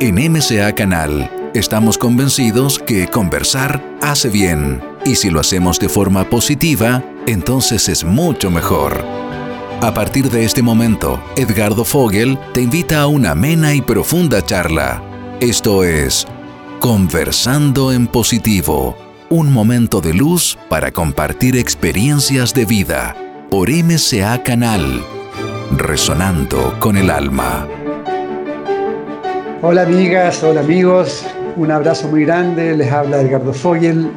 En MCA Canal estamos convencidos que conversar hace bien y si lo hacemos de forma positiva, entonces es mucho mejor. A partir de este momento, Edgardo Fogel te invita a una amena y profunda charla. Esto es Conversando en Positivo, un momento de luz para compartir experiencias de vida por MCA Canal, resonando con el alma. Hola amigas, hola amigos, un abrazo muy grande, les habla Edgardo Fogel.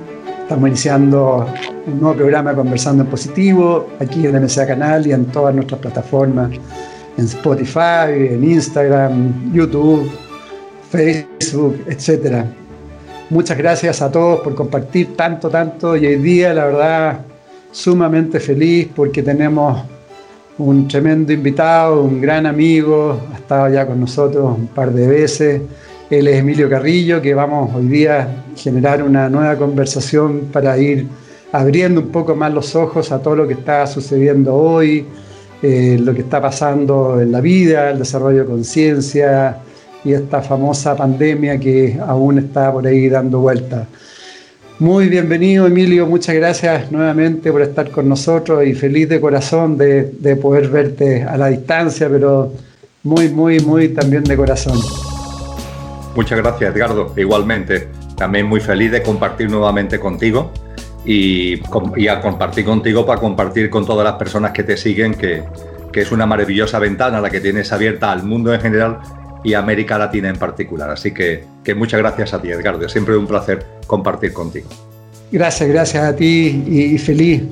Estamos iniciando un nuevo programa Conversando en Positivo, aquí en MCA Canal y en todas nuestras plataformas, en Spotify, en Instagram, YouTube, Facebook, etc. Muchas gracias a todos por compartir tanto, tanto y hoy día la verdad sumamente feliz porque tenemos un tremendo invitado, un gran amigo, ha estado ya con nosotros un par de veces. Él es Emilio Carrillo, que vamos hoy día a generar una nueva conversación para ir abriendo un poco más los ojos a todo lo que está sucediendo hoy, eh, lo que está pasando en la vida, el desarrollo de conciencia y esta famosa pandemia que aún está por ahí dando vueltas. Muy bienvenido Emilio, muchas gracias nuevamente por estar con nosotros y feliz de corazón de, poder verte a la distancia, pero muy, muy, muy también de corazón. Muchas gracias Edgardo, igualmente. También muy feliz de compartir nuevamente contigo y, y a compartir contigo para compartir con todas las personas que te siguen, que, que es una maravillosa ventana la que tienes abierta al mundo en general y América Latina en particular. Así que, que muchas gracias a ti, Edgardo. Siempre un placer compartir contigo. Gracias, gracias a ti y, feliz.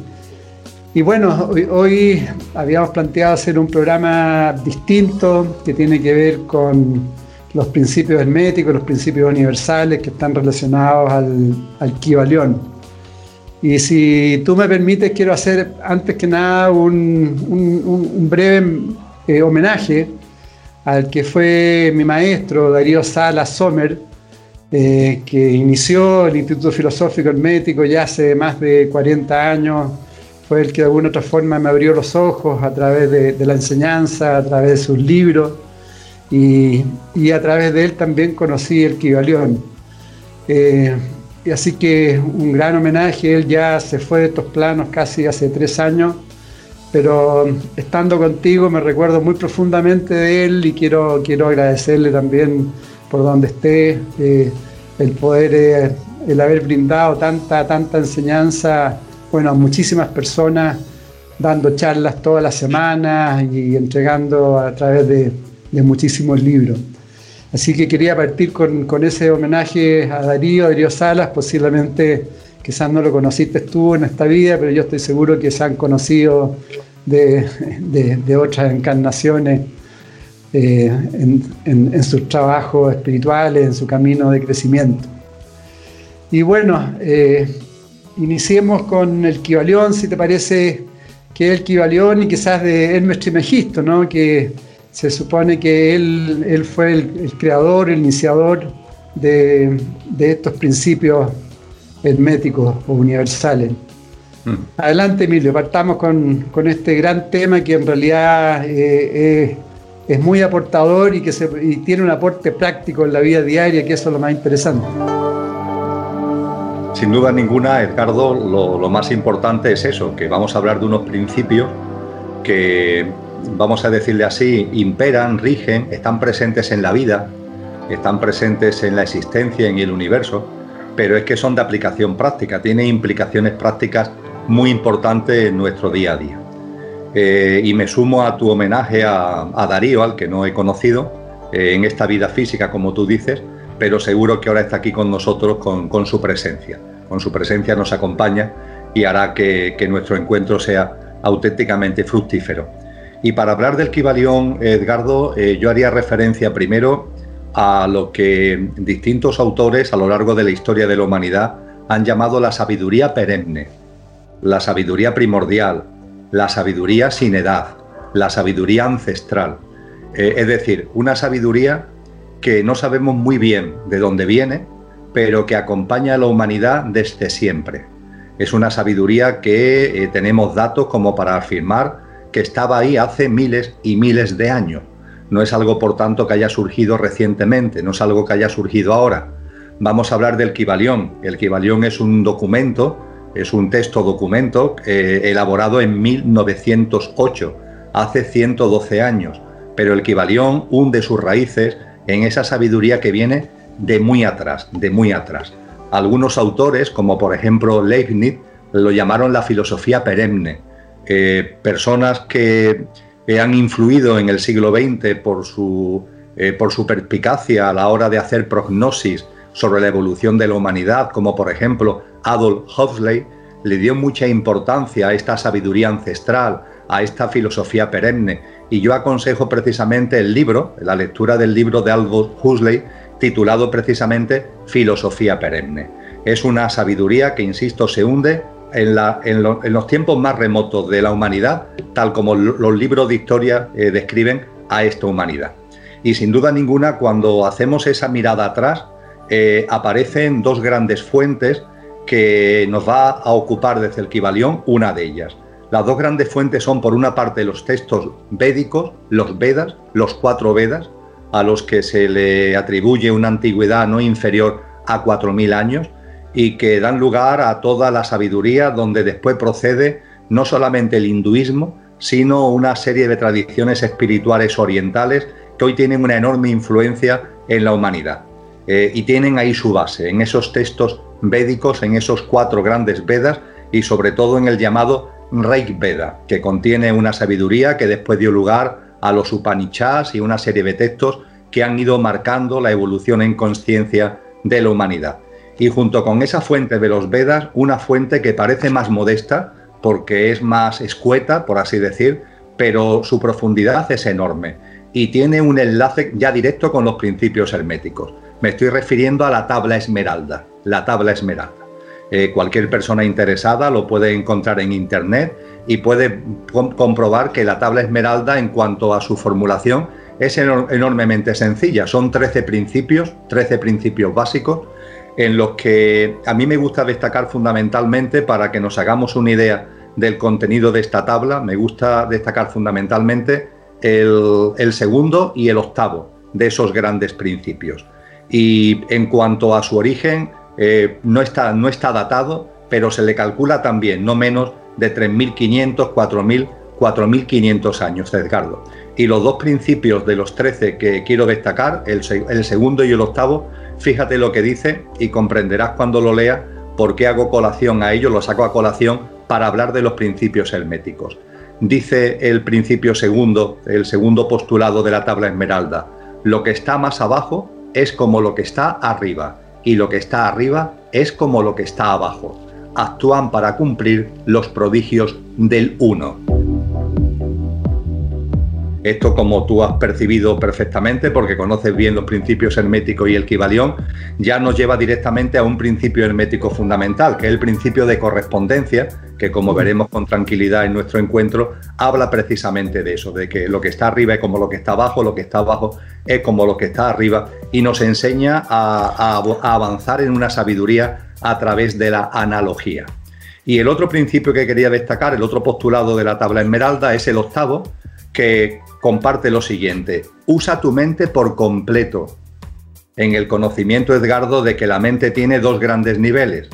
Y bueno, hoy, habíamos planteado hacer un programa distinto que tiene que ver con los principios herméticos, los principios universales que están relacionados al, al Y si tú me permites, quiero hacer antes que nada un, breve eh, homenaje al que fue mi maestro Darío Sala Sommer, eh, que inició el Instituto Filosófico Hermético ya hace más de 40 años, fue el que de alguna otra forma me abrió los ojos a través de, la enseñanza, a través de sus libros, y, a través de él también conocí el Kibalión. Eh, y así que un gran homenaje, él ya se fue de estos planos casi hace tres años, pero estando contigo me recuerdo muy profundamente de él y quiero, quiero agradecerle también por donde esté eh, el poder, eh, el haber brindado tanta, tanta enseñanza, bueno, a muchísimas personas, dando charlas todas las semanas y entregando a través de, muchísimos libros. Así que quería partir con, con, ese homenaje a Darío, Darío Salas, posiblemente quizás no lo conociste tú en esta vida, pero yo estoy seguro que se han conocido de, otras encarnaciones eh, en, sus trabajos espirituales, en su camino de crecimiento. Y bueno, eh, iniciemos con el Kibalión, si te parece que es el Kibalión y quizás de Hermes Trimegisto, ¿no? que se supone que él, él fue el, creador, el iniciador de, de estos principios herméticos o universales. Mm. Adelante, Emilio, partamos con, este gran tema que en realidad eh, es muy aportador y que tiene un aporte práctico en la vida diaria, que eso es lo más interesante. Sin duda ninguna, Edgardo, lo, más importante es eso, que vamos a hablar de unos principios que, vamos a decirle así, imperan, rigen, están presentes en la vida, están presentes en la existencia, en el universo, pero es que son de aplicación práctica, tienen implicaciones prácticas muy importantes en nuestro día a día. Eh, y me sumo a tu homenaje a, Darío, al que no he conocido, eh, en esta vida física, como tú dices, pero seguro que ahora está aquí con nosotros con, su presencia. Con su presencia nos acompaña y hará que, nuestro encuentro sea auténticamente fructífero. Y para hablar del Kibalión, Edgardo, eh, yo haría referencia primero a lo que distintos autores a lo largo de la historia de la humanidad han llamado la sabiduría perenne, la sabiduría primordial, la sabiduría sin edad, la sabiduría ancestral. Eh, es decir, una sabiduría que no sabemos muy bien de dónde viene, pero que acompaña a la humanidad desde siempre. Es una sabiduría que eh, tenemos datos como para afirmar que estaba ahí hace miles y miles de años no es algo, por tanto, que haya surgido recientemente, no es algo que haya surgido ahora. Vamos a hablar del Kibalión. El Kibalión es un documento, es un texto documento eh, elaborado en 1908, hace 112 años, pero el Kibalión hunde sus raíces en esa sabiduría que viene de muy atrás, de muy atrás. Algunos autores, como por ejemplo Leibniz, lo llamaron la filosofía perenne. Eh, personas que han influido en el siglo XX por su, eh, por su perspicacia a la hora de hacer prognosis sobre la evolución de la humanidad, como por ejemplo Adolf Huxley, le dio mucha importancia a esta sabiduría ancestral, a esta filosofía perenne. Y yo aconsejo precisamente el libro, la lectura del libro de Aldous Huxley, titulado precisamente Filosofía perenne. Es una sabiduría que, insisto, se hunde en, los tiempos más remotos de la humanidad, tal como los libros de historia eh, describen a esta humanidad. Y sin duda ninguna, cuando hacemos esa mirada atrás, eh, aparecen dos grandes fuentes que nos va a ocupar desde el Kibalión, una de ellas. Las dos grandes fuentes son, por una parte, los textos védicos, los Vedas, los cuatro Vedas, a los que se le atribuye una antigüedad no inferior a 4.000 años, y que dan lugar a toda la sabiduría donde después procede no solamente el hinduismo, sino una serie de tradiciones espirituales orientales que hoy tienen una enorme influencia en la humanidad. Eh, y tienen ahí su base, en esos textos védicos, en esos cuatro grandes Vedas y sobre todo en el llamado Reik Veda, que contiene una sabiduría que después dio lugar a los Upanishads y una serie de textos que han ido marcando la evolución en conciencia de la humanidad y junto con esa fuente de los Vedas, una fuente que parece más modesta porque es más escueta, por así decir, pero su profundidad es enorme y tiene un enlace ya directo con los principios herméticos. Me estoy refiriendo a la tabla esmeralda, la tabla esmeralda. Eh, cualquier persona interesada lo puede encontrar en internet y puede comprobar que la tabla esmeralda en cuanto a su formulación es enormemente sencilla. Son 13 principios, 13 principios básicos en los que a mí me gusta destacar fundamentalmente para que nos hagamos una idea del contenido de esta tabla, me gusta destacar fundamentalmente el, segundo y el octavo de esos grandes principios. Y en cuanto a su origen, eh, no, está, no está datado, pero se le calcula también no menos de 3.500, 4.000, 4.500 años, Edgardo. Y los dos principios de los 13 que quiero destacar, el, el segundo y el octavo, Fíjate lo que dice y comprenderás cuando lo lea por qué hago colación a ello, lo saco a colación para hablar de los principios herméticos. Dice el principio segundo, el segundo postulado de la tabla esmeralda, lo que está más abajo es como lo que está arriba y lo que está arriba es como lo que está abajo. Actúan para cumplir los prodigios del uno. Esto, como tú has percibido perfectamente, porque conoces bien los principios herméticos y el Kibalión, ya nos lleva directamente a un principio hermético fundamental, que es el principio de correspondencia, que como veremos con tranquilidad en nuestro encuentro, habla precisamente de eso, de que lo que está arriba es como lo que está abajo, lo que está abajo es como lo que está arriba, y nos enseña a, a avanzar en una sabiduría a través de la analogía. Y el otro principio que quería destacar, el otro postulado de la tabla esmeralda, es el octavo, que comparte lo siguiente, usa tu mente por completo. En el conocimiento, Edgardo, de que la mente tiene dos grandes niveles.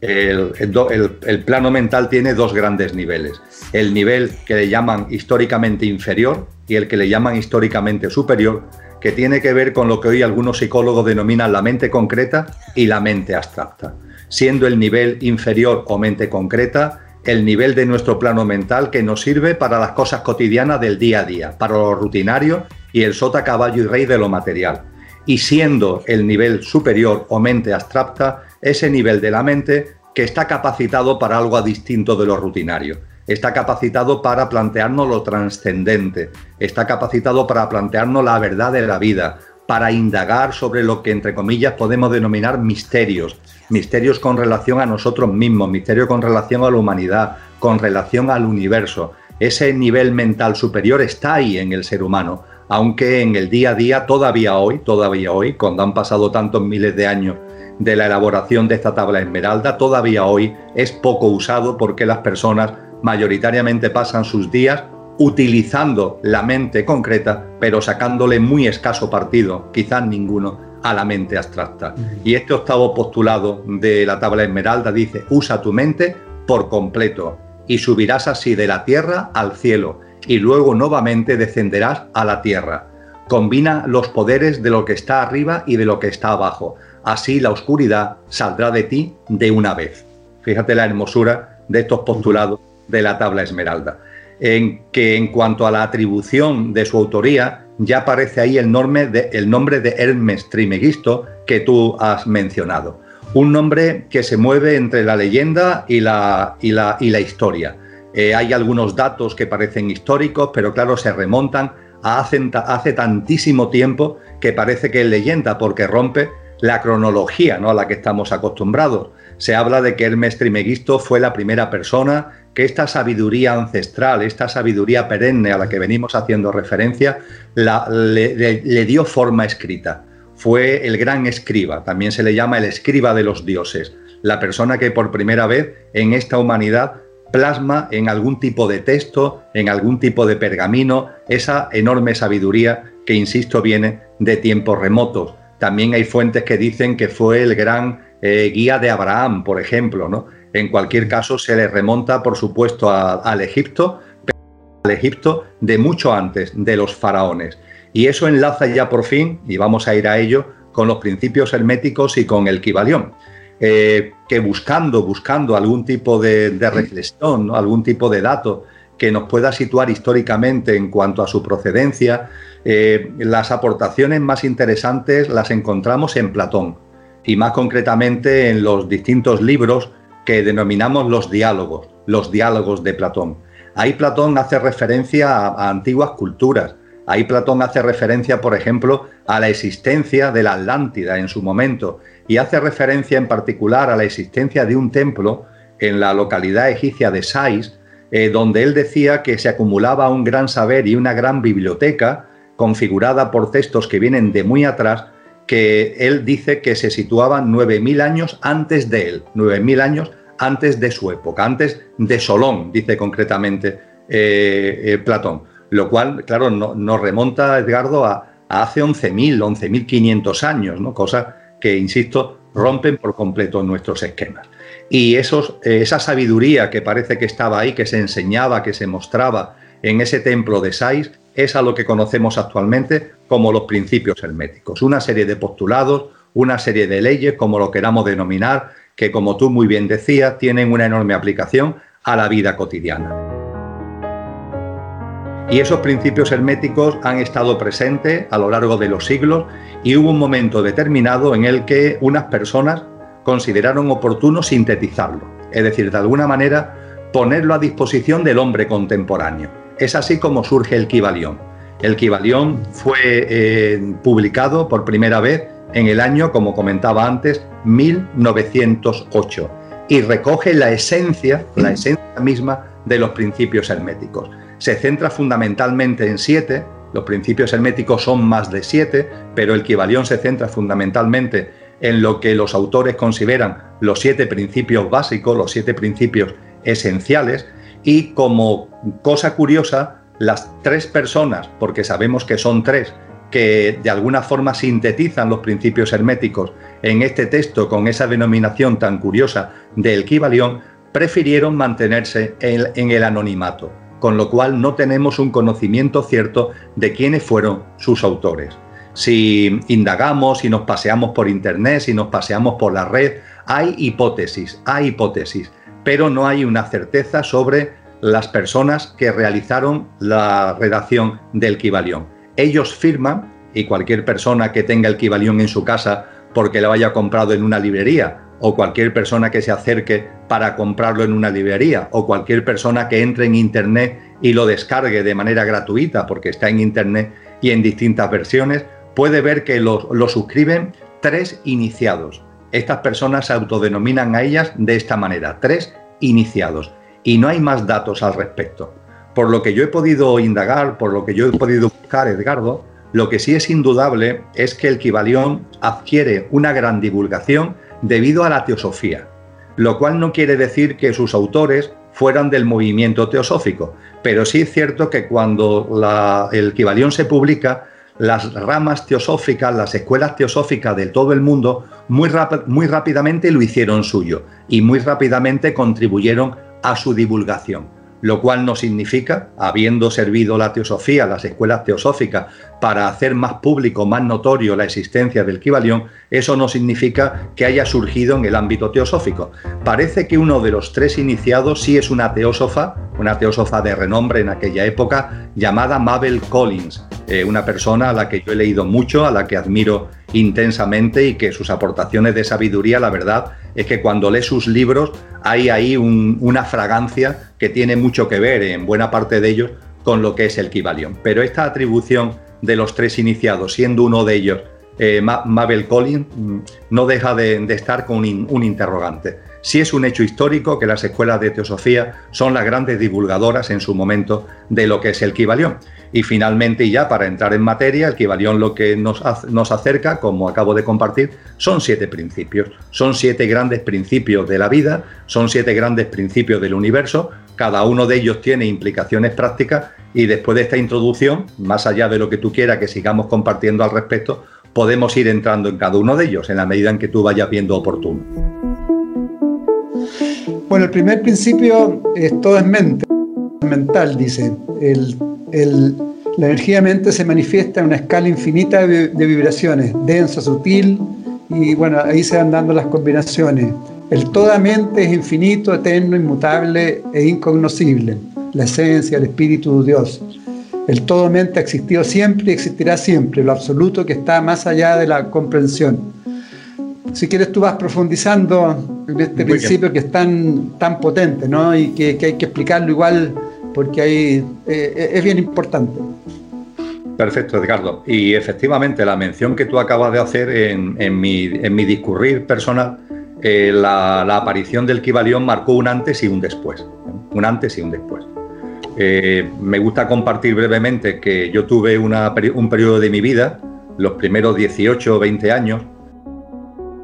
El, plano mental tiene dos grandes niveles. El nivel que le llaman históricamente inferior y el que le llaman históricamente superior, que tiene que ver con lo que hoy algunos psicólogos denominan la mente concreta y la mente abstracta. Siendo el nivel inferior o mente concreta el nivel de nuestro plano mental que nos sirve para las cosas cotidianas del día a día, para lo rutinario y el sota, caballo y rey de lo material. Y siendo el nivel superior o mente abstracta, ese nivel de la mente que está capacitado para algo distinto de lo rutinario. Está capacitado para plantearnos lo trascendente, está capacitado para plantearnos la verdad de la vida, para indagar sobre lo que entre comillas podemos denominar misterios, misterios con relación a nosotros mismos, misterios con relación a la humanidad, con relación al universo. Ese nivel mental superior está ahí en el ser humano, aunque en el día a día, todavía hoy, todavía hoy, cuando han pasado tantos miles de años de la elaboración de esta tabla esmeralda, todavía hoy es poco usado porque las personas mayoritariamente pasan sus días utilizando la mente concreta, pero sacándole muy escaso partido, quizás ninguno, a la mente abstracta. Y este octavo postulado de la tabla esmeralda dice, usa tu mente por completo y subirás así de la tierra al cielo y luego nuevamente descenderás a la tierra. Combina los poderes de lo que está arriba y de lo que está abajo. Así la oscuridad saldrá de ti de una vez. Fíjate la hermosura de estos postulados de la tabla esmeralda en que en cuanto a la atribución de su autoría, ya aparece ahí el, nombre de, Hermes Trimegisto que tú has mencionado. Un nombre que se mueve entre la leyenda y la historia. Eh, hay algunos datos que parecen históricos, pero claro, se remontan a hace, hace tantísimo tiempo que parece que es leyenda, porque rompe la cronología ¿no? a la que estamos acostumbrados. Se habla de que Hermes Trimegisto fue la primera persona que esta sabiduría ancestral, esta sabiduría perenne a la que venimos haciendo referencia, le, dio forma escrita. Fue el gran escriba, también se le llama el escriba de los dioses, la persona que por primera vez en esta humanidad plasma en algún tipo de texto, en algún tipo de pergamino, esa enorme sabiduría que, insisto, viene de tiempos remotos. También hay fuentes que dicen que fue el gran eh, guía de Abraham, por ejemplo, ¿no? En cualquier caso, se le remonta, por supuesto, al Egipto, pero al Egipto de mucho antes de los faraones. Y eso enlaza ya por fin, y vamos a ir a ello, con los principios herméticos y con el Kibalión. Eh, que buscando, buscando algún tipo de, reflexión, algún tipo de dato que nos pueda situar históricamente en cuanto a su procedencia, eh, las aportaciones más interesantes las encontramos en Platón y más concretamente en los distintos libros que denominamos los diálogos, los diálogos de Platón. Ahí Platón hace referencia a, antiguas culturas, ahí Platón hace referencia, por ejemplo, a la existencia de la Atlántida en su momento y hace referencia en particular a la existencia de un templo en la localidad egipcia de Sais, eh, donde él decía que se acumulaba un gran saber y una gran biblioteca configurada por textos que vienen de muy atrás que él dice que se situaban 9.000 años antes de él, 9.000 años antes de su época, antes de Solón, dice concretamente eh, eh, Platón. Lo cual, claro, nos remonta, Edgardo, a, hace 11.000, 11.500 años, ¿no? Cosa que, insisto, rompen por completo nuestros esquemas. Y esos, esa sabiduría que parece que estaba ahí, que se enseñaba, que se mostraba en ese templo de Sais, es a lo que conocemos actualmente como los principios herméticos. Una serie de postulados, una serie de leyes, como lo queramos denominar, que como tú muy bien decías, tienen una enorme aplicación a la vida cotidiana. Y esos principios herméticos han estado presentes a lo largo de los siglos y hubo un momento determinado en el que unas personas consideraron oportuno sintetizarlo, es decir, de alguna manera ponerlo a disposición del hombre contemporáneo. Es así como surge el Kibalión. El Kibalión fue eh, publicado por primera vez en el año, como comentaba antes, 1908 y recoge la esencia, la esencia misma de los principios herméticos. Se centra fundamentalmente en siete, los principios herméticos son más de siete, pero el Kibalión se centra fundamentalmente en lo que los autores consideran los siete principios básicos, los siete principios esenciales, y como cosa curiosa, las tres personas, porque sabemos que son tres, que de alguna forma sintetizan los principios herméticos en este texto con esa denominación tan curiosa del Kibalión, prefirieron mantenerse en, el anonimato, con lo cual no tenemos un conocimiento cierto de quiénes fueron sus autores. Si indagamos, si nos paseamos por internet, si nos paseamos por la red, hay hipótesis, hay hipótesis pero no hay una certeza sobre las personas que realizaron la redacción del Kibalión. Ellos firman, y cualquier persona que tenga el Kibalión en su casa porque lo haya comprado en una librería, o cualquier persona que se acerque para comprarlo en una librería, o cualquier persona que entre en Internet y lo descargue de manera gratuita porque está en Internet y en distintas versiones, puede ver que lo, lo suscriben tres iniciados. Estas personas se autodenominan a ellas de esta manera, tres iniciados, y no hay más datos al respecto. Por lo que yo he podido indagar, por lo que yo he podido buscar, Edgardo, lo que sí es indudable es que el Kibalión adquiere una gran divulgación debido a la teosofía, lo cual no quiere decir que sus autores fueran del movimiento teosófico. Pero sí es cierto que cuando el Kibalión se publica, las ramas teosóficas, las escuelas teosóficas de todo el mundo, muy, muy rápidamente lo hicieron suyo y muy rápidamente contribuyeron a su divulgación lo cual no significa, habiendo servido la teosofía, las escuelas teosóficas, para hacer más público, más notorio la existencia del Kibalión, eso no significa que haya surgido en el ámbito teosófico. Parece que uno de los tres iniciados sí es una teósofa, una teósofa de renombre en aquella época, llamada Mabel Collins, eh, una persona a la que yo he leído mucho, a la que admiro intensamente y que sus aportaciones de sabiduría, la verdad, es que cuando lee sus libros hay ahí una fragancia que tiene mucho que ver en buena parte de ellos con lo que es el Kibalión. Pero esta atribución de los tres iniciados, siendo uno de ellos eh, Mabel Collins, mm, no deja de, estar con un, interrogante. Si es un hecho histórico que las escuelas de teosofía son las grandes divulgadoras en su momento de lo que es el Kibalión. Y finalmente, ya para entrar en materia, el Kibalión lo que nos, nos acerca, como acabo de compartir, son siete principios. Son siete grandes principios de la vida, son siete grandes principios del universo. Cada uno de ellos tiene implicaciones prácticas y después de esta introducción, más allá de lo que tú quieras que sigamos compartiendo al respecto, podemos ir entrando en cada uno de ellos en la medida en que tú vayas viendo oportuno. Bueno, el primer principio es todo es mente, mental, dice. El la energía mente se manifiesta en una escala infinita de, vibraciones, densa, sutil, y bueno, ahí se van dando las combinaciones. El toda mente es infinito, eterno, inmutable e incognoscible, la esencia, el espíritu de Dios. El todo mente ha existido siempre y existirá siempre, lo absoluto que está más allá de la comprensión. Si quieres, tú vas profundizando en este principio que es tan, tan potente, ¿no? Y que, que hay que explicarlo igual porque ahí eh, es bien importante. Perfecto, Edgardo. Y efectivamente, la mención que tú acabas de hacer en, mi, discurrir personal, eh, la, aparición del Kibalión marcó un antes y un después. Un antes y un después. Eh, me gusta compartir brevemente que yo tuve un periodo de mi vida, los primeros 18 o 20 años,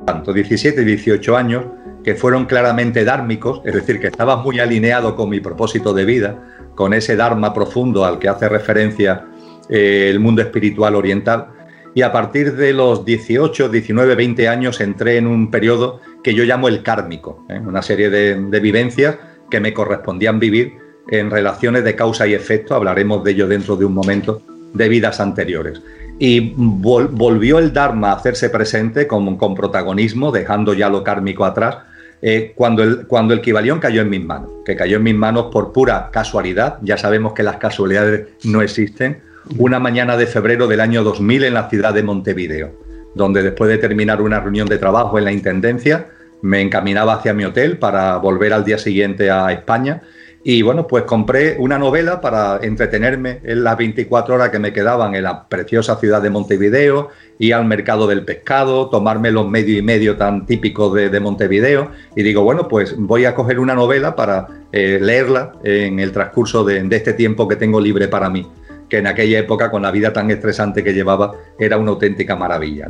tanto 17 y 18 años, que fueron claramente dármicos, es decir, que estaba muy alineado con mi propósito de vida, con ese Dharma profundo al que hace referencia eh, el mundo espiritual oriental. Y a partir de los 18, 19, 20 años entré en un periodo que yo llamo el kármico, ¿eh? una serie de, vivencias que me correspondían vivir en relaciones de causa y efecto, hablaremos de ello dentro de un momento, de vidas anteriores. Y volvió el Dharma a hacerse presente con, protagonismo, dejando ya lo kármico atrás, eh, cuando, el, cuando el Kibalión cayó en mis manos, que cayó en mis manos por pura casualidad, ya sabemos que las casualidades no existen, una mañana de febrero del año 2000 en la ciudad de Montevideo, donde después de terminar una reunión de trabajo en la Intendencia, me encaminaba hacia mi hotel para volver al día siguiente a España y bueno, pues compré una novela para entretenerme en las 24 horas que me quedaban en la preciosa ciudad de Montevideo, ir al mercado del pescado, tomarme los medio y medio tan típicos de, Montevideo. Y digo, bueno, pues voy a coger una novela para eh, leerla en el transcurso de, de este tiempo que tengo libre para mí que en aquella época, con la vida tan estresante que llevaba, era una auténtica maravilla.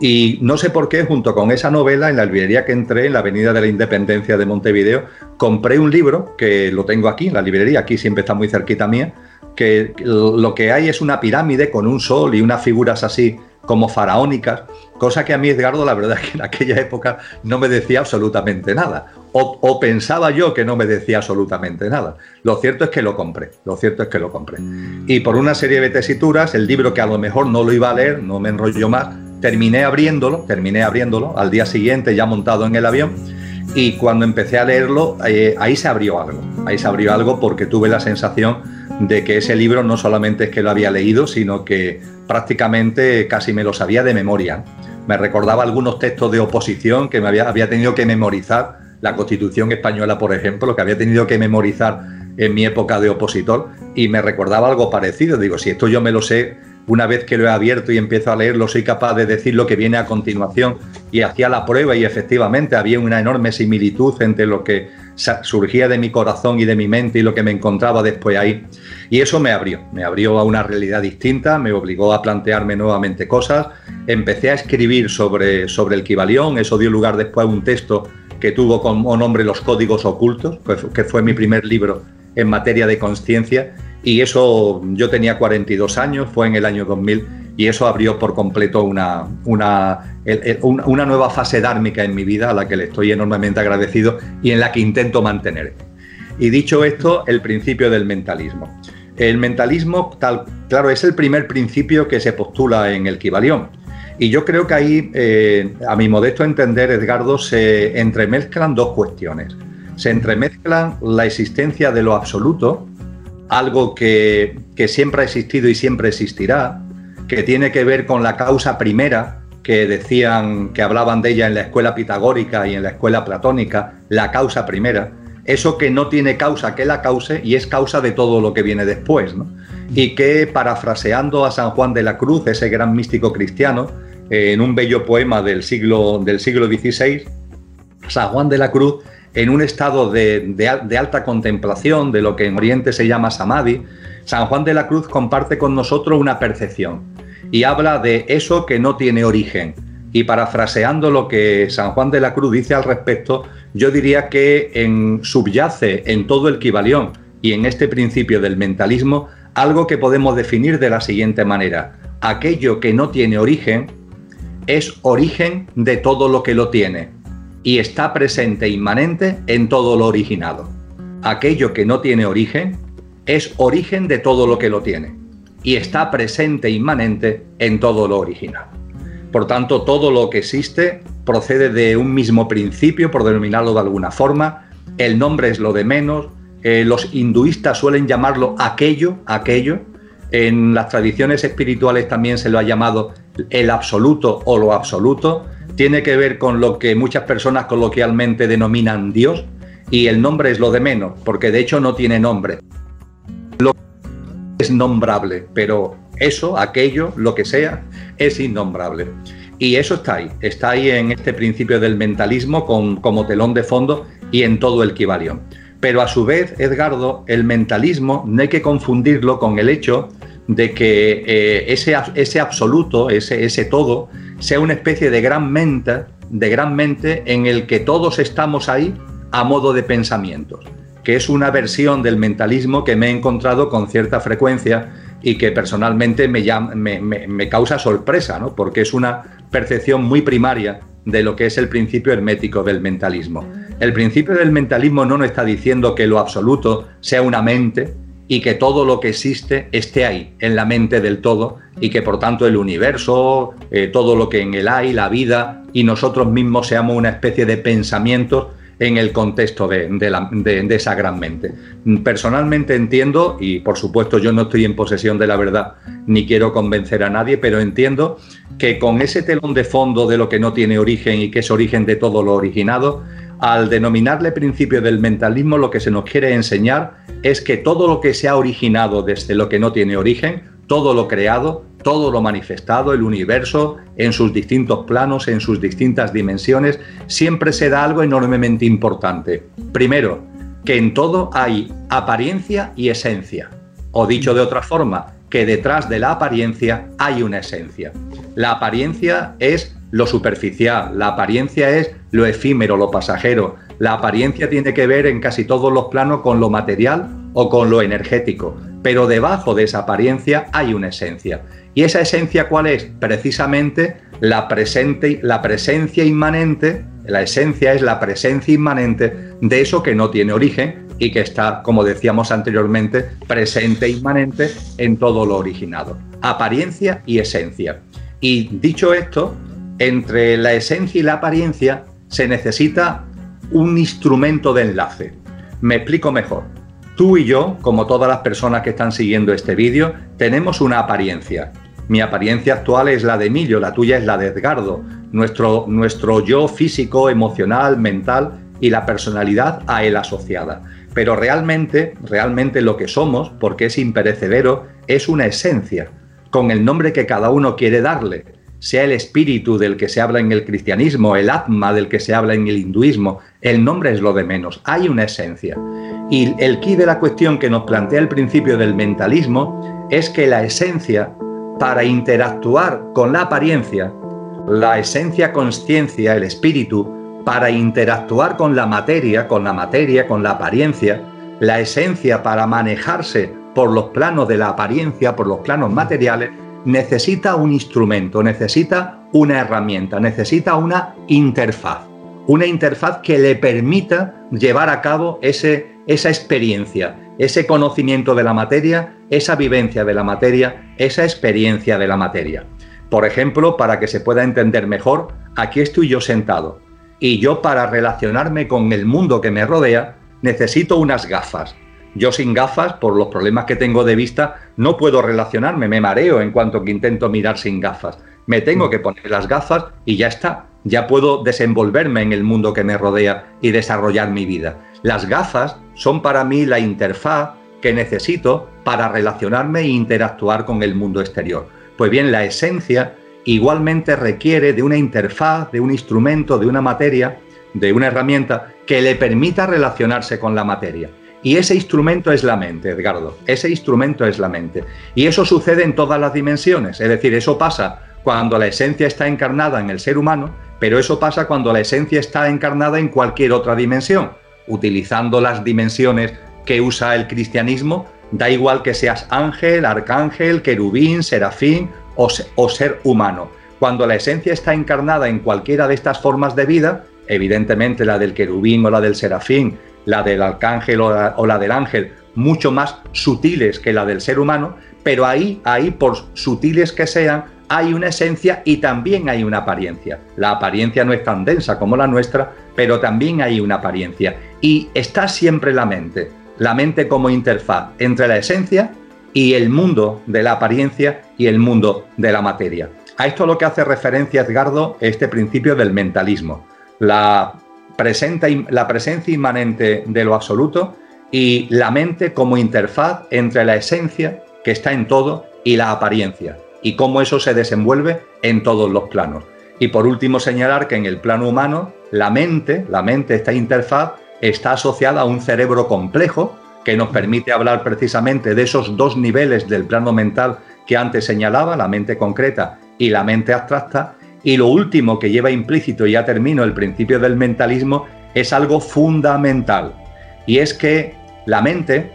Y no sé por qué, junto con esa novela, en la librería que entré, en la Avenida de la Independencia de Montevideo, compré un libro, que lo tengo aquí, en la librería, aquí siempre está muy cerquita mía, que lo que hay es una pirámide con un sol y unas figuras así como faraónicas, cosa que a mí Edgardo la verdad es que en aquella época no me decía absolutamente nada, o, pensaba yo que no me decía absolutamente nada. Lo cierto es que lo compré, lo cierto es que lo compré. Y por una serie de tesituras, el libro que a lo mejor no lo iba a leer, no me enrollo más, terminé abriéndolo, terminé abriéndolo al día siguiente ya montado en el avión y cuando empecé a leerlo eh, ahí se abrió algo, ahí se abrió algo porque tuve la sensación de que ese libro no solamente es que lo había leído, sino que prácticamente casi me lo sabía de memoria. Me recordaba algunos textos de oposición que me había, tenido que memorizar, la Constitución española, por ejemplo, que había tenido que memorizar en mi época de opositor, y me recordaba algo parecido. Digo, si esto yo me lo sé una vez que lo he abierto y empiezo a leerlo, soy capaz de decir lo que viene a continuación. Y hacía la prueba y efectivamente había una enorme similitud entre lo que surgía de mi corazón y de mi mente y lo que me encontraba después ahí. Y eso me abrió, me abrió a una realidad distinta, me obligó a plantearme nuevamente cosas. Empecé a escribir sobre, sobre el Kibalión, eso dio lugar después a un texto que tuvo como nombre Los Códigos Ocultos, que fue mi primer libro en materia de conciencia. Y eso, yo tenía 42 años, fue en el año 2000, y eso abrió por completo una, una, una nueva fase dármica en mi vida, a la que le estoy enormemente agradecido y en la que intento mantener. Y dicho esto, el principio del mentalismo. El mentalismo, tal, claro, es el primer principio que se postula en el Kibalión. Y yo creo que ahí, eh, a mi modesto entender, Edgardo, se entremezclan dos cuestiones. Se entremezclan la existencia de lo absoluto, algo que, que siempre ha existido y siempre existirá, que tiene que ver con la causa primera, que decían, que hablaban de ella en la escuela pitagórica y en la escuela platónica, la causa primera, eso que no tiene causa que la cause y es causa de todo lo que viene después, Y que, parafraseando a San Juan de la Cruz, ese gran místico cristiano, en un bello poema del siglo, del siglo XVI, San Juan de la Cruz, en un estado de, alta contemplación, de lo que en Oriente se llama samadhi, San Juan de la Cruz comparte con nosotros una percepción y habla de eso que no tiene origen. Y parafraseando lo que San Juan de la Cruz dice al respecto, yo diría que en, subyace en todo el Kibalión y en este principio del mentalismo algo que podemos definir de la siguiente manera. Aquello que no tiene origen es origen de todo lo que lo tiene y está presente inmanente en todo lo originado. Aquello que no tiene origen es origen de todo lo que lo tiene y está presente inmanente en todo lo original. Por tanto, todo lo que existe procede de un mismo principio, por denominarlo de alguna forma. El nombre es lo de menos. Eh, los hinduistas suelen llamarlo aquello, aquello, en las tradiciones espirituales también se lo ha llamado el absoluto o lo absoluto. Tiene que ver con lo que muchas personas coloquialmente denominan Dios y el nombre es lo de menos, porque de hecho no tiene nombre. Lo es nombrable, pero eso, aquello, lo que sea, es innombrable. Y eso está ahí, está ahí en este principio del mentalismo como telón de fondo y en todo el Kibalión. Pero a su vez, Edgardo, el mentalismo no hay que confundirlo con el hecho de que eh, ese, absoluto, ese todo, sea una especie de gran mente, de gran mente en el que todos estamos ahí a modo de pensamientos, que es una versión del mentalismo que me he encontrado con cierta frecuencia y que personalmente me, me, me, causa sorpresa, ¿no? porque es una percepción muy primaria de lo que es el principio hermético del mentalismo. El principio del mentalismo no nos está diciendo que lo absoluto sea una mente y que todo lo que existe esté ahí, en la mente del todo, y que por tanto el universo, eh, todo lo que en él hay, la vida y nosotros mismos seamos una especie de pensamientos en el contexto de, esa gran mente. Personalmente entiendo, y por supuesto yo no estoy en posesión de la verdad ni quiero convencer a nadie, pero entiendo que con ese telón de fondo de lo que no tiene origen y que es origen de todo lo originado, al denominarle principio del mentalismo lo que se nos quiere enseñar es que todo lo que se ha originado desde lo que no tiene origen, todo lo creado, todo lo manifestado, el universo, en sus distintos planos, en sus distintas dimensiones, siempre se da algo enormemente importante. Primero, que en todo hay apariencia y esencia. O dicho de otra forma, que detrás de la apariencia hay una esencia. La apariencia es lo superficial, la apariencia es lo efímero, lo pasajero. La apariencia tiene que ver en casi todos los planos con lo material o con lo energético, pero debajo de esa apariencia hay una esencia. ¿Y esa esencia cuál es? Precisamente la, presente, la presencia inmanente, la esencia es la presencia inmanente de eso que no tiene origen y que está, como decíamos anteriormente, presente e inmanente en todo lo originado. Apariencia y esencia. Y dicho esto, entre la esencia y la apariencia se necesita un instrumento de enlace. Me explico mejor. Tú y yo, como todas las personas que están siguiendo este vídeo, tenemos una apariencia. Mi apariencia actual es la de Emilio, la tuya es la de Edgardo. Nuestro, nuestro yo físico, emocional, mental y la personalidad a él asociada. Pero realmente, realmente lo que somos, porque es imperecedero, es una esencia, con el nombre que cada uno quiere darle, sea el espíritu del que se habla en el cristianismo, el atma del que se habla en el hinduismo, el nombre es lo de menos, hay una esencia. Y el key de la cuestión que nos plantea el principio del mentalismo es que la esencia para interactuar con la apariencia, la esencia conciencia, el espíritu, para interactuar con la materia, con la materia, con la apariencia, la esencia para manejarse por los planos de la apariencia, por los planos materiales, necesita un instrumento, necesita una herramienta, necesita una interfaz. Una interfaz que le permita llevar a cabo ese, esa experiencia, ese conocimiento de la materia, esa vivencia de la materia, esa experiencia de la materia. Por ejemplo, para que se pueda entender mejor, aquí estoy yo sentado y yo para relacionarme con el mundo que me rodea necesito unas gafas. Yo sin gafas, por los problemas que tengo de vista, no puedo relacionarme, me mareo en cuanto que intento mirar sin gafas. Me tengo mm. que poner las gafas y ya está. Ya puedo desenvolverme en el mundo que me rodea y desarrollar mi vida. Las gafas son para mí la interfaz que necesito para relacionarme e interactuar con el mundo exterior. Pues bien, la esencia igualmente requiere de una interfaz, de un instrumento, de una materia, de una herramienta que le permita relacionarse con la materia. Y ese instrumento es la mente, Edgardo. Ese instrumento es la mente. Y eso sucede en todas las dimensiones. Es decir, eso pasa cuando la esencia está encarnada en el ser humano, pero eso pasa cuando la esencia está encarnada en cualquier otra dimensión. Utilizando las dimensiones que usa el cristianismo, da igual que seas ángel, arcángel, querubín, serafín o, ser humano. Cuando la esencia está encarnada en cualquiera de estas formas de vida, evidentemente la del querubín o la del serafín, la del arcángel o la, del ángel, mucho más sutiles que la del ser humano, pero ahí, ahí, por sutiles que sean, hay una esencia y también hay una apariencia. La apariencia no es tan densa como la nuestra, pero también hay una apariencia. Y está siempre la mente, la mente como interfaz entre la esencia y el mundo de la apariencia y el mundo de la materia. A esto lo que hace referencia Edgardo este principio del mentalismo, la, la presencia inmanente de lo absoluto y la mente como interfaz entre la esencia que está en todo y la apariencia, y cómo eso se desenvuelve en todos los planos. Y por último señalar que en el plano humano, la mente, la mente, esta interfaz, está asociada a un cerebro complejo, que nos permite hablar precisamente de esos dos niveles del plano mental que antes señalaba, la mente concreta y la mente abstracta. Y lo último que lleva implícito, y ya termino, el principio del mentalismo, es algo fundamental. Y es que la mente,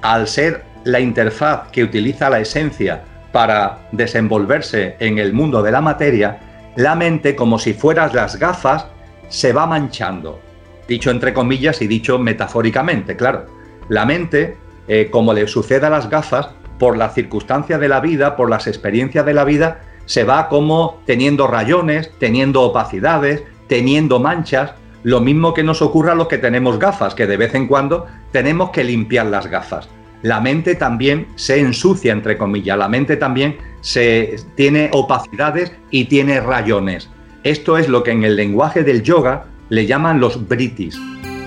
al ser la interfaz que utiliza la esencia para desenvolverse en el mundo de la materia, la mente, como si fueras las gafas, se va manchando. Dicho entre comillas y dicho metafóricamente, claro. La mente, eh, como le sucede a las gafas, por las circunstancias de la vida, por las experiencias de la vida, se va como teniendo rayones, teniendo opacidades, teniendo manchas, lo mismo que nos ocurre a los que tenemos gafas, que de vez en cuando tenemos que limpiar las gafas. La mente también se ensucia, entre comillas, la mente también se, tiene opacidades y tiene rayones. Esto es lo que en el lenguaje del yoga le llaman los britis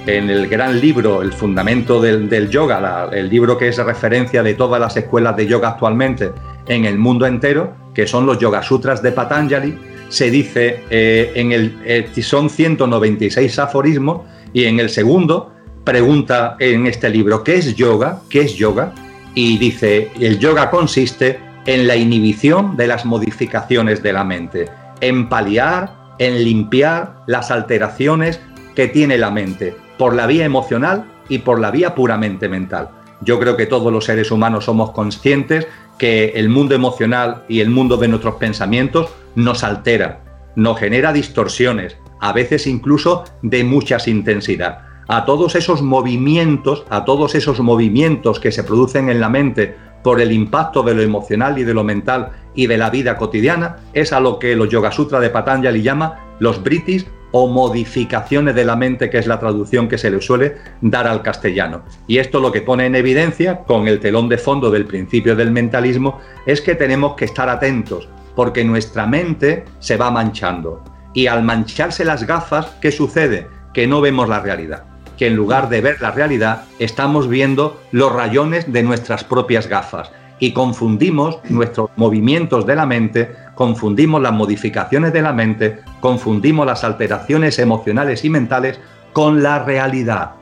en el gran libro, El Fundamento del, Yoga, el libro que es referencia de todas las escuelas de yoga actualmente en el mundo entero, que son los Yoga Sutras de Patanjali, se dice eh, en el eh, son 196 aforismos y en el segundo pregunta en este libro ¿qué es yoga? ¿Qué es yoga? Y dice el yoga consiste en la inhibición de las modificaciones de la mente, en paliar, en limpiar las alteraciones que tiene la mente por la vía emocional y por la vía puramente mental. Yo creo que todos los seres humanos somos conscientes que el mundo emocional y el mundo de nuestros pensamientos nos altera, nos genera distorsiones, a veces incluso de muchas intensidad. A todos esos movimientos, a todos esos movimientos que se producen en la mente por el impacto de lo emocional y de lo mental y de la vida cotidiana, es a lo que los Yoga Sutra de Patanjali llama los britis o modificaciones de la mente, que es la traducción que se le suele dar al castellano. Y esto lo que pone en evidencia, con el telón de fondo del principio del mentalismo, es que tenemos que estar atentos, porque nuestra mente se va manchando. Y al mancharse las gafas, ¿qué sucede? Que no vemos la realidad. Que en lugar de ver la realidad, estamos viendo los rayones de nuestras propias gafas y confundimos nuestros movimientos de la mente, confundimos las modificaciones de la mente, confundimos las alteraciones emocionales y mentales con la realidad.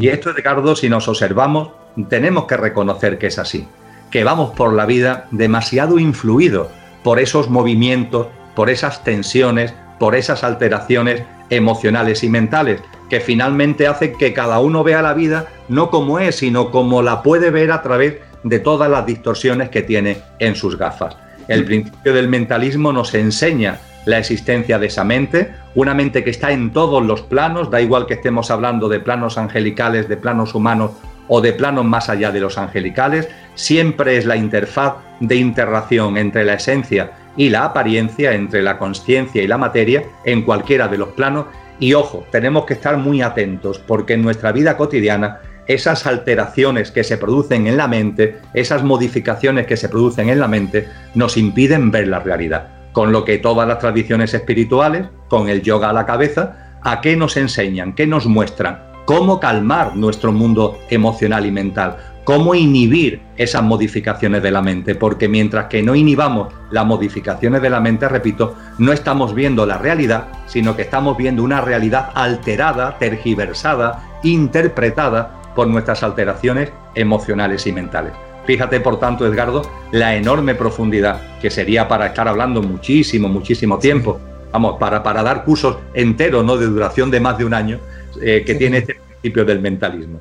Y esto, Ricardo, si nos observamos, tenemos que reconocer que es así, que vamos por la vida demasiado influidos por esos movimientos, por esas tensiones, por esas alteraciones emocionales y mentales, que finalmente hace que cada uno vea la vida no como es, sino como la puede ver a través de todas las distorsiones que tiene en sus gafas. El principio del mentalismo nos enseña la existencia de esa mente, una mente que está en todos los planos, da igual que estemos hablando de planos angelicales, de planos humanos o de planos más allá de los angelicales, siempre es la interfaz de interrelación entre la esencia y la apariencia, entre la conciencia y la materia, en cualquiera de los planos. Y ojo, tenemos que estar muy atentos porque en nuestra vida cotidiana esas alteraciones que se producen en la mente, esas modificaciones que se producen en la mente, nos impiden ver la realidad. Con lo que todas las tradiciones espirituales, con el yoga a la cabeza, ¿a qué nos enseñan? ¿Qué nos muestran? cómo calmar nuestro mundo emocional y mental, cómo inhibir esas modificaciones de la mente, porque mientras que no inhibamos las modificaciones de la mente, repito, no estamos viendo la realidad, sino que estamos viendo una realidad alterada, tergiversada, interpretada por nuestras alteraciones emocionales y mentales. Fíjate, por tanto, Edgardo, la enorme profundidad que sería para estar hablando muchísimo, muchísimo tiempo, vamos, para, para dar cursos enteros, ¿no? De duración de más de un año, eh, que tiene este principio del mentalismo.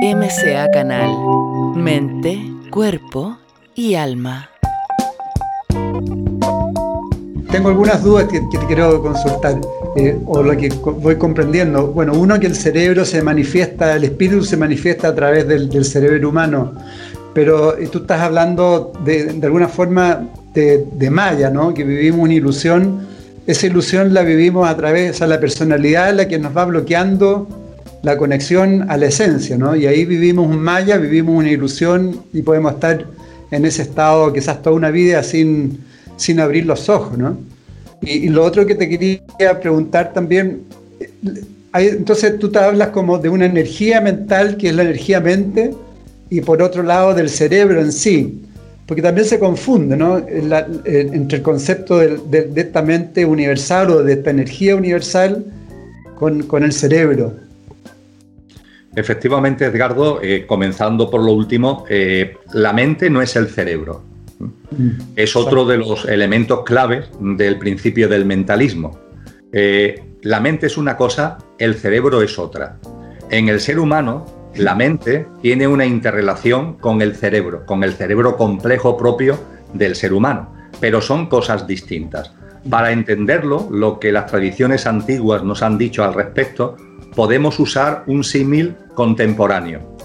MCA Canal, mente, cuerpo y alma. Tengo algunas dudas que, te quiero consultar, eh, o lo que voy comprendiendo. Bueno, uno que el cerebro se manifiesta, el espíritu se manifiesta a través del, cerebro humano, pero eh, tú estás hablando de, alguna forma de, de Maya, ¿no? Que vivimos una ilusión esa ilusión la vivimos a través, o sea, la personalidad la que nos va bloqueando la conexión a la esencia, ¿no? Y ahí vivimos un maya, vivimos una ilusión y podemos estar en ese estado quizás toda una vida sin, sin abrir los ojos, ¿no? Y, lo otro que te quería preguntar también, entonces tú te hablas como de una energía mental que es la energía mente y por otro lado del cerebro en sí porque también se confunde ¿no? entre el concepto de, esta mente universal o de esta energía universal con, el cerebro. Efectivamente, Edgardo, eh, comenzando por lo último, eh, la mente no es el cerebro. Mm, es otro de los elementos claves del principio del mentalismo. Eh, la mente es una cosa, el cerebro es otra. En el ser humano, la mente tiene una interrelación con el cerebro, con el cerebro complejo propio del ser humano, pero son cosas distintas. Para entenderlo, lo que las tradiciones antiguas nos han dicho al respecto, podemos usar un símil contemporáneo,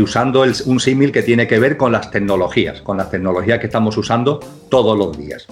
usando un símil que tiene que ver con las tecnologías, con las tecnologías que estamos usando todos los días.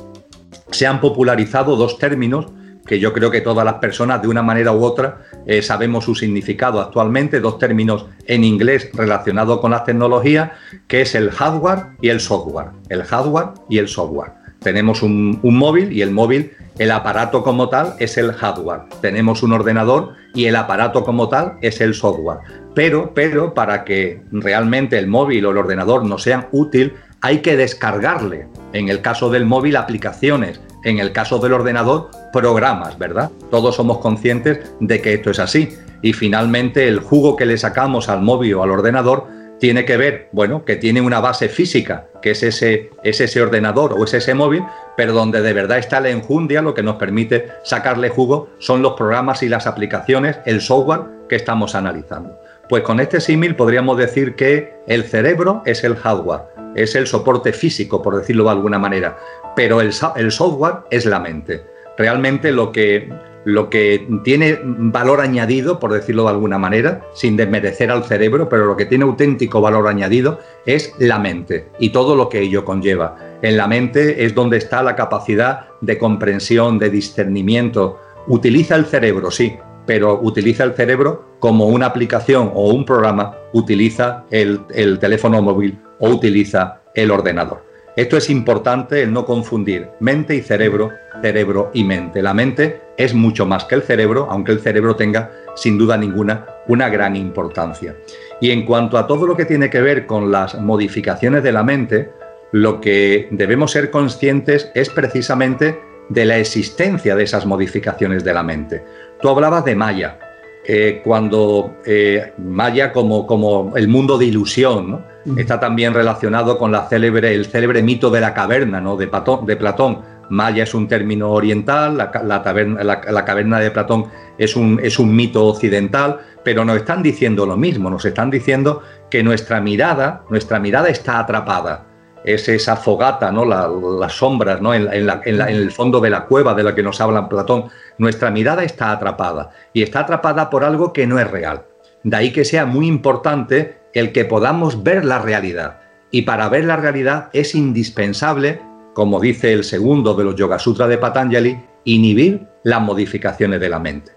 Se han popularizado dos términos que yo creo que todas las personas de una manera u otra eh, sabemos su significado actualmente, dos términos en inglés relacionados con las tecnologías, que es el hardware y el software. El hardware y el software. Tenemos un, móvil y el móvil, el aparato como tal es el hardware. Tenemos un ordenador y el aparato como tal es el software. Pero, pero para que realmente el móvil o el ordenador nos sean útil, hay que descargarle, en el caso del móvil, aplicaciones, en el caso del ordenador, programas, ¿verdad? Todos somos conscientes de que esto es así. Y finalmente el jugo que le sacamos al móvil o al ordenador tiene que ver, bueno, que tiene una base física, que es ese, es ese ordenador o es ese móvil, pero donde de verdad está la enjundia, lo que nos permite sacarle jugo son los programas y las aplicaciones, el software que estamos analizando. Pues con este símil podríamos decir que el cerebro es el hardware, es el soporte físico, por decirlo de alguna manera, pero el, software es la mente. Realmente lo que, lo que tiene valor añadido, por decirlo de alguna manera, sin desmerecer al cerebro, pero lo que tiene auténtico valor añadido es la mente y todo lo que ello conlleva. En la mente es donde está la capacidad de comprensión, de discernimiento. Utiliza el cerebro, sí, pero utiliza el cerebro como una aplicación o un programa, utiliza el, el teléfono móvil o utiliza el ordenador. Esto es importante el no confundir mente y cerebro, cerebro y mente. La mente es mucho más que el cerebro, aunque el cerebro tenga sin duda ninguna una gran importancia. Y en cuanto a todo lo que tiene que ver con las modificaciones de la mente, lo que debemos ser conscientes es precisamente de la existencia de esas modificaciones de la mente. Tú hablabas de Maya, eh, cuando eh, Maya como, como el mundo de ilusión, Está también relacionado con la célebre, el célebre mito de la caverna ¿no? de, Platón, Maya es un término oriental, la, caverna de Platón es un, mito occidental, pero nos están diciendo lo mismo, nos están diciendo que nuestra mirada, nuestra mirada está atrapada. Es esa fogata, ¿no? las sombras ¿no? En, en, el fondo de la cueva de la que nos habla Platón. Nuestra mirada está atrapada y está atrapada por algo que no es real. De ahí que sea muy importante el que podamos ver la realidad. Y para ver la realidad es indispensable, como dice el segundo de los Yoga Sutras de Patanjali, inhibir las modificaciones de la mente.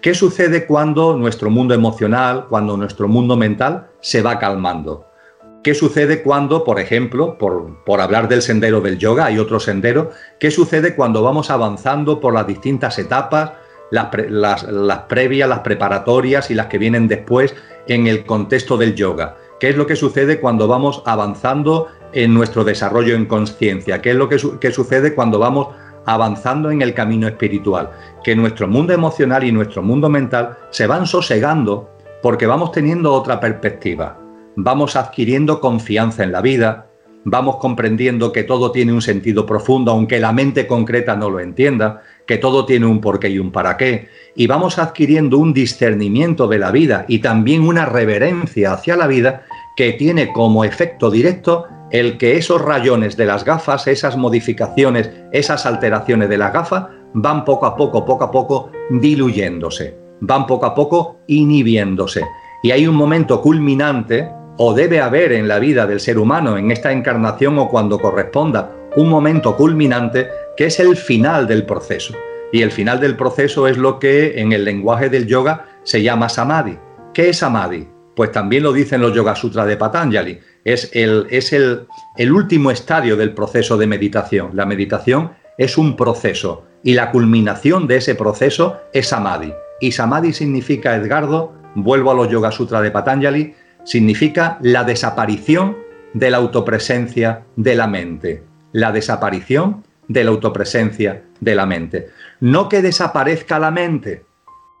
¿Qué sucede cuando nuestro mundo emocional, cuando nuestro mundo mental se va calmando? ¿Qué sucede cuando, por ejemplo, por, hablar del sendero del yoga, hay otro sendero, qué sucede cuando vamos avanzando por las distintas etapas, las, las previas, las preparatorias y las que vienen después en el contexto del yoga? ¿Qué es lo que sucede cuando vamos avanzando en nuestro desarrollo en conciencia? ¿Qué es lo que, que sucede cuando vamos avanzando en el camino espiritual, que nuestro mundo emocional y nuestro mundo mental se van sosegando porque vamos teniendo otra perspectiva, vamos adquiriendo confianza en la vida, vamos comprendiendo que todo tiene un sentido profundo, aunque la mente concreta no lo entienda, que todo tiene un porqué y un para qué, y vamos adquiriendo un discernimiento de la vida y también una reverencia hacia la vida que tiene como efecto directo el que esos rayones de las gafas, esas modificaciones, esas alteraciones de la gafa, van poco a poco, poco a poco diluyéndose, van poco a poco inhibiéndose. Y hay un momento culminante, o debe haber en la vida del ser humano, en esta encarnación o cuando corresponda, un momento culminante que es el final del proceso. Y el final del proceso es lo que en el lenguaje del yoga se llama samadhi. ¿Qué es samadhi? Pues también lo dicen los Yoga Sutras de Patanjali es, el, es el, último estadio del proceso de meditación. La meditación es un proceso y la culminación de ese proceso es samadhi. Y samadhi significa, Edgardo, vuelvo a los Yoga Sutras de Patanjali, significa la desaparición de la autopresencia de la mente. La desaparición de la autopresencia de la mente. No que desaparezca la mente,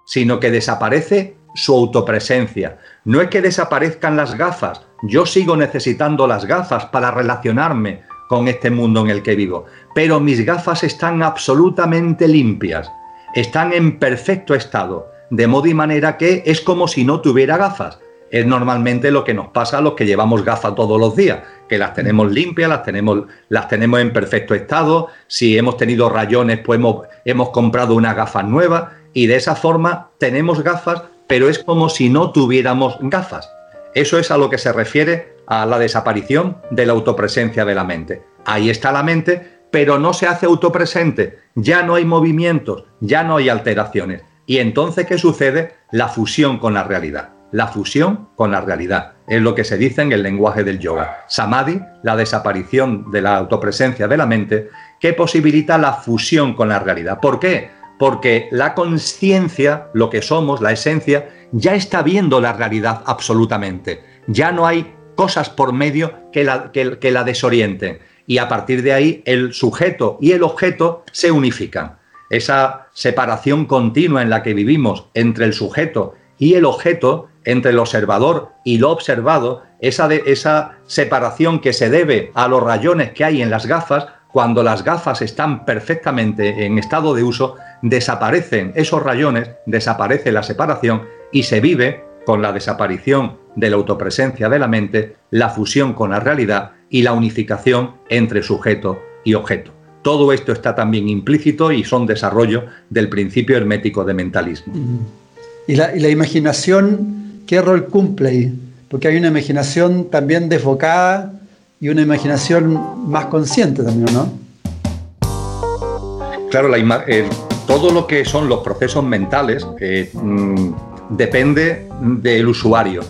sino que desaparece su autopresencia. No es que desaparezcan las gafas, yo sigo necesitando las gafas para relacionarme con este mundo en el que vivo, pero mis gafas están absolutamente limpias, están en perfecto estado, de modo y manera que es como si no tuviera gafas. Es normalmente lo que nos pasa a los que llevamos gafas todos los días, que las tenemos limpias, las tenemos, las tenemos en perfecto estado, si hemos tenido rayones, pues hemos, hemos comprado unas gafas nuevas y de esa forma tenemos gafas pero es como si no tuviéramos gafas. Eso es a lo que se refiere a la desaparición de la autopresencia de la mente. Ahí está la mente, pero no se hace autopresente, ya no hay movimientos, ya no hay alteraciones. Y entonces, ¿qué sucede? La fusión con la realidad. La fusión con la realidad es lo que se dice en el lenguaje del yoga. Samadhi, la desaparición de la autopresencia de la mente, que posibilita la fusión con la realidad. ¿Por qué? porque la conciencia, lo que somos, la esencia, ya está viendo la realidad absolutamente. Ya no hay cosas por medio que la, que, la desorienten. Y a partir de ahí el sujeto y el objeto se unifican. Esa separación continua en la que vivimos entre el sujeto y el objeto, entre el observador y lo observado, esa, esa separación que se debe a los rayones que hay en las gafas, cuando las gafas están perfectamente en estado de uso, desaparecen esos rayones, desaparece la separación y se vive con la desaparición de la autopresencia de la mente, la fusión con la realidad y la unificación entre sujeto y objeto. Todo esto está también implícito y son desarrollo del principio hermético de mentalismo. ¿Y y la imaginación qué rol cumple ahí? Porque hay una imaginación también desbocada y una imaginación más consciente también, ¿no? Claro, todo lo que son los procesos mentales eh, mm, depende del usuario.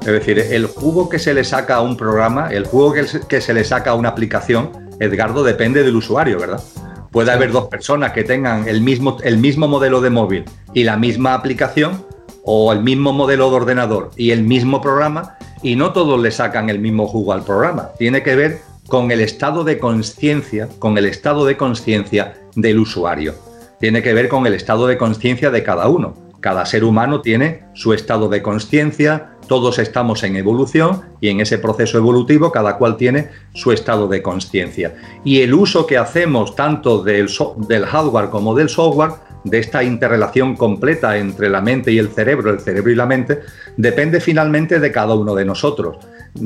Es decir, el jugo que se le saca a un programa, el jugo que, se le saca a una aplicación, Edgardo, depende del usuario, ¿verdad? Puede haber dos personas que tengan el mismo, el mismo modelo de móvil y la misma aplicación, o el mismo modelo de ordenador y el mismo programa, y no todos le sacan el mismo jugo al programa. Tiene que ver con el estado de conciencia, con el estado de conciencia del usuario. Tiene que ver con el estado de conciencia de cada uno. Cada ser humano tiene su estado de conciencia, todos estamos en evolución y en ese proceso evolutivo cada cual tiene su estado de conciencia. Y el uso que hacemos tanto del, del hardware como del software, de esta interrelación completa entre la mente y el cerebro, el cerebro y la mente, depende finalmente de cada uno de nosotros.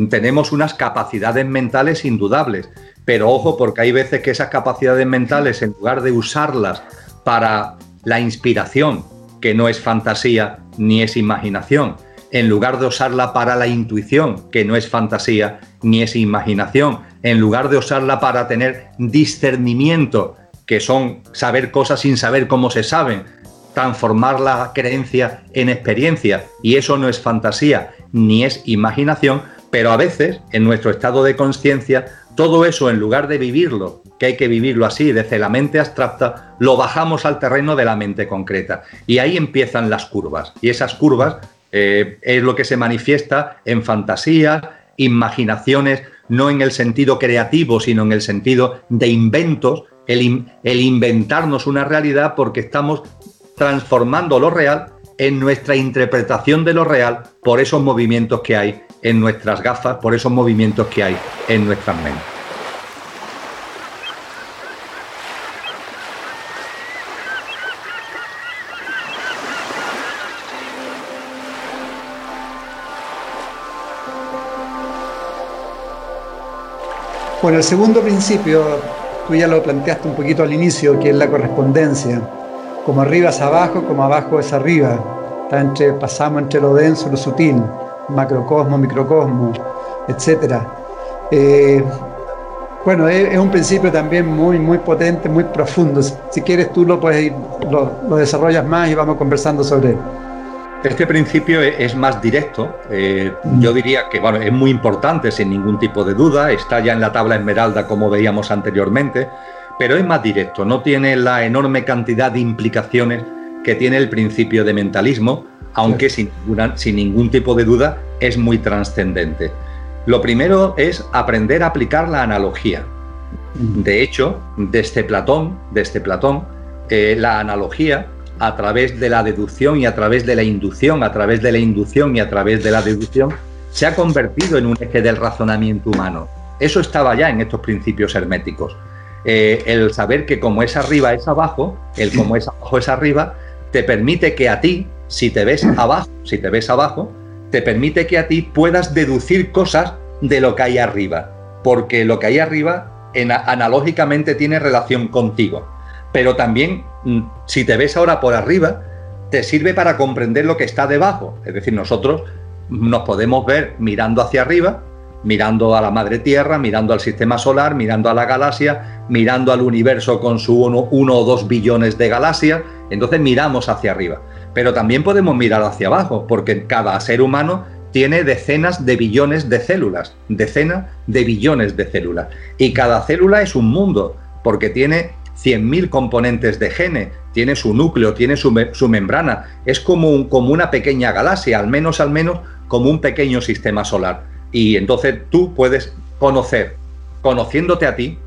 Tenemos unas capacidades mentales indudables, pero ojo porque hay veces que esas capacidades mentales, en lugar de usarlas para la inspiración, que no es fantasía ni es imaginación, en lugar de usarla para la intuición, que no es fantasía ni es imaginación, en lugar de usarla para tener discernimiento, que son saber cosas sin saber cómo se saben, transformar la creencia en experiencia, y eso no es fantasía ni es imaginación, pero a veces en nuestro estado de conciencia, todo eso en lugar de vivirlo, que hay que vivirlo así, desde la mente abstracta, lo bajamos al terreno de la mente concreta. Y ahí empiezan las curvas. Y esas curvas eh, es lo que se manifiesta en fantasías, imaginaciones, no en el sentido creativo, sino en el sentido de inventos, el, inventarnos una realidad porque estamos transformando lo real en nuestra interpretación de lo real por esos movimientos que hay en nuestras gafas, por esos movimientos que hay en nuestras mentes. Bueno, el segundo principio, tú ya lo planteaste un poquito al inicio, que es la correspondencia. Como arriba es abajo, como abajo es arriba. Está pasamos entre lo denso y lo sutil, macrocosmo, microcosmo, etc. Eh, bueno, es, un principio también muy, muy potente, muy profundo. Si quieres tú lo puedes ir, lo, lo desarrollas más y vamos conversando sobre él. Este principio e-, es más directo. Eh, yo diría que bueno, es muy importante, sin ningún tipo de duda. Está ya en la tabla esmeralda, como veíamos anteriormente, pero es más directo. No tiene la enorme cantidad de implicaciones que tiene el principio de mentalismo, aunque sin, sin ningún tipo de duda es muy trascendente. Lo primero es aprender a aplicar la analogía. De hecho, desde Platón, desde Platón, eh, la analogía a través de la deducción y a través de la inducción, a través de la inducción y a través de la deducción, se ha convertido en un eje del razonamiento humano. Eso estaba ya en estos principios herméticos. Eh, el saber que como es arriba es abajo, el como es abajo es arriba, te permite que a ti, si te ves abajo, si te ves abajo, te permite que a ti puedas deducir cosas de lo que hay arriba, porque lo que hay arriba analógicamente tiene relación contigo pero también mm, si te ves ahora por arriba, te sirve para comprender lo que está debajo. Es decir, nosotros nos podemos ver mirando hacia arriba, mirando a la madre tierra, mirando al sistema solar, mirando a la galaxia, mirando al universo con su uno, o dos billones de galaxias. Entonces miramos hacia arriba. Pero también podemos mirar hacia abajo, porque cada ser humano tiene decenas de billones de células, decenas de billones de células. Y cada célula es un mundo, porque tiene 100.000 componentes de gene, tiene su núcleo, tiene su, membrana, es como, como una pequeña galaxia, al menos, al menos como un pequeño sistema solar. Y entonces tú puedes conocer, conociéndote a ti,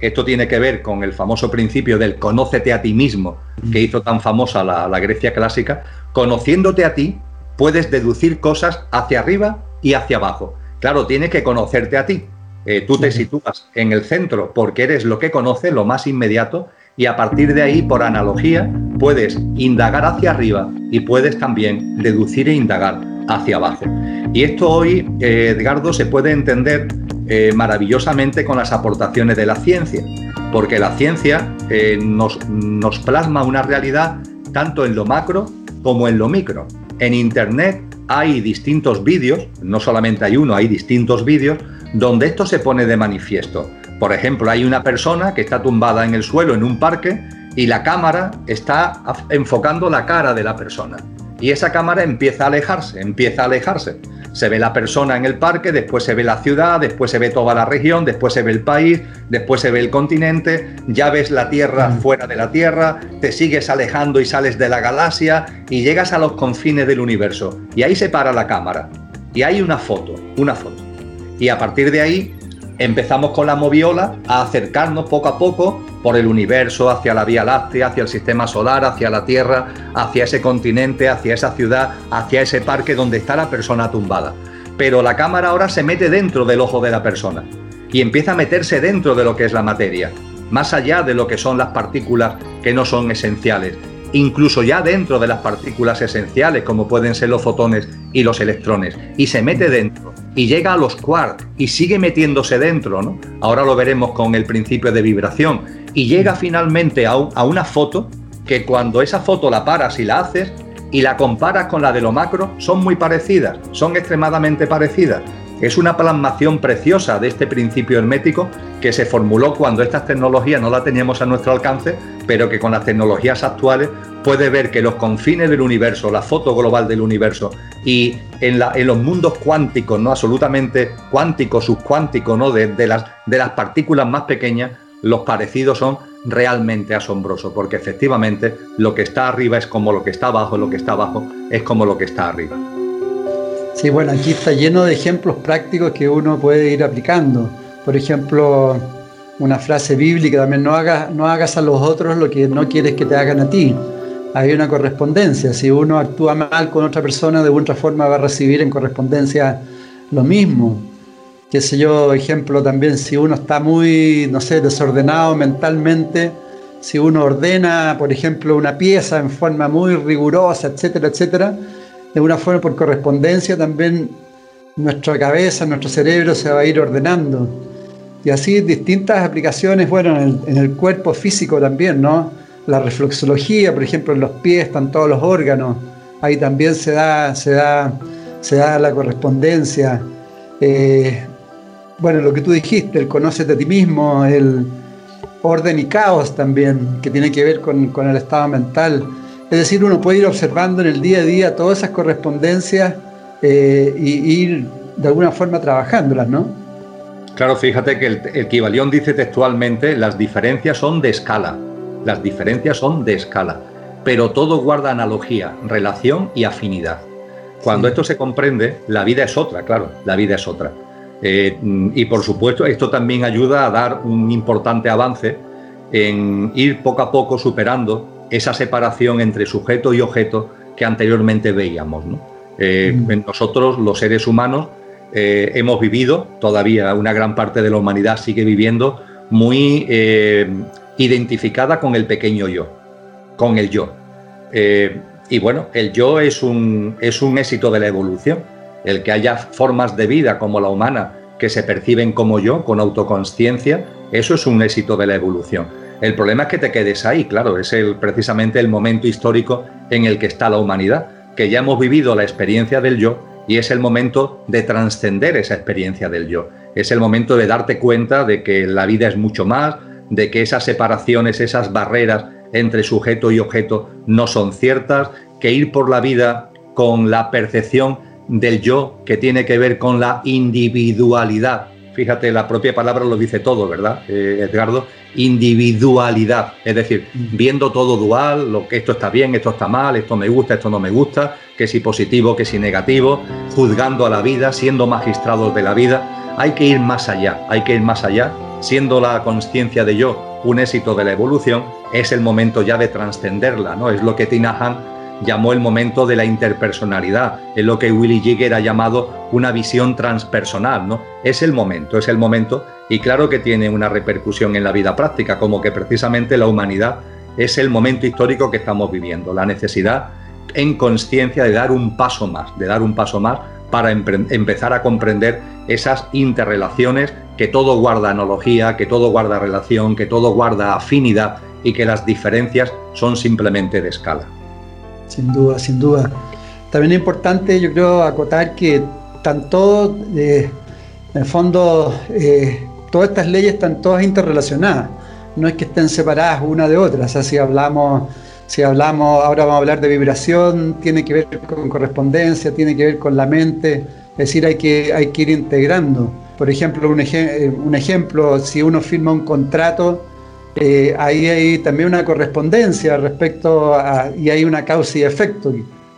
esto tiene que ver con el famoso principio del conócete a ti mismo, que hizo tan famosa la, la Grecia clásica, conociéndote a ti, puedes deducir cosas hacia arriba y hacia abajo. Claro, tienes que conocerte a ti. Eh, tú te sitúas en el centro porque eres lo que conoce, lo más inmediato, y a partir de ahí, por analogía, puedes indagar hacia arriba y puedes también deducir e indagar hacia abajo. Y esto hoy, eh, Edgardo, se puede entender eh, maravillosamente con las aportaciones de la ciencia, porque la ciencia nos, nos plasma una realidad tanto en lo macro como en lo micro. En Internet hay distintos vídeos, no solamente hay uno, hay distintos vídeos donde esto se pone de manifiesto. Por ejemplo, hay una persona que está tumbada en el suelo en un parque y la cámara está enfocando la cara de la persona. Y esa cámara empieza a alejarse, empieza a alejarse. Se ve la persona en el parque, después se ve la ciudad, después se ve toda la región, después se ve el país, después se ve el continente, ya ves la Tierra mm. fuera de la Tierra, te sigues alejando y sales de la galaxia y llegas a los confines del universo. Y ahí se para la cámara. Y hay una foto, una foto. Y a partir de ahí empezamos con la moviola a acercarnos poco a poco por el universo, hacia la Vía Láctea, hacia el sistema solar, hacia la Tierra, hacia ese continente, hacia esa ciudad, hacia ese parque donde está la persona tumbada. Pero la cámara ahora se mete dentro del ojo de la persona y empieza a meterse dentro de lo que es la materia, más allá de lo que son las partículas que no son esenciales, incluso ya dentro de las partículas esenciales como pueden ser los fotones y los electrones, y se mete dentro y llega a los quarks y sigue metiéndose dentro, ¿no? Ahora lo veremos con el principio de vibración y llega finalmente a, a una foto que cuando esa foto la paras y la haces y la comparas con la de lo macro, son muy parecidas, son extremadamente parecidas. Es una plasmación preciosa de este principio hermético que se formuló cuando estas tecnologías no las teníamos a nuestro alcance, pero que con las tecnologías actuales puede ver que los confines del universo, la foto global del universo y en, los mundos cuánticos, no absolutamente cuánticos, subcuánticos, ¿no? de, las, partículas más pequeñas, los parecidos son realmente asombrosos, porque efectivamente lo que está arriba es como lo que está abajo, lo que está abajo es como lo que está arriba. Sí, bueno, aquí está lleno de ejemplos prácticos que uno puede ir aplicando. Por ejemplo, una frase bíblica también, no hagas a los otros lo que no quieres que te hagan a ti. Hay una correspondencia. Si uno actúa mal con otra persona, de otra forma va a recibir en correspondencia lo mismo. Qué sé yo, ejemplo también, si uno está muy, no sé, desordenado mentalmente, si uno ordena, por ejemplo, una pieza en forma muy rigurosa, etcétera, etcétera, de una forma por correspondencia también nuestra cabeza, nuestro cerebro se va a ir ordenando. Y así distintas aplicaciones, bueno, en el, cuerpo físico también, ¿no? La reflexología, por ejemplo, en los pies están todos los órganos, ahí también se da, se da, se da la correspondencia. Eh, bueno, lo que tú dijiste, el conócete a ti mismo, el orden y caos también, que tiene que ver con, el estado mental. Es decir, uno puede ir observando en el día a día todas esas correspondencias eh, y ir de alguna forma trabajándolas, ¿no? Claro, fíjate que el, el dice textualmente, las diferencias son de escala, las diferencias son de escala, pero todo guarda analogía, relación y afinidad. Cuando esto se comprende, la vida es otra, claro, la vida es otra. Eh, y por supuesto, esto también ayuda a dar un importante avance en ir poco a poco superando esa separación entre sujeto y objeto que anteriormente veíamos. Eh, mm. Nosotros, los seres humanos, eh, hemos vivido, todavía una gran parte de la humanidad sigue viviendo muy identificada con el pequeño yo, con el yo. y bueno, el yo es un, es un éxito de la evolución. El que haya formas de vida como la humana que se perciben como yo, con autoconsciencia, eso es un éxito de la evolución. El problema es que te quedes ahí, claro, es el, precisamente el momento histórico en el que está la humanidad, que ya hemos vivido la experiencia del yo y es el momento de trascender esa experiencia del yo. Es el momento de darte cuenta de que la vida es mucho más, de que esas separaciones, esas barreras entre sujeto y objeto no son ciertas, que ir por la vida con la percepción del yo que tiene que ver con la individualidad. Fíjate, la propia palabra lo dice todo, ¿verdad, eh, Edgardo? individualidad, es decir, viendo todo dual, lo que esto está bien, esto está mal, esto me gusta, esto no me gusta, que si positivo, que si negativo, juzgando a la vida, siendo magistrados de la vida, hay que ir más allá, hay que ir más allá, siendo la conciencia de yo un éxito de la evolución, es el momento ya de trascenderla, ¿no? Es lo que Tina Han llamó el momento de la interpersonalidad, es lo que Willy Jigger ha llamado una visión transpersonal, ¿no? Es el momento, es el momento y claro que tiene una repercusión en la vida práctica, como que precisamente la humanidad es el momento histórico que estamos viviendo, la necesidad en conciencia de dar un paso más, de dar un paso más para empezar a comprender esas interrelaciones, que todo guarda analogía, que todo guarda relación, que todo guarda afinidad y que las diferencias son simplemente de escala. Sin duda, sin duda. También es importante, yo creo, acotar que tanto, eh, en el fondo, eh, todas estas leyes están todas interrelacionadas. No es que estén separadas una de otra. O sea, si hablamos, si hablamos, ahora vamos a hablar de vibración, tiene que ver con correspondencia, tiene que ver con la mente. Es decir, hay que, hay que ir integrando. Por ejemplo, un, eh, un ejemplo, si uno firma un contrato, eh, ahí hay también una correspondencia respecto a, y hay una causa y efecto.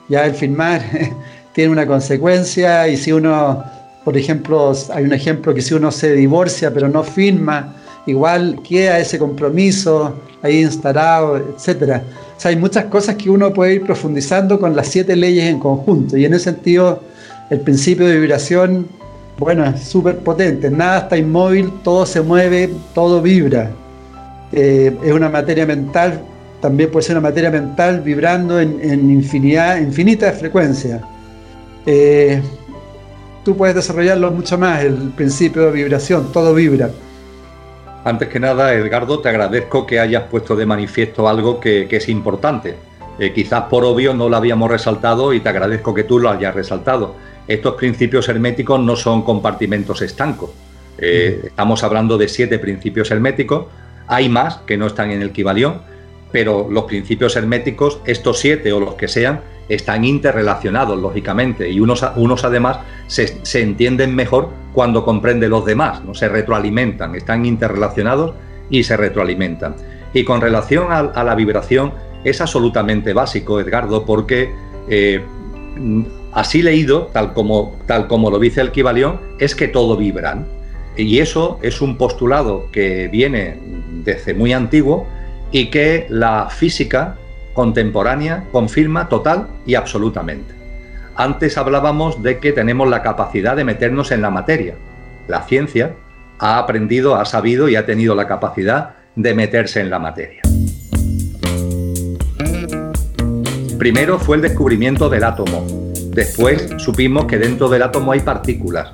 Ya el firmar tiene una consecuencia y si uno, por ejemplo, hay un ejemplo que si uno se divorcia pero no firma igual queda ese compromiso ahí instalado, etcétera. O sea, hay muchas cosas que uno puede ir profundizando con las siete leyes en conjunto. Y en ese sentido, el principio de vibración, bueno, es súper potente. Nada está inmóvil, todo se mueve, todo vibra. Eh, es una materia mental, también puede ser una materia mental vibrando en, infinidad, infinita frecuencia. Eh, tú puedes desarrollarlo mucho más, el principio de vibración, todo vibra. Antes que nada, Edgardo, te agradezco que hayas puesto de manifiesto algo que, es importante. Eh, quizás por obvio no lo habíamos resaltado y te agradezco que tú lo hayas resaltado. Estos principios herméticos no son compartimentos estancos. Eh, estamos hablando de siete principios herméticos. Hay más que no están en el Kibalión, pero los principios herméticos, estos siete o los que sean, están interrelacionados, lógicamente, y unos, unos además se, entienden mejor cuando comprenden los demás, ¿no? se retroalimentan, están interrelacionados y se retroalimentan. Y con relación a, la vibración, es absolutamente básico, Edgardo, porque eh, así leído, tal como, tal como lo dice el Kibalión, es que todo vibra. Y eso es un postulado que viene desde muy antiguo y que la física contemporánea confirma total y absolutamente. Antes hablábamos de que tenemos la capacidad de meternos en la materia. La ciencia ha aprendido, ha sabido y ha tenido la capacidad de meterse en la materia. Primero fue el descubrimiento del átomo. Después supimos que dentro del átomo hay partículas.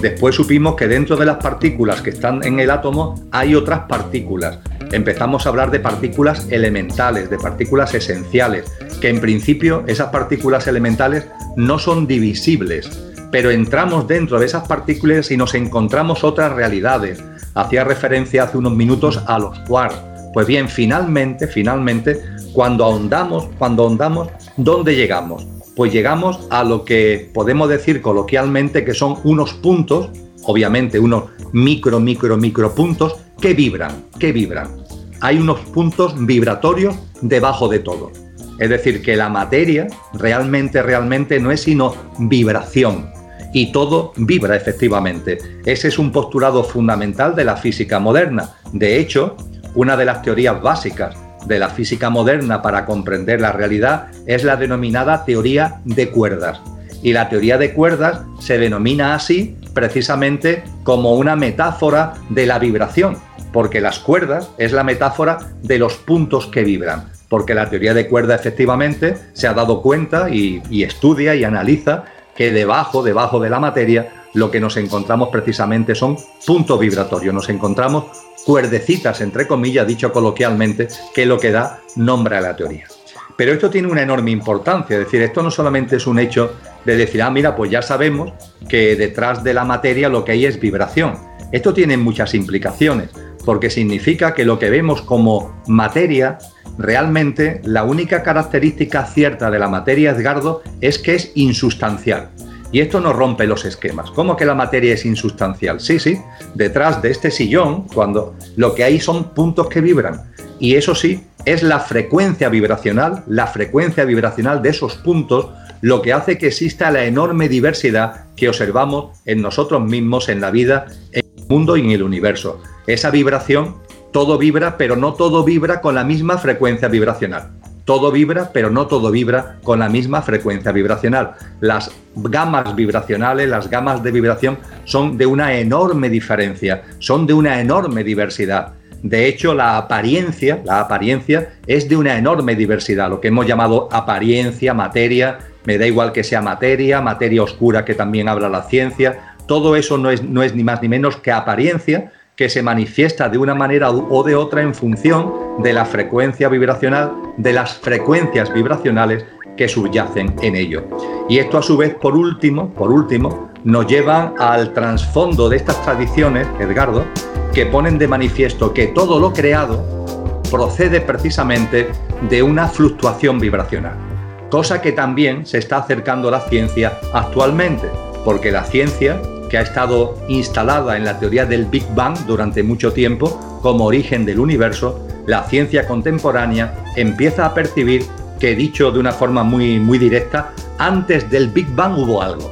Después supimos que dentro de las partículas que están en el átomo hay otras partículas empezamos a hablar de partículas elementales, de partículas esenciales, que en principio esas partículas elementales no son divisibles, pero entramos dentro de esas partículas y nos encontramos otras realidades. Hacía referencia hace unos minutos a los quarks. Pues bien, finalmente, finalmente, cuando ahondamos, cuando ahondamos, ¿dónde llegamos? Pues llegamos a lo que podemos decir coloquialmente que son unos puntos, obviamente unos micro, micro, micro puntos que vibran, que vibran hay unos puntos vibratorios debajo de todo. Es decir, que la materia realmente, realmente no es sino vibración. Y todo vibra efectivamente. Ese es un postulado fundamental de la física moderna. De hecho, una de las teorías básicas de la física moderna para comprender la realidad es la denominada teoría de cuerdas. Y la teoría de cuerdas se denomina así precisamente como una metáfora de la vibración porque las cuerdas es la metáfora de los puntos que vibran, porque la teoría de cuerda efectivamente se ha dado cuenta y, estudia y analiza que debajo, debajo de la materia, lo que nos encontramos precisamente son puntos vibratorios, nos encontramos cuerdecitas, entre comillas, dicho coloquialmente, que lo que da nombre a la teoría. Pero esto tiene una enorme importancia, es decir, esto no solamente es un hecho de decir, ah, mira, pues ya sabemos que detrás de la materia lo que hay es vibración. Esto tiene muchas implicaciones porque significa que lo que vemos como materia, realmente la única característica cierta de la materia, Edgardo, es que es insustancial. Y esto no rompe los esquemas. ¿Cómo que la materia es insustancial? Sí, sí, detrás de este sillón, cuando lo que hay son puntos que vibran. Y eso sí, es la frecuencia vibracional, la frecuencia vibracional de esos puntos, lo que hace que exista la enorme diversidad que observamos en nosotros mismos, en la vida, en el mundo y en el universo esa vibración, todo vibra, pero no todo vibra con la misma frecuencia vibracional. Todo vibra, pero no todo vibra con la misma frecuencia vibracional. Las gamas vibracionales, las gamas de vibración son de una enorme diferencia, son de una enorme diversidad. De hecho, la apariencia, la apariencia es de una enorme diversidad, lo que hemos llamado apariencia, materia, me da igual que sea materia, materia oscura que también habla la ciencia, todo eso no es, no es ni más ni menos que apariencia, que se manifiesta de una manera o de otra en función de la frecuencia vibracional, de las frecuencias vibracionales que subyacen en ello. Y esto a su vez, por último, por último, nos lleva al trasfondo de estas tradiciones, Edgardo, que ponen de manifiesto que todo lo creado procede precisamente de una fluctuación vibracional, cosa que también se está acercando a la ciencia actualmente, porque la ciencia que ha estado instalada en la teoría del Big Bang durante mucho tiempo como origen del universo, la ciencia contemporánea empieza a percibir que, dicho de una forma muy, muy directa, antes del Big Bang hubo algo.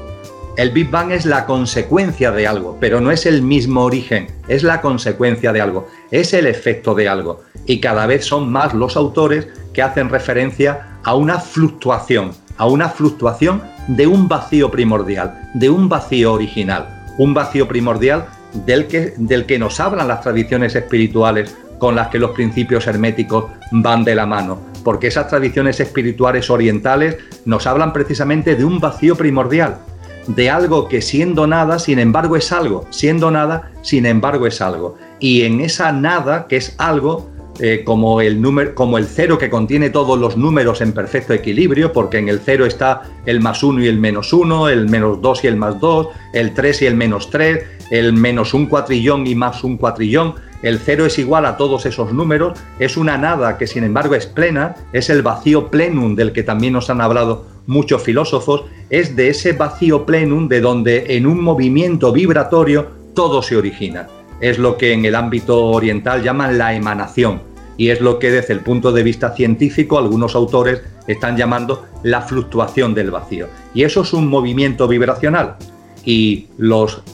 El Big Bang es la consecuencia de algo, pero no es el mismo origen, es la consecuencia de algo, es el efecto de algo. Y cada vez son más los autores que hacen referencia a una fluctuación, a una fluctuación de un vacío primordial, de un vacío original, un vacío primordial del que, del que nos hablan las tradiciones espirituales con las que los principios herméticos van de la mano, porque esas tradiciones espirituales orientales nos hablan precisamente de un vacío primordial, de algo que siendo nada, sin embargo es algo, siendo nada, sin embargo es algo. Y en esa nada, que es algo, eh, como, el número, como el cero que contiene todos los números en perfecto equilibrio, porque en el cero está el más uno y el menos uno, el menos dos y el más dos, el tres y el menos tres, el menos un cuatrillón y más un cuatrillón. El cero es igual a todos esos números, es una nada que sin embargo es plena, es el vacío plenum del que también nos han hablado muchos filósofos, es de ese vacío plenum de donde en un movimiento vibratorio todo se origina. Es lo que en el ámbito oriental llaman la emanación y es lo que desde el punto de vista científico algunos autores están llamando la fluctuación del vacío. Y eso es un movimiento vibracional y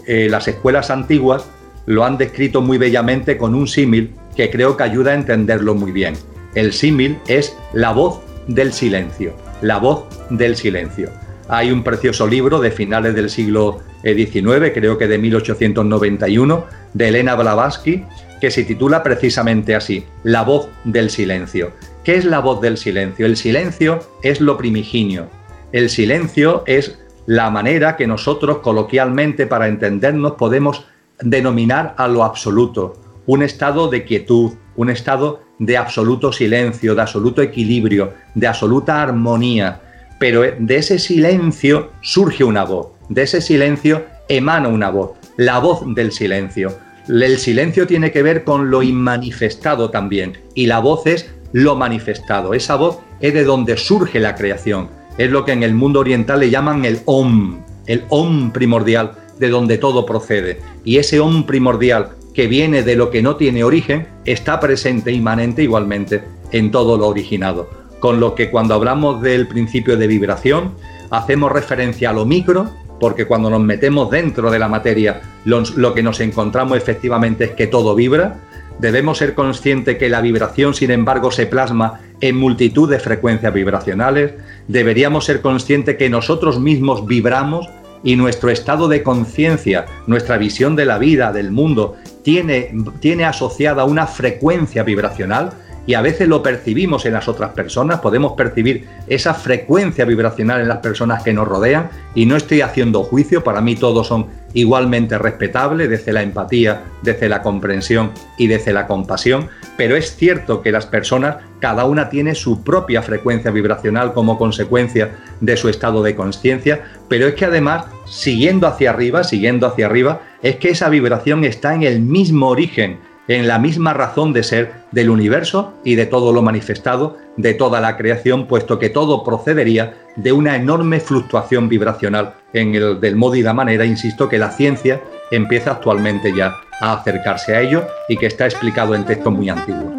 eh, las escuelas antiguas lo han descrito muy bellamente con un símil que creo que ayuda a entenderlo muy bien. El símil es la voz del silencio, la voz del silencio. Hay un precioso libro de finales del siglo XIX, creo que de 1891, de Elena Blavatsky, que se titula precisamente así, La voz del silencio. ¿Qué es la voz del silencio? El silencio es lo primigenio. El silencio es la manera que nosotros coloquialmente para entendernos podemos denominar a lo absoluto, un estado de quietud, un estado de absoluto silencio, de absoluto equilibrio, de absoluta armonía. Pero de ese silencio surge una voz, de ese silencio emana una voz, la voz del silencio. El silencio tiene que ver con lo inmanifestado también y la voz es lo manifestado. Esa voz es de donde surge la creación. Es lo que en el mundo oriental le llaman el Om, el Om primordial, de donde todo procede. Y ese Om primordial que viene de lo que no tiene origen está presente inmanente igualmente en todo lo originado. Con lo que cuando hablamos del principio de vibración, hacemos referencia a lo micro, porque cuando nos metemos dentro de la materia, lo, que nos encontramos efectivamente es que todo vibra. Debemos ser conscientes que la vibración, sin embargo, se plasma en multitud de frecuencias vibracionales. Deberíamos ser conscientes que nosotros mismos vibramos y nuestro estado de conciencia, nuestra visión de la vida, del mundo, tiene, tiene asociada una frecuencia vibracional y a veces lo percibimos en las otras personas, podemos percibir esa frecuencia vibracional en las personas que nos rodean y no estoy haciendo juicio, para mí todos son igualmente respetables desde la empatía, desde la comprensión y desde la compasión, pero es cierto que las personas, cada una tiene su propia frecuencia vibracional como consecuencia de su estado de conciencia, pero es que además, siguiendo hacia arriba, siguiendo hacia arriba, es que esa vibración está en el mismo origen en la misma razón de ser del universo y de todo lo manifestado, de toda la creación, puesto que todo procedería de una enorme fluctuación vibracional en el del modo y la manera, insisto, que la ciencia empieza actualmente ya a acercarse a ello y que está explicado en textos muy antiguos.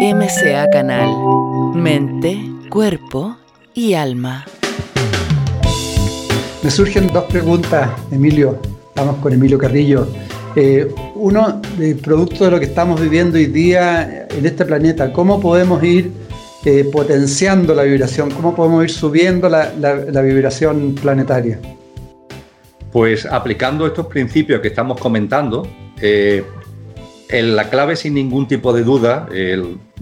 MCA Canal Mente, Cuerpo y Alma. Me surgen dos preguntas, Emilio. Vamos con Emilio Carrillo. Eh, uno, producto de lo que estamos viviendo hoy día en este planeta, ¿cómo podemos ir eh, potenciando la vibración? ¿Cómo podemos ir subiendo la, vibración planetaria? Pues aplicando estos principios que estamos comentando, eh, la clave sin ningún tipo de duda,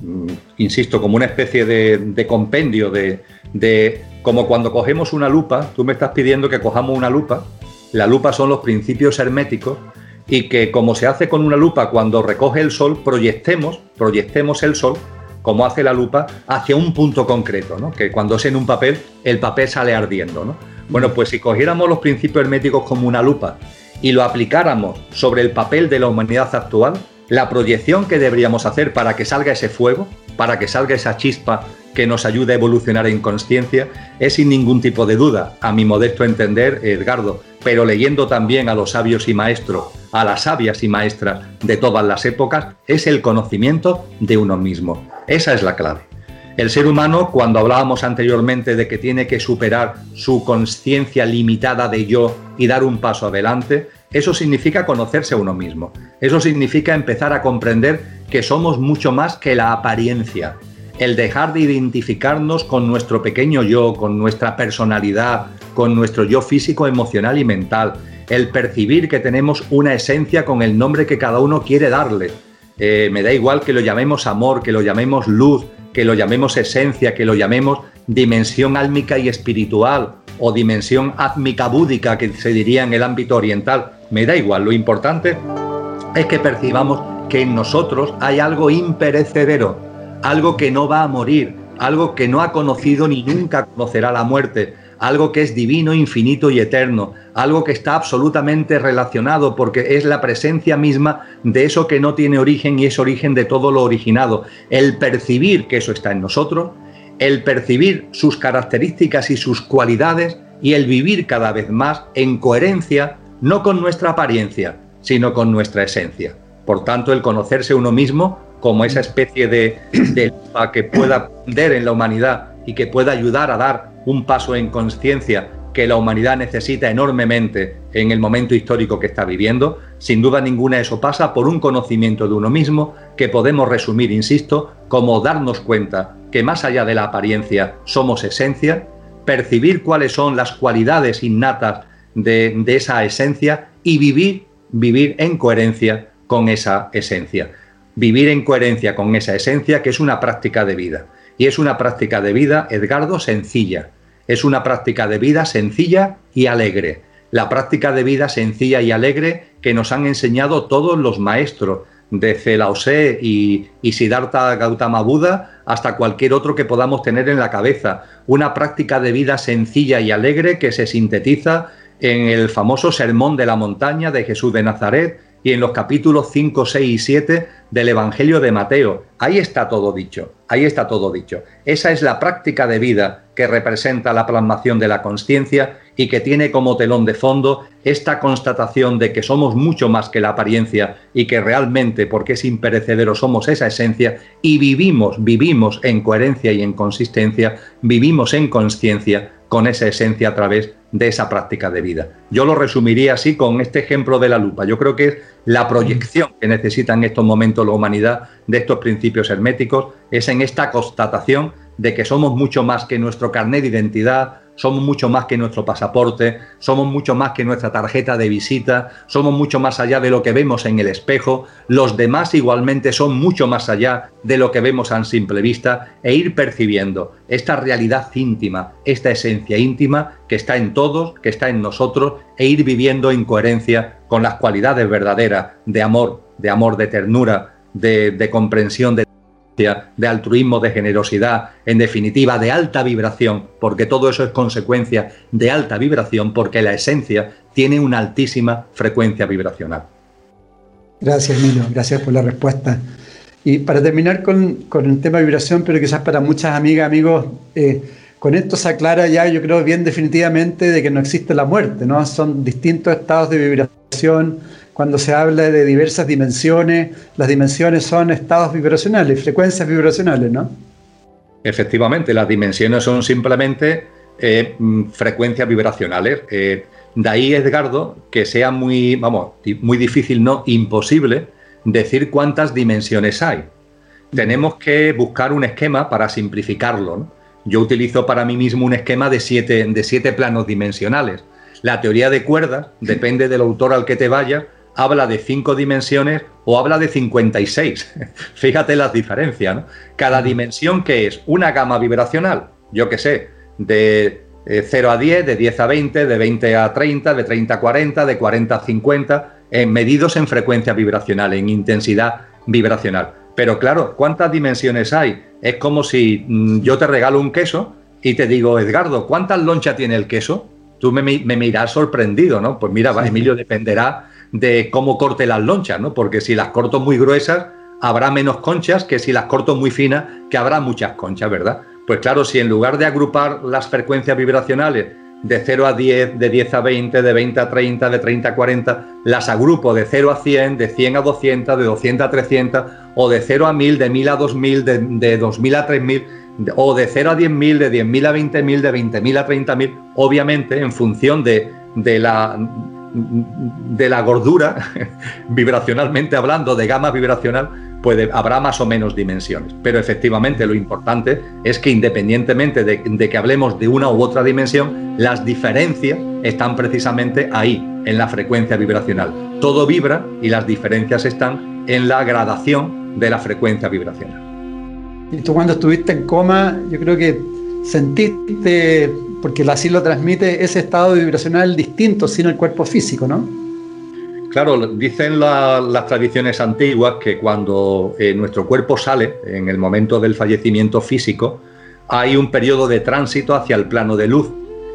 mm, insisto, como una especie de, compendio de, de, como cuando cogemos una lupa, tú me estás pidiendo que cojamos una lupa, la lupa son los principios herméticos y que como se hace con una lupa cuando recoge el sol, proyectemos, proyectemos el sol como hace la lupa hacia un punto concreto, ¿no? que cuando es en un papel, el papel sale ardiendo. ¿no? Bueno, pues si cogiéramos los principios herméticos como una lupa y lo aplicáramos sobre el papel de la humanidad actual, la proyección que deberíamos hacer para que salga ese fuego, para que salga esa chispa que nos ayude a evolucionar en conciencia, es sin ningún tipo de duda, a mi modesto entender, Edgardo, pero leyendo también a los sabios y maestros a las sabias y maestras de todas las épocas es el conocimiento de uno mismo. Esa es la clave. El ser humano, cuando hablábamos anteriormente de que tiene que superar su conciencia limitada de yo y dar un paso adelante, eso significa conocerse a uno mismo. Eso significa empezar a comprender que somos mucho más que la apariencia. El dejar de identificarnos con nuestro pequeño yo, con nuestra personalidad, con nuestro yo físico, emocional y mental. El percibir que tenemos una esencia con el nombre que cada uno quiere darle. Eh, me da igual que lo llamemos amor, que lo llamemos luz, que lo llamemos esencia, que lo llamemos dimensión álmica y espiritual o dimensión átmica búdica que se diría en el ámbito oriental, me da igual, lo importante es que percibamos que en nosotros hay algo imperecedero, algo que no va a morir, algo que no ha conocido ni nunca conocerá la muerte, algo que es divino, infinito y eterno, algo que está absolutamente relacionado porque es la presencia misma de eso que no tiene origen y es origen de todo lo originado. El percibir que eso está en nosotros, el percibir sus características y sus cualidades y el vivir cada vez más en coherencia, no con nuestra apariencia, sino con nuestra esencia. Por tanto, el conocerse uno mismo como esa especie de, de que pueda aprender en la humanidad y que pueda ayudar a dar un paso en conciencia que la humanidad necesita enormemente en el momento histórico que está viviendo, sin duda ninguna eso pasa por un conocimiento de uno mismo que podemos resumir, insisto, como darnos cuenta que más allá de la apariencia somos esencia, percibir cuáles son las cualidades innatas de, de esa esencia y vivir, vivir en coherencia con esa esencia. Vivir en coherencia con esa esencia que es una práctica de vida. Y es una práctica de vida, Edgardo, sencilla. Es una práctica de vida sencilla y alegre. La práctica de vida sencilla y alegre que nos han enseñado todos los maestros, desde Lao y, y Siddhartha Gautama Buda hasta cualquier otro que podamos tener en la cabeza. Una práctica de vida sencilla y alegre que se sintetiza en el famoso Sermón de la Montaña de Jesús de Nazaret, y en los capítulos 5, 6 y 7 del Evangelio de Mateo. Ahí está todo dicho, ahí está todo dicho. Esa es la práctica de vida que representa la plasmación de la conciencia y que tiene como telón de fondo esta constatación de que somos mucho más que la apariencia y que realmente, porque es imperecedero, somos esa esencia y vivimos, vivimos en coherencia y en consistencia, vivimos en conciencia con esa esencia a través de esa práctica de vida. Yo lo resumiría así con este ejemplo de la lupa. Yo creo que es la proyección que necesita en estos momentos la humanidad de estos principios herméticos, es en esta constatación de que somos mucho más que nuestro carnet de identidad, somos mucho más que nuestro pasaporte, somos mucho más que nuestra tarjeta de visita, somos mucho más allá de lo que vemos en el espejo, los demás igualmente son mucho más allá de lo que vemos a simple vista e ir percibiendo esta realidad íntima, esta esencia íntima que está en todos, que está en nosotros e ir viviendo en coherencia con las cualidades verdaderas de amor, de amor, de ternura, de, comprensión, de de altruismo, de generosidad, en definitiva, de alta vibración, porque todo eso es consecuencia de alta vibración, porque la esencia tiene una altísima frecuencia vibracional. Gracias, Milo, gracias por la respuesta. Y para terminar con, el tema de vibración, pero quizás para muchas amigas, amigos, eh, con esto se aclara ya, yo creo, bien definitivamente de que no existe la muerte, ¿no? Son distintos estados de vibración, cuando se habla de diversas dimensiones, las dimensiones son estados vibracionales, frecuencias vibracionales, ¿no? Efectivamente, las dimensiones son simplemente eh, mm, frecuencias vibracionales. Eh, de ahí, Edgardo, que sea muy, vamos, muy difícil, no imposible, decir cuántas dimensiones hay. Tenemos que buscar un esquema para simplificarlo. Yo utilizo para mí mismo un esquema de siete, de siete planos dimensionales. La teoría de cuerdas, depende del autor al que te vayas, habla de cinco dimensiones o habla de 56. Fíjate las diferencias, ¿no? Cada dimensión que es una gama vibracional, yo qué sé, de 0 eh, a 10, de 10 a 20, de 20 a 30, de 30 a 40, de 40 a 50, eh, medidos en frecuencia vibracional, en intensidad vibracional. Pero claro, ¿cuántas dimensiones hay? Es como si mm, yo te regalo un queso y te digo, Edgardo, ¿cuántas lonchas tiene el queso? Tú me, me mirás sorprendido, ¿no? Pues mira, Emilio, dependerá de cómo corte las lonchas, ¿no? Porque si las corto muy gruesas, habrá menos conchas que si las corto muy finas, que habrá muchas conchas, ¿verdad? Pues claro, si en lugar de agrupar las frecuencias vibracionales de 0 a 10, de 10 a 20, de 20 a 30, de 30 a 40, las agrupo de 0 a 100, de 100 a 200, de 200 a 300, o de 0 a 1000, de 1000 a 2000, de, de 2000 a 3000, o de 0 a 10.000, de 10.000 a 20.000, de 20.000 a 30.000, obviamente en función de, de, la, de la gordura, vibracionalmente hablando, de gama vibracional, puede, habrá más o menos dimensiones. Pero efectivamente lo importante es que independientemente de, de que hablemos de una u otra dimensión, las diferencias están precisamente ahí, en la frecuencia vibracional. Todo vibra y las diferencias están en la gradación de la frecuencia vibracional. Y tú cuando estuviste en coma, yo creo que sentiste, porque así lo transmite, ese estado vibracional distinto sin el cuerpo físico, ¿no? Claro, dicen las tradiciones antiguas que cuando eh, nuestro cuerpo sale, en el momento del fallecimiento físico, hay un periodo de tránsito hacia el plano de luz.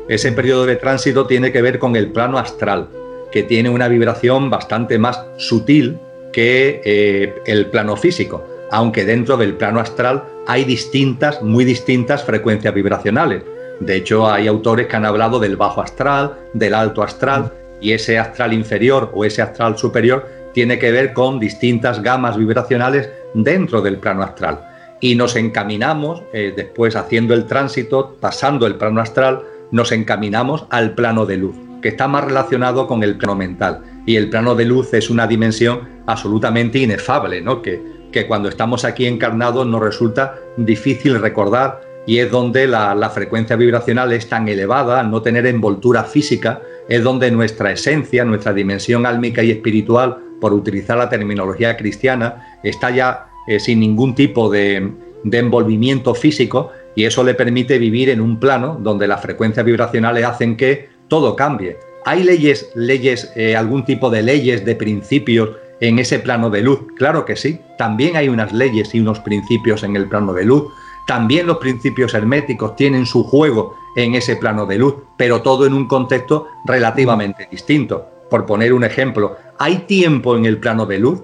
Ese periodo de tránsito tiene que ver con el plano astral, que tiene una vibración bastante más sutil que eh, el plano físico aunque dentro del plano astral hay distintas, muy distintas frecuencias vibracionales. De hecho, hay autores que han hablado del bajo astral, del alto astral, y ese astral inferior o ese astral superior tiene que ver con distintas gamas vibracionales dentro del plano astral. Y nos encaminamos, eh, después haciendo el tránsito, pasando el plano astral, nos encaminamos al plano de luz, que está más relacionado con el plano mental. Y el plano de luz es una dimensión absolutamente inefable, ¿no? que que cuando estamos aquí encarnados nos resulta difícil recordar y es donde la, frecuencia vibracional es tan elevada, al no tener envoltura física, es donde nuestra esencia, nuestra dimensión álmica y espiritual, por utilizar la terminología cristiana, está ya eh, sin ningún tipo de, envolvimiento físico y eso le permite vivir en un plano donde las frecuencias vibracionales hacen que todo cambie. ¿Hay leyes, leyes, eh, algún tipo de leyes, de principios en ese plano de luz? Claro que sí. También hay unas leyes y unos principios en el plano de luz. También los principios herméticos tienen su juego en ese plano de luz, pero todo en un contexto relativamente distinto. Por poner un ejemplo, ¿hay tiempo en el plano de luz?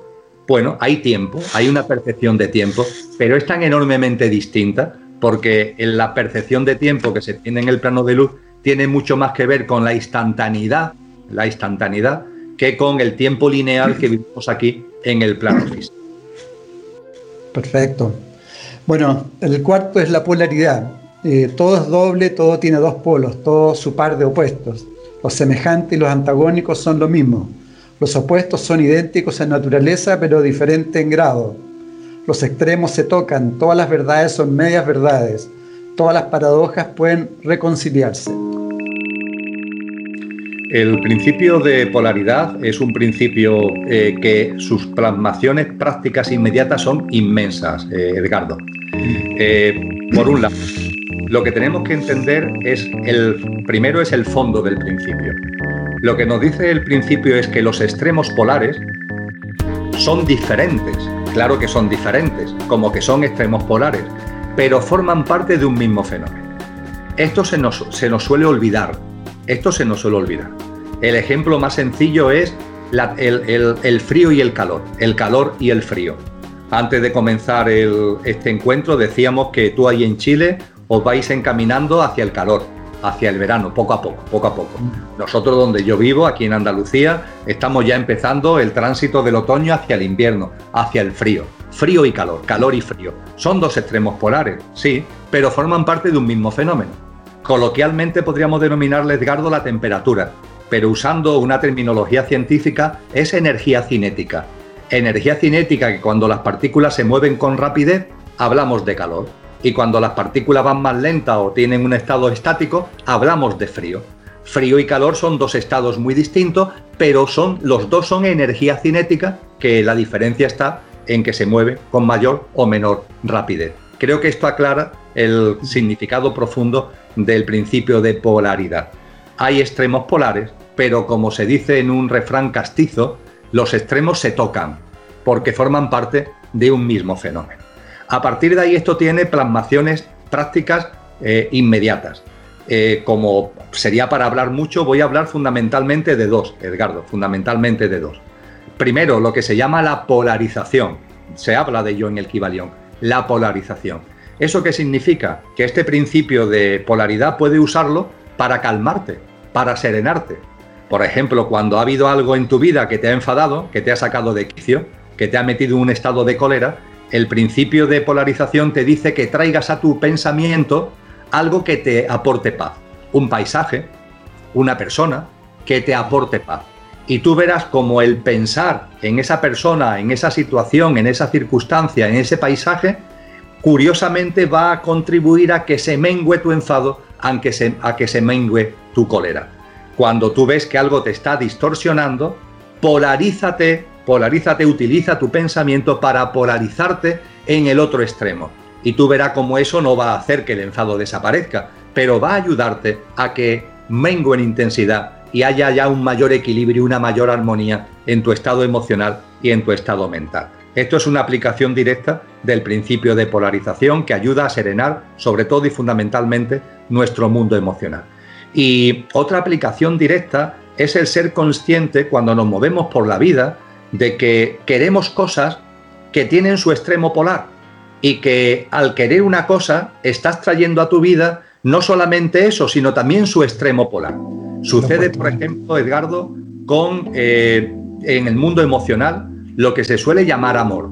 Bueno, hay tiempo, hay una percepción de tiempo, pero es tan enormemente distinta porque en la percepción de tiempo que se tiene en el plano de luz tiene mucho más que ver con la instantaneidad, la instantaneidad que con el tiempo lineal que vivimos aquí en el plano físico. Perfecto. Bueno, el cuarto es la polaridad. Eh, todo es doble, todo tiene dos polos, todo su par de opuestos. Los semejantes y los antagónicos son lo mismo. Los opuestos son idénticos en naturaleza, pero diferentes en grado. Los extremos se tocan, todas las verdades son medias verdades, todas las paradojas pueden reconciliarse. El principio de polaridad es un principio eh, que sus plasmaciones prácticas inmediatas son inmensas, eh, Edgardo. Eh, por un lado, lo que tenemos que entender es el primero es el fondo del principio. Lo que nos dice el principio es que los extremos polares son diferentes, claro que son diferentes, como que son extremos polares, pero forman parte de un mismo fenómeno. Esto se nos, se nos suele olvidar esto se nos suele olvidar. El ejemplo más sencillo es el, frío y el calor, el calor y el frío. Antes de comenzar este encuentro decíamos que tú ahí en Chile os vais encaminando hacia el calor, hacia el verano, poco a poco, poco a poco. Nosotros donde yo vivo, aquí en Andalucía, estamos ya empezando el tránsito del otoño hacia el invierno, hacia el frío. Frío y calor, calor y frío. Son dos extremos polares, sí, pero forman parte de un mismo fenómeno. Coloquialmente podríamos denominarle, Edgardo, la temperatura, pero usando una terminología científica es energía cinética. Energía cinética que cuando las partículas se mueven con rapidez hablamos de calor y cuando las partículas van más lentas o tienen un estado estático hablamos de frío. Frío y calor son dos estados muy distintos, pero son los dos son energía cinética que la diferencia está en que se mueve con mayor o menor rapidez. Creo que esto aclara el significado profundo del principio de polaridad. Hay extremos polares, pero como se dice en un refrán castizo, los extremos se tocan, porque forman parte de un mismo fenómeno. A partir de ahí esto tiene plasmaciones prácticas eh, inmediatas. Eh, como sería para hablar mucho, voy a hablar fundamentalmente de dos, Edgardo, fundamentalmente de dos. Primero, lo que se llama la polarización. Se habla de ello en el Kibalión, la polarización. ¿Eso qué significa? Que este principio de polaridad puede usarlo para calmarte, para serenarte. Por ejemplo, cuando ha habido algo en tu vida que te ha enfadado, que te ha sacado de quicio, que te ha metido en un estado de cólera, el principio de polarización te dice que traigas a tu pensamiento algo que te aporte paz. Un paisaje, una persona que te aporte paz. Y tú verás como el pensar en esa persona, en esa situación, en esa circunstancia, en ese paisaje, curiosamente va a contribuir a que se mengue tu enfado, aunque se, a que se mengue tu cólera. Cuando tú ves que algo te está distorsionando, polarízate, polarízate, utiliza tu pensamiento para polarizarte en el otro extremo. Y tú verás cómo eso no va a hacer que el enfado desaparezca, pero va a ayudarte a que mengue en intensidad y haya ya un mayor equilibrio, una mayor armonía en tu estado emocional y en tu estado mental. Esto es una aplicación directa del principio de polarización que ayuda a serenar, sobre todo y fundamentalmente, nuestro mundo emocional. Y otra aplicación directa es el ser consciente cuando nos movemos por la vida de que queremos cosas que tienen su extremo polar y que al querer una cosa estás trayendo a tu vida no solamente eso, sino también su extremo polar. Sucede, por ejemplo, Edgardo, con eh, en el mundo emocional lo que se suele llamar amor.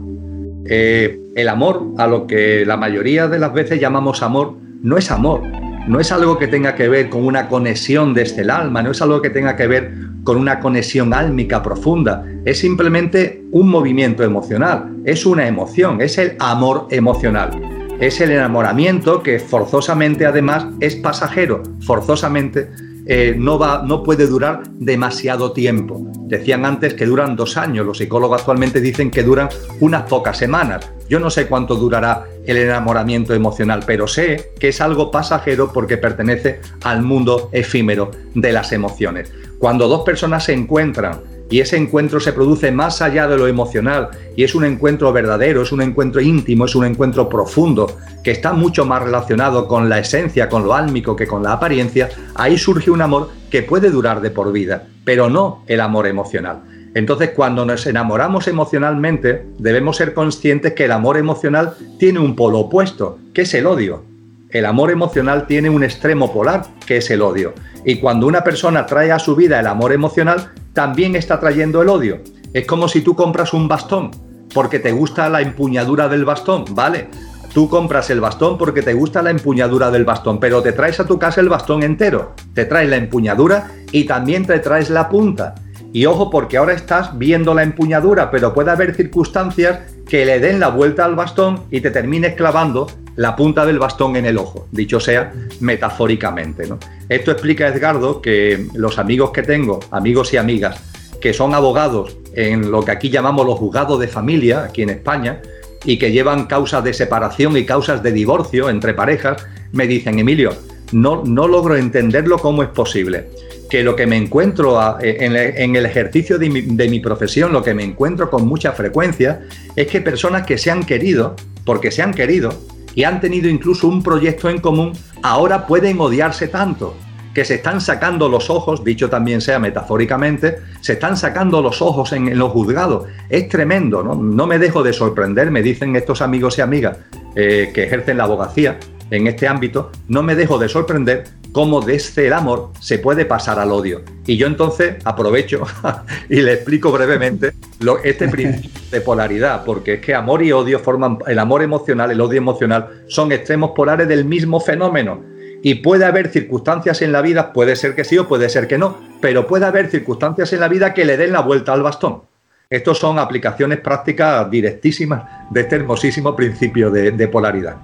Eh, el amor, a lo que la mayoría de las veces llamamos amor, no es amor, no es algo que tenga que ver con una conexión desde el alma, no es algo que tenga que ver con una conexión álmica profunda, es simplemente un movimiento emocional, es una emoción, es el amor emocional, es el enamoramiento que forzosamente además es pasajero, forzosamente eh, no, va, no puede durar demasiado tiempo. Decían antes que duran dos años, los psicólogos actualmente dicen que duran unas pocas semanas. Yo no sé cuánto durará el enamoramiento emocional, pero sé que es algo pasajero porque pertenece al mundo efímero de las emociones. Cuando dos personas se encuentran y ese encuentro se produce más allá de lo emocional y es un encuentro verdadero, es un encuentro íntimo, es un encuentro profundo, que está mucho más relacionado con la esencia, con lo álmico que con la apariencia, ahí surge un amor que puede durar de por vida, pero no el amor emocional. Entonces, cuando nos enamoramos emocionalmente, debemos ser conscientes que el amor emocional tiene un polo opuesto, que es el odio. El amor emocional tiene un extremo polar, que es el odio. Y cuando una persona trae a su vida el amor emocional, también está trayendo el odio. Es como si tú compras un bastón porque te gusta la empuñadura del bastón, ¿vale? Tú compras el bastón porque te gusta la empuñadura del bastón, pero te traes a tu casa el bastón entero. Te traes la empuñadura y también te traes la punta. Y ojo porque ahora estás viendo la empuñadura, pero puede haber circunstancias que le den la vuelta al bastón y te termines clavando la punta del bastón en el ojo, dicho sea metafóricamente. Esto explica Edgardo que los amigos que tengo, amigos y amigas, que son abogados en lo que aquí llamamos los juzgados de familia, aquí en España, y que llevan causas de separación y causas de divorcio entre parejas, me dicen, Emilio, no, no logro entenderlo cómo es posible. Que lo que me encuentro en, el ejercicio de mi profesión, lo que me encuentro con mucha frecuencia, es que personas que se han querido, porque se han querido, y han tenido incluso un proyecto en común, ahora pueden odiarse tanto que se están sacando los ojos, dicho también sea metafóricamente, se están sacando los ojos en, los juzgados. Es tremendo, ¿no? No me dejo de sorprender, me dicen estos amigos y amigas eh, que ejercen la abogacía en este ámbito, no me dejo de sorprender cómo desde el amor se puede pasar al odio. Y yo entonces aprovecho y le explico brevemente lo, este principio de polaridad, porque es que amor y odio forman, el amor emocional, el odio emocional, son extremos polares del mismo fenómeno. Y puede haber circunstancias en la vida, puede ser que sí o puede ser que no, pero puede haber circunstancias en la vida que le den la vuelta al bastón. Estos son aplicaciones prácticas directísimas de este hermosísimo principio de polaridad.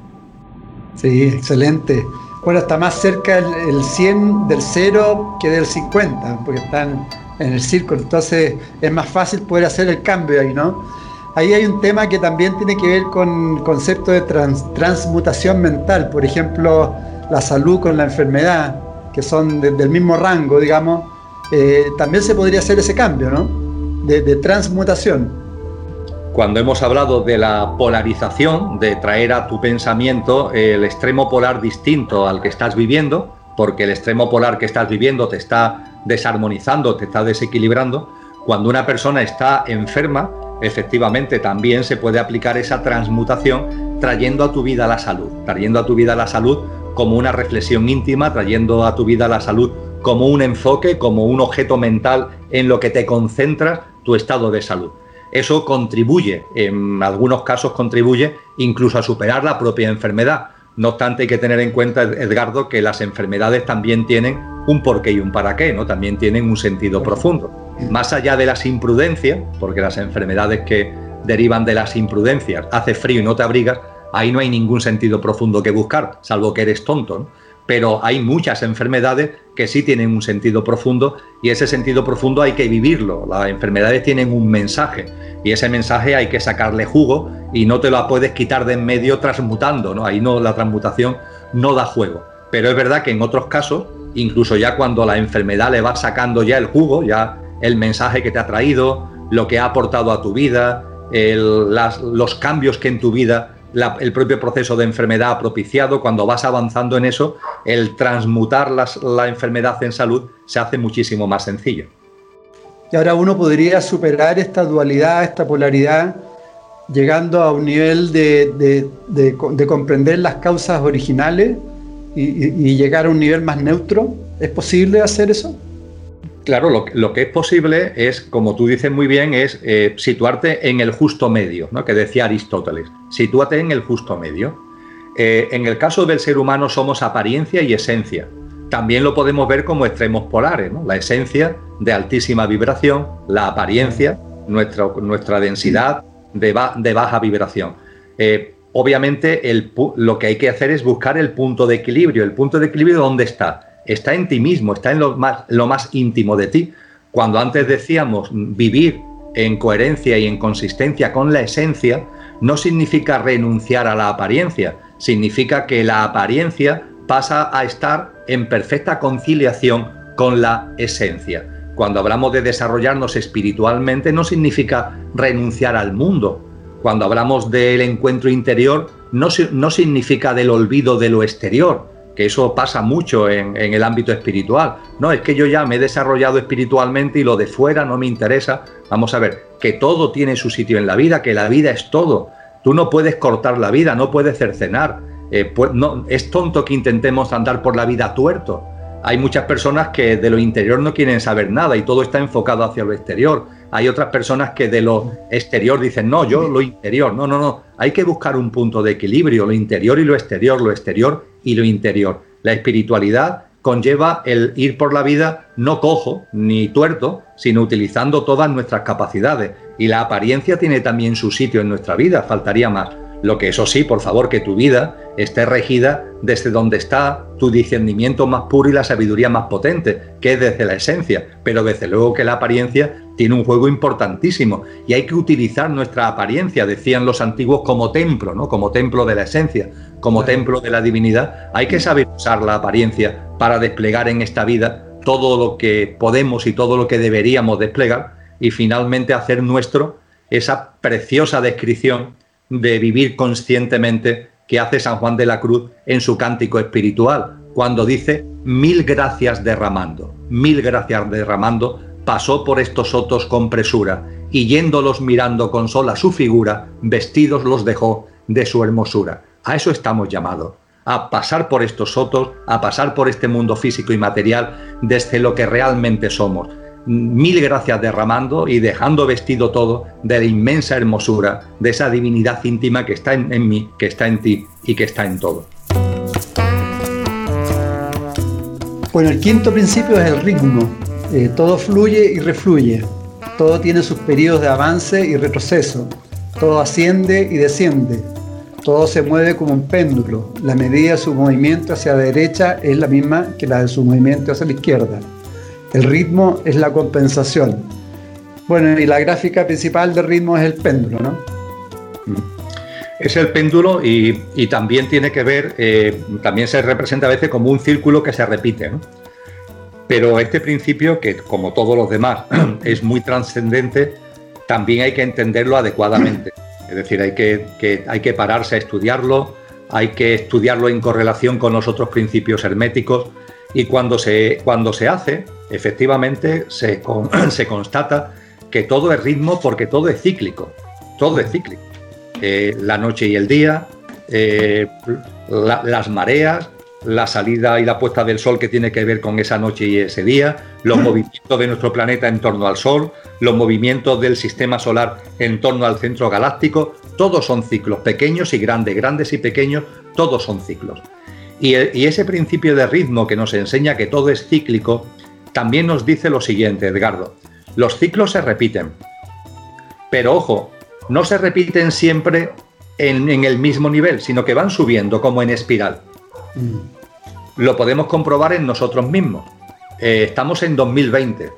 Sí, excelente bueno, está más cerca el, 100 del 0 que del 50, porque están en el círculo, entonces es más fácil poder hacer el cambio ahí, ¿no? Ahí hay un tema que también tiene que ver con concepto de transmutación mental, por ejemplo, la salud con la enfermedad, que son del mismo rango, digamos, eh, también se podría hacer ese cambio, ¿no? de transmutación cuando hemos hablado de la polarización, de traer a tu pensamiento el extremo polar distinto al que estás viviendo, porque el extremo polar que estás viviendo te está desarmonizando, te está desequilibrando, cuando una persona está enferma, efectivamente también se puede aplicar esa transmutación trayendo a tu vida la salud, trayendo a tu vida la salud como una reflexión íntima, trayendo a tu vida la salud como un enfoque, como un objeto mental en lo que te concentras tu estado de salud. Eso contribuye, en algunos casos contribuye incluso a superar la propia enfermedad. No obstante, hay que tener en cuenta, Edgardo, que las enfermedades también tienen un porqué y un para qué, ¿no? También tienen un sentido profundo. Más allá de las imprudencias, porque las enfermedades que derivan de las imprudencias, hace frío y no te abrigas, ahí no hay ningún sentido profundo que buscar, salvo que eres tonto. Pero hay muchas enfermedades que sí tienen un sentido profundo y ese sentido profundo hay que vivirlo. Las enfermedades tienen un mensaje y ese mensaje hay que sacarle jugo y no te lo puedes quitar de en medio transmutando, ¿no? Ahí no la transmutación no da juego. Pero es verdad que en otros casos, incluso ya cuando la enfermedad le va sacando ya el jugo, ya el mensaje que te ha traído, lo que ha aportado a tu vida, los cambios que en tu vida el propio proceso de enfermedad propiciado, cuando vas avanzando en eso, el transmutar la enfermedad en salud se hace muchísimo más sencillo. Y ahora uno podría superar esta dualidad, esta polaridad, llegando a un nivel de, comprender las causas originales y, llegar a un nivel más neutro. ¿Es posible hacer eso? Claro, lo, que es posible es, como tú dices muy bien, es eh, situarte en el justo medio, ¿no? que decía Aristóteles. Sitúate en el justo medio. Eh, en el caso del ser humano somos apariencia y esencia también lo podemos ver como extremos polares, la esencia de altísima vibración, la apariencia, nuestra, nuestra densidad de, baja vibración. Eh, obviamente lo que hay que hacer es buscar el punto de equilibrio. ¿El punto de equilibrio dónde está? Está en ti mismo, está en lo más, íntimo de ti. Cuando antes decíamos vivir en coherencia y en consistencia con la esencia, no significa renunciar a la apariencia, significa que la apariencia pasa a estar en perfecta conciliación con la esencia. Cuando hablamos de desarrollarnos espiritualmente no significa renunciar al mundo. Cuando hablamos del encuentro interior no, no significa del olvido de lo exterior, eso pasa mucho en, en, el ámbito espiritual. No, es que yo ya me he desarrollado espiritualmente y lo de fuera no me interesa. Vamos a ver, que todo tiene su sitio en la vida, que la vida es todo. Tú no puedes cortar la vida, no puedes cercenar. Eh, pues no, es tonto que intentemos andar por la vida tuerto. Hay muchas personas que de lo interior no quieren saber nada y todo está enfocado hacia lo exterior. Hay otras personas que de lo exterior dicen, no, yo lo interior. No, no, no. Hay que buscar un punto de equilibrio, lo interior y lo exterior, lo exterior y lo interior. La espiritualidad conlleva el ir por la vida no cojo ni tuerto, sino utilizando todas nuestras capacidades. Y la apariencia tiene también su sitio en nuestra vida, faltaría más. Lo que eso sí, por favor, que tu vida esté regida desde donde está tu discernimiento más puro y la sabiduría más potente, que es desde la esencia. Pero desde luego que la apariencia tiene un juego importantísimo y hay que utilizar nuestra apariencia, decían los antiguos, como templo, ¿no? Como templo de la esencia, como templo de la divinidad. Hay que saber usar la apariencia para desplegar en esta vida todo lo que podemos y todo lo que deberíamos desplegar y finalmente hacer nuestro esa preciosa descripción de vivir conscientemente que hace San Juan de la Cruz en su cántico espiritual, cuando dice, mil gracias derramando, mil gracias derramando, pasó por estos sotos con presura, y yéndolos mirando con sola su figura, vestidos los dejó de su hermosura. A eso estamos llamados, a pasar por estos sotos, a pasar por este mundo físico y material desde lo que realmente somos, mil gracias derramando y dejando vestido todo de la inmensa hermosura de esa divinidad íntima que está en, mí, que está en ti y que está en todo. Bueno, el quinto principio es el ritmo. Eh, todo fluye y refluye. Todo tiene sus periodos de avance y retroceso. Todo asciende y desciende. Todo se mueve como un péndulo. La medida de su movimiento hacia la derecha es la misma que la de su movimiento hacia la izquierda. El ritmo es la compensación. Bueno, y la gráfica principal del ritmo es el péndulo, ¿no? Es el péndulo y, también tiene que ver, eh, también se representa a veces como un círculo que se repite, ¿no? Pero este principio, que como todos los demás es muy trascendente, también hay que entenderlo adecuadamente. Es decir, hay que, hay que pararse a estudiarlo, hay que estudiarlo en correlación con los otros principios herméticos y cuando se, cuando se hace, efectivamente se, se constata que todo es ritmo porque todo es cíclico, todo es cíclico. Eh, la noche y el día, eh, las mareas, la salida y la puesta del sol que tiene que ver con esa noche y ese día, los movimientos de nuestro planeta en torno al sol, los movimientos del sistema solar en torno al centro galáctico, todos son ciclos, pequeños y grandes, grandes y pequeños, todos son ciclos. Y, y ese principio de ritmo que nos enseña que todo es cíclico, también nos dice lo siguiente, Edgardo, los ciclos se repiten, pero ojo, no se repiten siempre en, el mismo nivel, sino que van subiendo como en espiral. Mm. Lo podemos comprobar en nosotros mismos. Eh, estamos en 2020.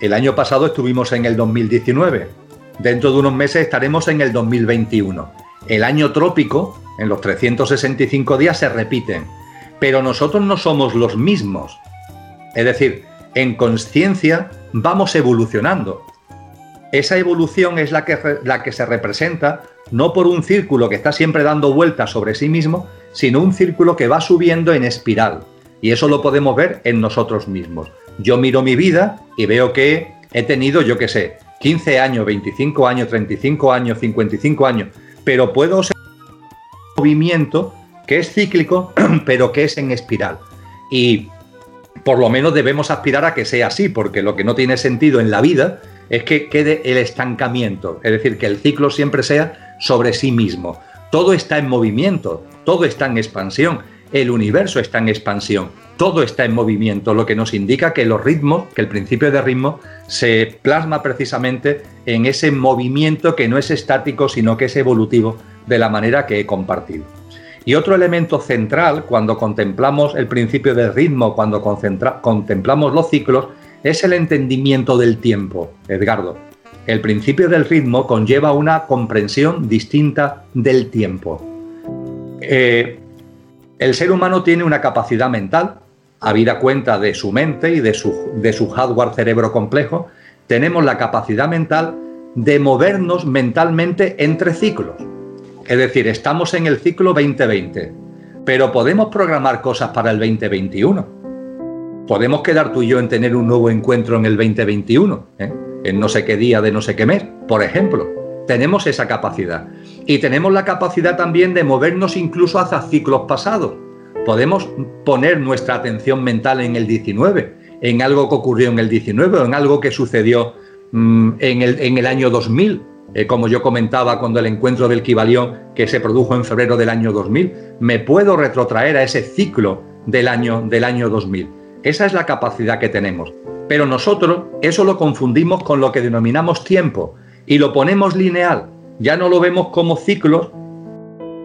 El año pasado estuvimos en el 2019. Dentro de unos meses estaremos en el 2021. El año trópico, en los 365 días, se repiten. Pero nosotros no somos los mismos. Es decir, en conciencia vamos evolucionando. Esa evolución es la que, la que se representa no por un círculo que está siempre dando vueltas sobre sí mismo, sino un círculo que va subiendo en espiral. Y eso lo podemos ver en nosotros mismos. Yo miro mi vida y veo que he tenido, yo qué sé, 15 años, 25 años, 35 años, 55 años, pero puedo ser un movimiento que es cíclico, pero que es en espiral. Y por lo menos debemos aspirar a que sea así, porque lo que no tiene sentido en la vida es que quede el estancamiento, es decir, que el ciclo siempre sea sobre sí mismo. Todo está en movimiento, todo está en expansión, el universo está en expansión, todo está en movimiento, lo que nos indica que los ritmos, que el principio de ritmo se plasma precisamente en ese movimiento que no es estático, sino que es evolutivo de la manera que he compartido. Y otro elemento central cuando contemplamos el principio del ritmo, cuando contemplamos los ciclos, es el entendimiento del tiempo, Edgardo. El principio del ritmo conlleva una comprensión distinta del tiempo. Eh, el ser humano tiene una capacidad mental, habida cuenta de su mente y de su, de su hardware cerebro complejo, tenemos la capacidad mental de movernos mentalmente entre ciclos. Es decir, estamos en el ciclo 2020, pero podemos programar cosas para el 2021 podemos quedar tú y yo en tener un nuevo encuentro en el 2021, ¿eh? en no sé qué día de no sé qué mes, por ejemplo. Tenemos esa capacidad. Y tenemos la capacidad también de movernos incluso hacia ciclos pasados. Podemos poner nuestra atención mental en el 19, en algo que ocurrió en el 19 o en algo que sucedió mm, en, el, año 2000. Eh, como yo comentaba cuando el encuentro del Kibalión que se produjo en febrero del año 2000, me puedo retrotraer a ese ciclo del año, del año 2000. Esa es la capacidad que tenemos. Pero nosotros eso lo confundimos con lo que denominamos tiempo y lo ponemos lineal. Ya no lo vemos como ciclos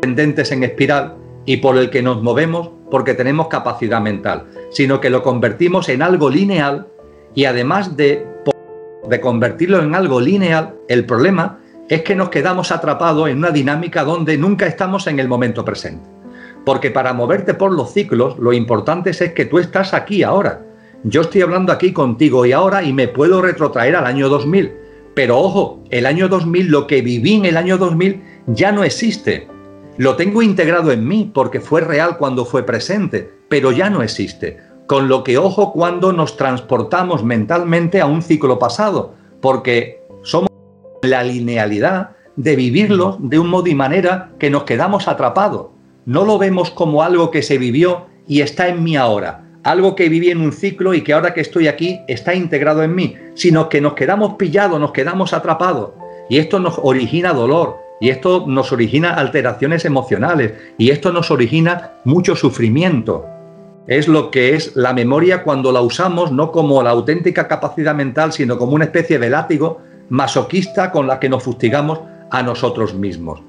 tendentes en espiral y por el que nos movemos porque tenemos capacidad mental, sino que lo convertimos en algo lineal y además de, de convertirlo en algo lineal, el problema es que nos quedamos atrapados en una dinámica donde nunca estamos en el momento presente. Porque para moverte por los ciclos, lo importante es, que tú estás aquí ahora. Yo estoy hablando aquí contigo y ahora y me puedo retrotraer al año 2000. Pero ojo, el año 2000, lo que viví en el año 2000 ya no existe. Lo tengo integrado en mí porque fue real cuando fue presente, pero ya no existe. Con lo que ojo cuando nos transportamos mentalmente a un ciclo pasado, porque somos la linealidad de vivirlo de un modo y manera que nos quedamos atrapados no lo vemos como algo que se vivió y está en mí ahora, algo que viví en un ciclo y que ahora que estoy aquí está integrado en mí, sino que nos quedamos pillados, nos quedamos atrapados. Y esto nos origina dolor, y esto nos origina alteraciones emocionales, y esto nos origina mucho sufrimiento. Es lo que es la memoria cuando la usamos no como la auténtica capacidad mental, sino como una especie de látigo masoquista con la que nos fustigamos a nosotros mismos.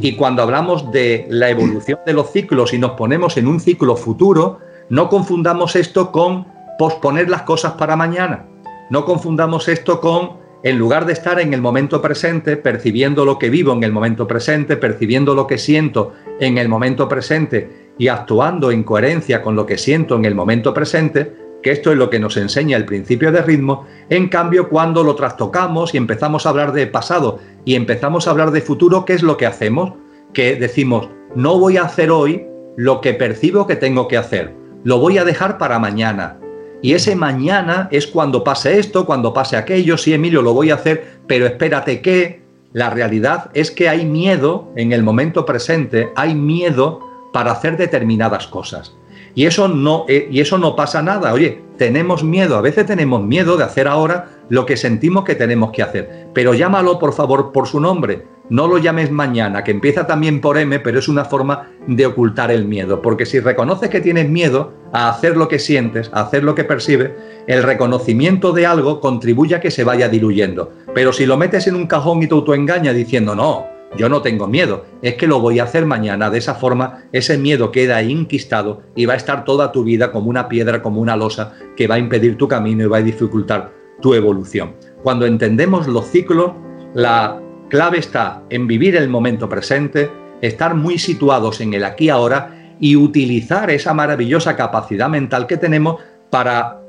Y cuando hablamos de la evolución de los ciclos y nos ponemos en un ciclo futuro, no confundamos esto con posponer las cosas para mañana. No confundamos esto con, en lugar de estar en el momento presente, percibiendo lo que vivo en el momento presente, percibiendo lo que siento en el momento presente y actuando en coherencia con lo que siento en el momento presente, que esto es lo que nos enseña el principio de ritmo, en cambio cuando lo trastocamos y empezamos a hablar de pasado y empezamos a hablar de futuro, ¿qué es lo que hacemos? Que decimos, no voy a hacer hoy lo que percibo que tengo que hacer, lo voy a dejar para mañana. Y ese mañana es cuando pase esto, cuando pase aquello, sí Emilio, lo voy a hacer, pero espérate que la realidad es que hay miedo en el momento presente, hay miedo para hacer determinadas cosas. Y eso no, eh, y eso no pasa nada. Oye, tenemos miedo, a veces tenemos miedo de hacer ahora lo que sentimos que tenemos que hacer. Pero llámalo, por favor, por su nombre. No lo llames mañana, que empieza también por M, pero es una forma de ocultar el miedo. Porque si reconoces que tienes miedo a hacer lo que sientes, a hacer lo que percibes, el reconocimiento de algo contribuye a que se vaya diluyendo. Pero si lo metes en un cajón y te autoengañas diciendo, no, yo no tengo miedo, es que lo voy a hacer mañana. De esa forma, ese miedo queda inquistado y va a estar toda tu vida como una piedra, como una losa, que va a impedir tu camino y va a dificultar tu evolución. Cuando entendemos los ciclos, la clave está en vivir el momento presente, estar muy situados en el aquí ahora y utilizar esa maravillosa capacidad mental que tenemos para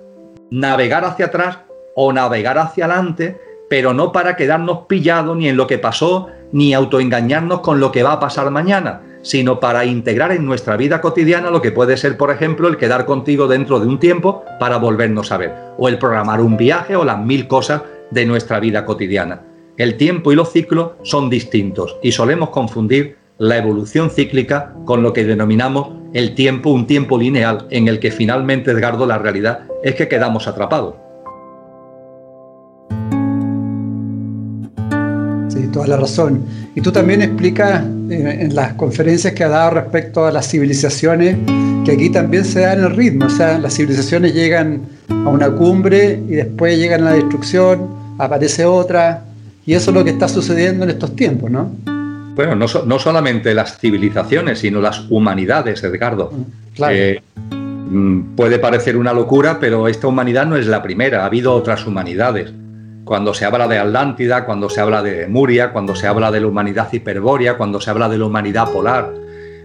navegar hacia atrás o navegar hacia adelante, pero no para quedarnos pillados ni en lo que pasó, ni autoengañarnos con lo que va a pasar mañana, sino para integrar en nuestra vida cotidiana lo que puede ser, por ejemplo, el quedar contigo dentro de un tiempo para volvernos a ver, o el programar un viaje o las mil cosas de nuestra vida cotidiana. El tiempo y los ciclos son distintos y solemos confundir la evolución cíclica con lo que denominamos el tiempo, un tiempo lineal en el que finalmente, Edgardo, la realidad es que quedamos atrapados. Toda la razón. Y tú también explicas eh, en las conferencias que ha dado respecto a las civilizaciones que aquí también se da en el ritmo, o sea, las civilizaciones llegan a una cumbre y después llegan a la destrucción, aparece otra, y eso es lo que está sucediendo en estos tiempos, ¿no? Bueno, no, no solamente las civilizaciones, sino las humanidades, Edgardo. Mm, claro. Eh, mm, puede parecer una locura, pero esta humanidad no es la primera, ha habido otras humanidades cuando se habla de Atlántida, cuando se habla de Muria, cuando se habla de la humanidad hiperbórea, cuando se habla de la humanidad polar.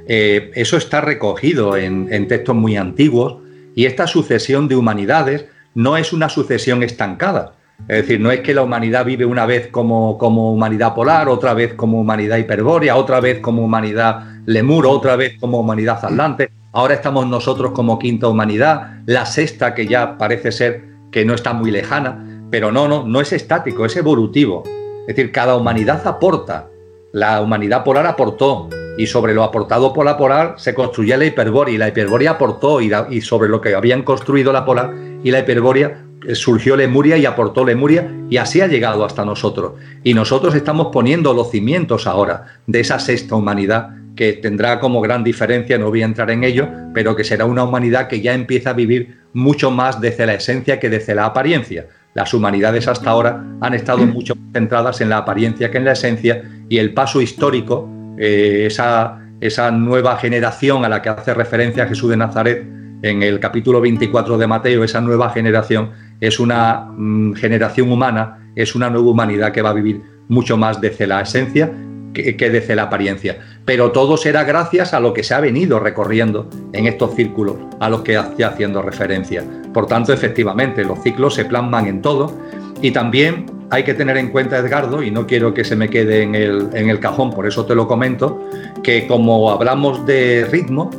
Eh, eso está recogido en, textos muy antiguos y esta sucesión de humanidades no es una sucesión estancada. Es decir, no es que la humanidad vive una vez como, como humanidad polar, otra vez como humanidad hiperbórea, otra vez como humanidad lemur, otra vez como humanidad atlante. Ahora estamos nosotros como quinta humanidad, la sexta que ya parece ser que no está muy lejana. Pero no, no, no es estático, es evolutivo. Es decir, cada humanidad aporta. La humanidad polar aportó y sobre lo aportado por la polar se construye la hiperbórea y la hiperbórea aportó y, y sobre lo que habían construido la polar y la hiperbórea eh, surgió Lemuria y aportó Lemuria y así ha llegado hasta nosotros. Y nosotros estamos poniendo los cimientos ahora de esa sexta humanidad que tendrá como gran diferencia, no voy a entrar en ello, pero que será una humanidad que ya empieza a vivir mucho más desde la esencia que desde la apariencia las humanidades hasta ahora han estado mucho centradas en la apariencia que en la esencia y el paso histórico, eh, esa, esa nueva generación a la que hace referencia Jesús de Nazaret en el capítulo 24 de Mateo, esa nueva generación es una mm, generación humana, es una nueva humanidad que va a vivir mucho más desde la esencia que, que, desde la apariencia. Pero todo será gracias a lo que se ha venido recorriendo en estos círculos a los que hacía haciendo referencia. Por tanto, efectivamente, los ciclos se plasman en todo y también hay que tener en cuenta, Edgardo, y no quiero que se me quede en el, en el cajón, por eso te lo comento, que como hablamos de ritmo,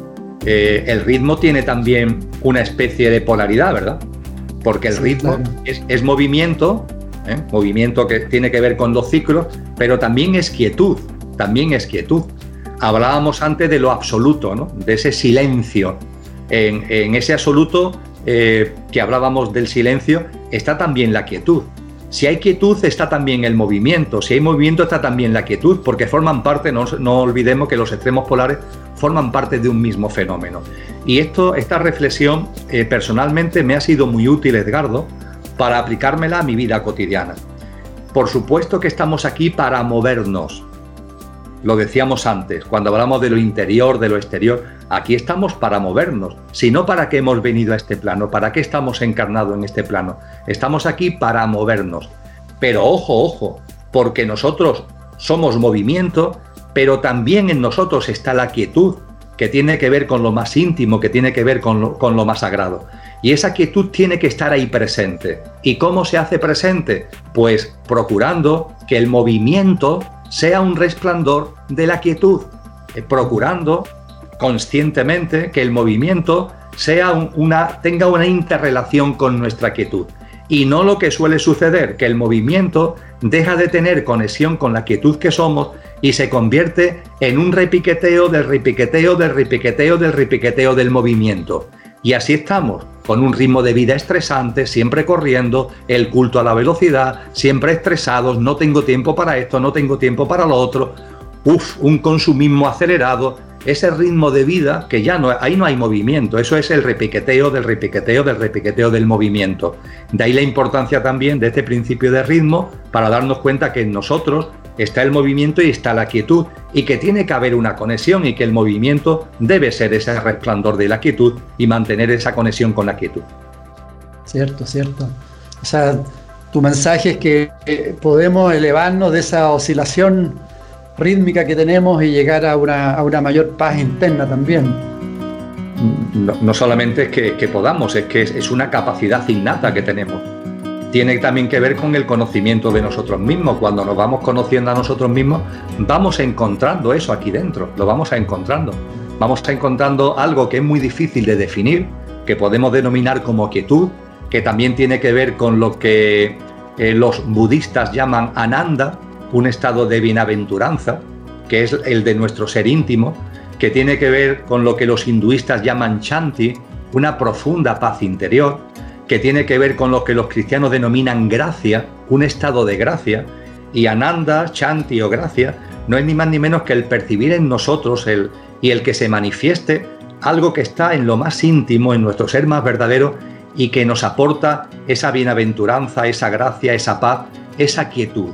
eh, el ritmo tiene también una especie de polaridad, ¿verdad? Porque el ritmo es, movimiento, ¿eh? movimiento que tiene que ver con los ciclos, pero también es quietud, también es quietud. Hablábamos antes de lo absoluto, ¿no? de ese silencio. En, en ese absoluto eh, que hablábamos del silencio, está también la quietud. Si hay quietud está también el movimiento, si hay movimiento está también la quietud, porque forman parte, no, olvidemos que los extremos polares forman parte de un mismo fenómeno. Y esto, esta reflexión eh, personalmente me ha sido muy útil, Edgardo, para aplicármela a mi vida cotidiana. Por supuesto que estamos aquí para movernos, lo decíamos antes, cuando hablamos de lo interior, de lo exterior, aquí estamos para movernos, sino para qué hemos venido a este plano, para qué estamos encarnados en este plano. Estamos aquí para movernos. Pero ojo, ojo, porque nosotros somos movimiento, pero también en nosotros está la quietud, que tiene que ver con lo más íntimo, que tiene que ver con lo, con lo más sagrado. Y esa quietud tiene que estar ahí presente. ¿Y cómo se hace presente? Pues procurando que el movimiento sea un resplandor de la quietud, eh, procurando conscientemente que el movimiento tenga una interrelación con nuestra quietud. Y no lo que suele suceder, que el movimiento deja de tener conexión con la quietud que somos y se convierte en un repiqueteo del repiqueteo del repiqueteo del repiqueteo del movimiento. Y así estamos, con un ritmo de vida estresante, siempre corriendo, el culto a la velocidad, siempre estresados, no tengo tiempo para esto, no tengo tiempo para lo otro, uf, un consumismo acelerado, ese ritmo de vida que ya no, ahí no hay movimiento, eso es el repiqueteo del repiqueteo del repiqueteo del movimiento. De ahí la importancia también de este principio de ritmo para darnos cuenta que nosotros está el movimiento y está la quietud y que tiene que haber una conexión y que el movimiento debe ser ese resplandor de la quietud y mantener esa conexión con la quietud. Cierto, cierto. O sea, tu mensaje es que podemos elevarnos de esa oscilación rítmica que tenemos y llegar a una, mayor paz interna también. No, solamente es que, podamos, es que es, una capacidad innata que tenemos. Tiene también que ver con el conocimiento de nosotros mismos. Cuando nos vamos conociendo a nosotros mismos, vamos encontrando eso aquí dentro, lo vamos a encontrando. Vamos a encontrando algo que es muy difícil de definir, que podemos denominar como quietud, que también tiene que ver con lo que eh, los budistas llaman ananda, un estado de bienaventuranza, que es el de nuestro ser íntimo, que tiene que ver con lo que los hinduistas llaman chanti, una profunda paz interior, que tiene que ver con lo que los cristianos denominan gracia, un estado de gracia, y ananda, chanti o gracia no es ni más ni menos que el percibir en nosotros el, y el que se manifieste algo que está en lo más íntimo, en nuestro ser más verdadero y que nos aporta esa bienaventuranza, esa gracia, esa paz, esa quietud.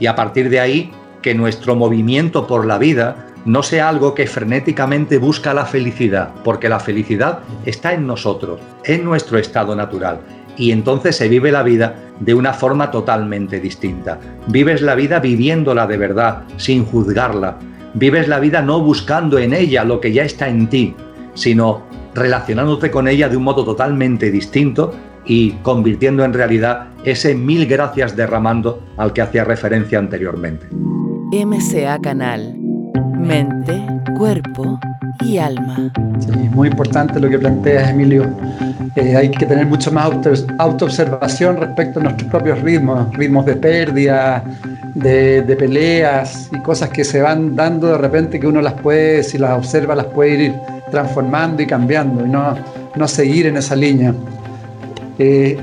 Y a partir de ahí que nuestro movimiento por la vida no sea algo que frenéticamente busca la felicidad, porque la felicidad está en nosotros, en nuestro estado natural. Y entonces se vive la vida de una forma totalmente distinta. Vives la vida viviéndola de verdad, sin juzgarla. Vives la vida no buscando en ella lo que ya está en ti, sino relacionándote con ella de un modo totalmente distinto y convirtiendo en realidad ese mil gracias derramando al que hacía referencia anteriormente. MCA Canal, mente, cuerpo y alma. Sí, muy importante lo que planteas, Emilio. Eh, hay que tener mucho más autoobservación respecto a nuestros propios ritmos, ritmos de pérdida, de, peleas y cosas que se van dando de repente que uno las puede, si las observa, las puede ir transformando y cambiando y no, no seguir en esa línea. Eh,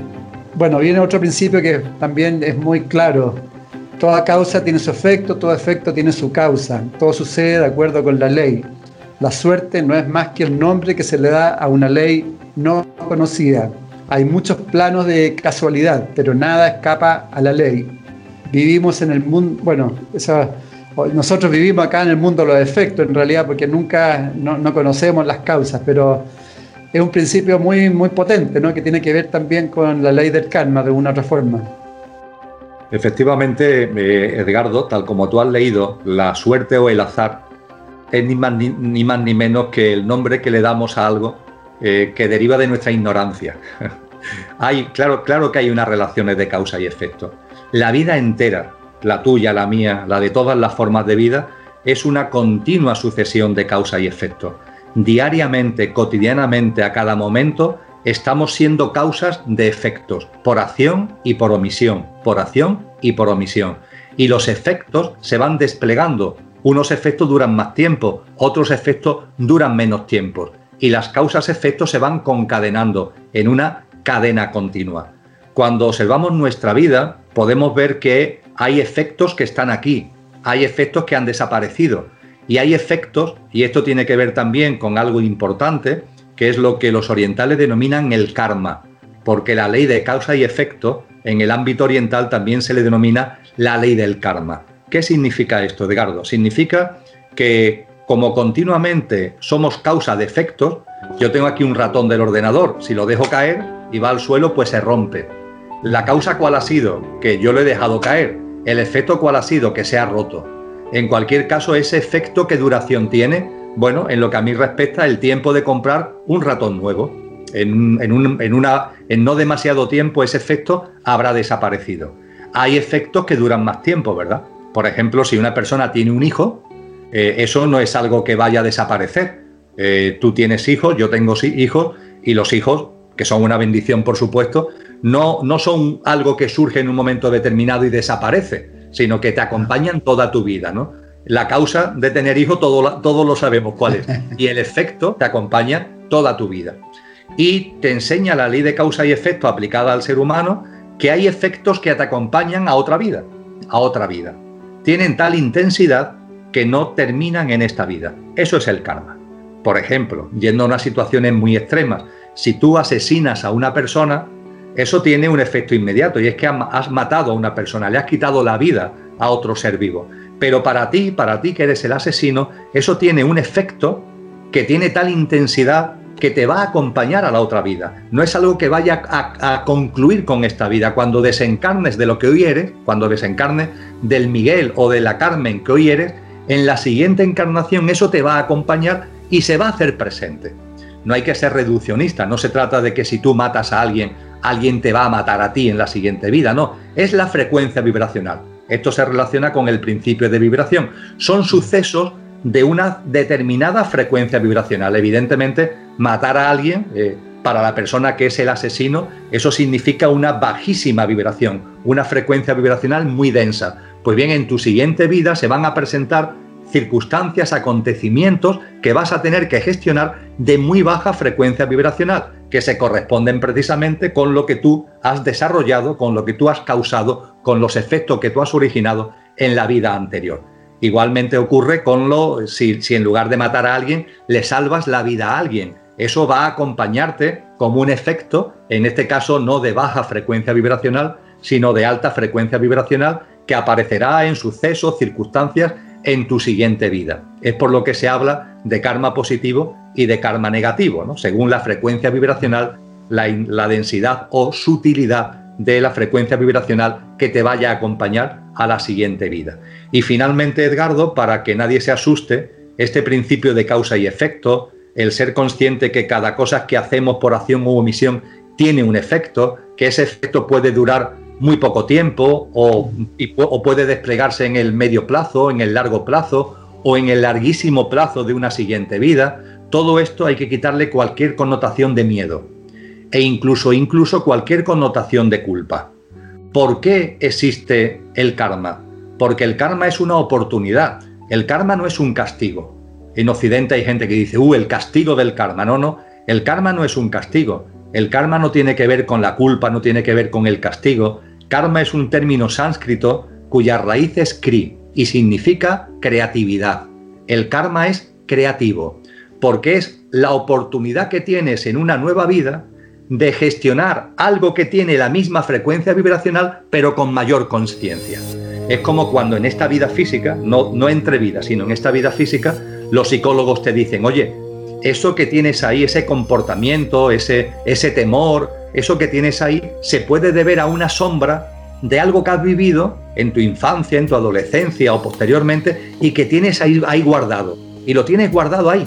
bueno, viene otro principio que también es muy claro. Toda causa tiene su efecto, todo efecto tiene su causa. Todo sucede de acuerdo con la ley. La suerte no es más que el nombre que se le da a una ley no conocida. Hay muchos planos de casualidad, pero nada escapa a la ley. Vivimos en el mundo, bueno, nosotros vivimos acá en el mundo de los efectos, en realidad, porque nunca no, no conocemos las causas, pero es un principio muy, muy potente, ¿no? que tiene que ver también con la ley del karma de una otra forma. Efectivamente, eh, Edgardo, tal como tú has leído, la suerte o el azar es ni más ni, menos que el nombre que le damos a algo eh, que deriva de nuestra ignorancia. hay, claro, claro que hay unas relaciones de causa y efecto. La vida entera, la tuya, la mía, la de todas las formas de vida, es una continua sucesión de causa y efecto diariamente, cotidianamente, a cada momento, estamos siendo causas de efectos, por acción y por omisión, por acción y por omisión. Y los efectos se van desplegando. Unos efectos duran más tiempo, otros efectos duran menos tiempo. Y las causas-efectos se van concadenando en una cadena continua. Cuando observamos nuestra vida, podemos ver que hay efectos que están aquí, hay efectos que han desaparecido, y hay efectos, y esto tiene que ver también con algo importante, que es lo que los orientales denominan el karma, porque la ley de causa y efecto en el ámbito oriental también se le denomina la ley del karma. ¿Qué significa esto, Edgardo? Significa que como continuamente somos causa de efectos, yo tengo aquí un ratón del ordenador, si lo dejo caer y va al suelo, pues se rompe. ¿La causa cuál ha sido? Que yo lo he dejado caer. ¿El efecto cuál ha sido? Que se ha roto. En cualquier caso, ese efecto, ¿qué duración tiene? Bueno, en lo que a mí respecta, el tiempo de comprar un ratón nuevo. En, una, en no demasiado tiempo ese efecto habrá desaparecido. Hay efectos que duran más tiempo, ¿verdad? Por ejemplo, si una persona tiene un hijo, eh, eso no es algo que vaya a desaparecer. Eh, tú tienes hijos, yo tengo hijos, y los hijos, que son una bendición, por supuesto, no son algo que surge en un momento determinado y desaparece sino que te acompañan toda tu vida, ¿no? La causa de tener hijos todos lo sabemos cuál es. Y el efecto te acompaña toda tu vida. Y te enseña la ley de causa y efecto aplicada al ser humano que hay efectos que te acompañan a otra vida, a otra vida. Tienen tal intensidad que no terminan en esta vida. Eso es el karma. Por ejemplo, yendo a unas situaciones muy extremas, si tú asesinas a una persona, eso tiene un efecto inmediato y es que has matado a una persona, le has quitado la vida a otro ser vivo. Pero para ti, para ti que eres el asesino, eso tiene un efecto que tiene tal intensidad que te va a acompañar a la otra vida. No es algo que vaya a, concluir con esta vida. Cuando desencarnes de lo que hoy eres, cuando desencarnes del Miguel o de la Carmen que hoy eres, en la siguiente encarnación eso te va a acompañar y se va a hacer presente. No hay que ser reduccionista, no se trata de que si tú matas a alguien, alguien te va a matar a ti en la siguiente vida, no, es la frecuencia vibracional. Esto se relaciona con el principio de vibración. Son sucesos de una determinada frecuencia vibracional. Evidentemente, matar a alguien, eh, para la persona que es el asesino, eso significa una bajísima vibración, una frecuencia vibracional muy densa. Pues bien, en tu siguiente vida se van a presentar circunstancias, acontecimientos que vas a tener que gestionar de muy baja frecuencia vibracional, que se corresponden precisamente con lo que tú has desarrollado, con lo que tú has causado, con los efectos que tú has originado en la vida anterior. Igualmente ocurre con lo, si, si en lugar de matar a alguien, le salvas la vida a alguien. Eso va a acompañarte como un efecto, en este caso no de baja frecuencia vibracional, sino de alta frecuencia vibracional, que aparecerá en sucesos, circunstancias en tu siguiente vida. Es por lo que se habla de karma positivo y de karma negativo, según la frecuencia vibracional, la, la densidad o sutilidad de la frecuencia vibracional que te vaya a acompañar a la siguiente vida. Y finalmente, Edgardo, para que nadie se asuste, este principio de causa y efecto, el ser consciente que cada cosa que hacemos por acción u omisión tiene un efecto, que ese efecto puede durar muy poco tiempo o, puede desplegarse en el medio plazo, en el largo plazo o en el larguísimo plazo de una siguiente vida, todo esto hay que quitarle cualquier connotación de miedo e incluso, incluso cualquier connotación de culpa. ¿Por qué existe el karma? Porque el karma es una oportunidad. El karma no es un castigo. En Occidente hay gente que dice, uh, el castigo del karma. No, no, el karma no es un castigo. El karma no tiene que ver con la culpa, no tiene que ver con el castigo. Karma es un término sánscrito cuya raíz es kri y significa creatividad. El karma es creativo, porque es la oportunidad que tienes en una nueva vida de gestionar algo que tiene la misma frecuencia vibracional, pero con mayor conciencia. Es como cuando en esta vida física, no, no entre vidas, sino en esta vida física, los psicólogos te dicen, oye, eso que tienes ahí, ese comportamiento, ese, ese temor, eso que tienes ahí, se puede deber a una sombra de algo que has vivido en tu infancia, en tu adolescencia o posteriormente y que tienes ahí, ahí guardado. Y lo tienes guardado ahí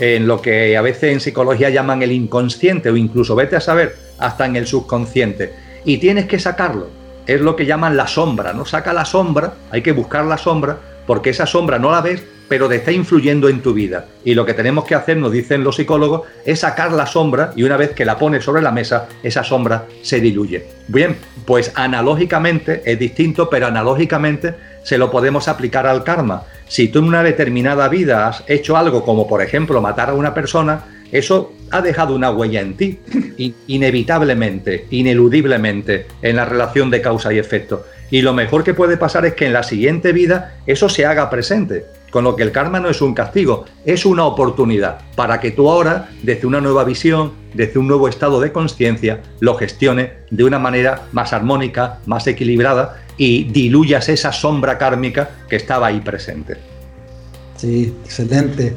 en lo que a veces en psicología llaman el inconsciente o incluso vete a saber hasta en el subconsciente y tienes que sacarlo. Es lo que llaman la sombra, ¿no? Saca la sombra, hay que buscar la sombra porque esa sombra no la ves, pero te está influyendo en tu vida. Y lo que tenemos que hacer, nos dicen los psicólogos, es sacar la sombra y una vez que la pones sobre la mesa, esa sombra se diluye. Bien, pues analógicamente es distinto, pero analógicamente se lo podemos aplicar al karma. Si tú en una determinada vida has hecho algo como por ejemplo matar a una persona, eso ha dejado una huella en ti, inevitablemente, ineludiblemente, en la relación de causa y efecto. Y lo mejor que puede pasar es que en la siguiente vida eso se haga presente. Con lo que el karma no es un castigo, es una oportunidad para que tú ahora, desde una nueva visión, desde un nuevo estado de conciencia, lo gestione de una manera más armónica, más equilibrada y diluyas esa sombra kármica que estaba ahí presente. Sí, excelente.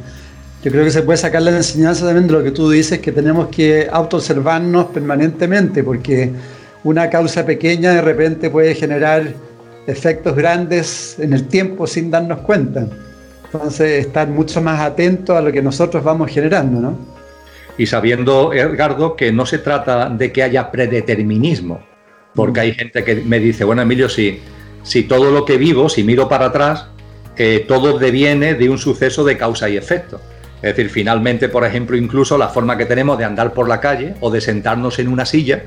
Yo creo que se puede sacar la enseñanza también de lo que tú dices, que tenemos que autoobservarnos permanentemente, porque una causa pequeña de repente puede generar efectos grandes en el tiempo sin darnos cuenta. Entonces, estar mucho más atento a lo que nosotros vamos generando, ¿no? Y sabiendo, Edgardo, que no se trata de que haya predeterminismo, porque hay gente que me dice, bueno, Emilio, si, si todo lo que vivo, si miro para atrás, eh, todo deviene de un suceso de causa y efecto. Es decir, finalmente, por ejemplo, incluso la forma que tenemos de andar por la calle o de sentarnos en una silla,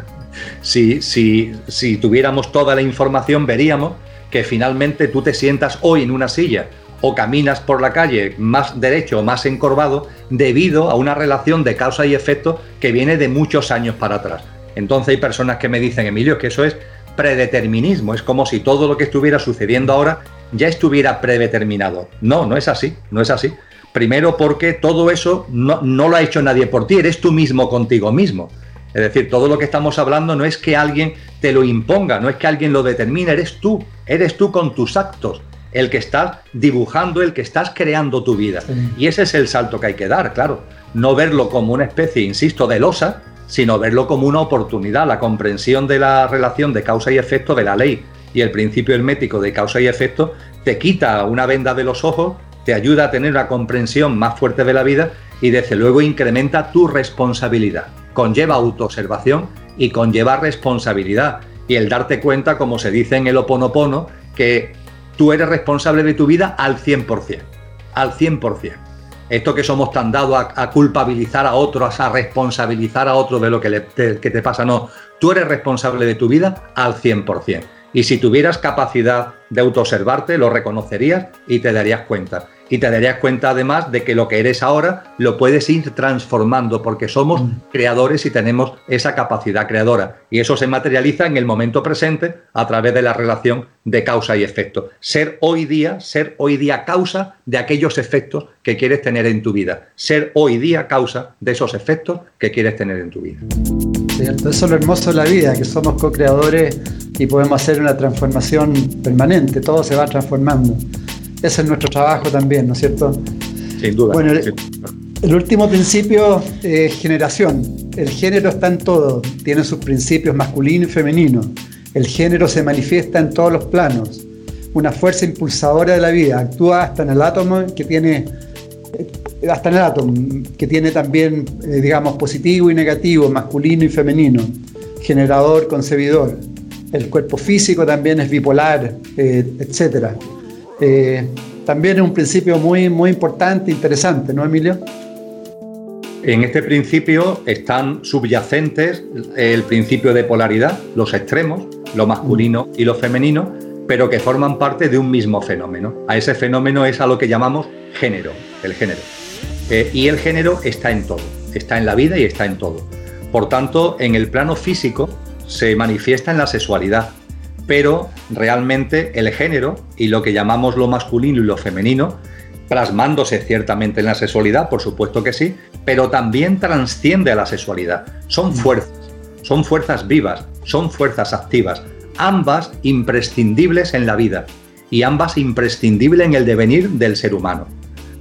si, si, si tuviéramos toda la información, veríamos que finalmente tú te sientas hoy en una silla o caminas por la calle más derecho o más encorvado debido a una relación de causa y efecto que viene de muchos años para atrás. Entonces hay personas que me dicen, Emilio, que eso es predeterminismo, es como si todo lo que estuviera sucediendo ahora ya estuviera predeterminado. No, no es así, no es así. Primero porque todo eso no, no lo ha hecho nadie por ti, eres tú mismo contigo mismo. Es decir, todo lo que estamos hablando no es que alguien te lo imponga, no es que alguien lo determine, eres tú, eres tú con tus actos, el que estás dibujando, el que estás creando tu vida. Y ese es el salto que hay que dar, claro. No verlo como una especie, insisto, de losa, sino verlo como una oportunidad, la comprensión de la relación de causa y efecto de la ley y el principio hermético de causa y efecto te quita una venda de los ojos, te ayuda a tener una comprensión más fuerte de la vida y desde luego incrementa tu responsabilidad. Conlleva autoobservación y conlleva responsabilidad. Y el darte cuenta, como se dice en el oponopono, que tú eres responsable de tu vida al 100%. Al 100%. Esto que somos tan dados a, culpabilizar a otros, a responsabilizar a otros de lo que, que te pasa, no. Tú eres responsable de tu vida al 100%. Y si tuvieras capacidad de autoobservarte, lo reconocerías y te darías cuenta. Y te darías cuenta además de que lo que eres ahora lo puedes ir transformando porque somos mm. creadores y tenemos esa capacidad creadora. Y eso se materializa en el momento presente a través de la relación de causa y efecto. Ser hoy día, ser hoy día causa de aquellos efectos que quieres tener en tu vida. Ser hoy día causa de esos efectos que quieres tener en tu vida. Eso es lo hermoso de la vida, que somos co-creadores y podemos hacer una transformación permanente, todo se va transformando. Ese es nuestro trabajo también, ¿no es cierto? Sin duda. Bueno, el, último principio es generación. El género está en todo, tiene sus principios masculino y femenino. El género se manifiesta en todos los planos. Una fuerza impulsadora de la vida, actúa hasta en el átomo que tiene hasta en el átomo, que tiene también, eh, digamos, positivo y negativo, masculino y femenino, generador, concebidor. El cuerpo físico también es bipolar, eh, etc. Eh, también es un principio muy, muy importante, interesante, ¿no, Emilio? En este principio están subyacentes el principio de polaridad, los extremos, lo masculino y lo femenino, pero que forman parte de un mismo fenómeno. A ese fenómeno es a lo que llamamos género, el género. Eh, y el género está en todo, está en la vida y está en todo. Por tanto, en el plano físico se manifiesta en la sexualidad, pero realmente el género y lo que llamamos lo masculino y lo femenino, plasmándose ciertamente en la sexualidad, por supuesto que sí, pero también transciende a la sexualidad. Son fuerzas, son fuerzas vivas, son fuerzas activas, ambas imprescindibles en la vida y ambas imprescindibles en el devenir del ser humano.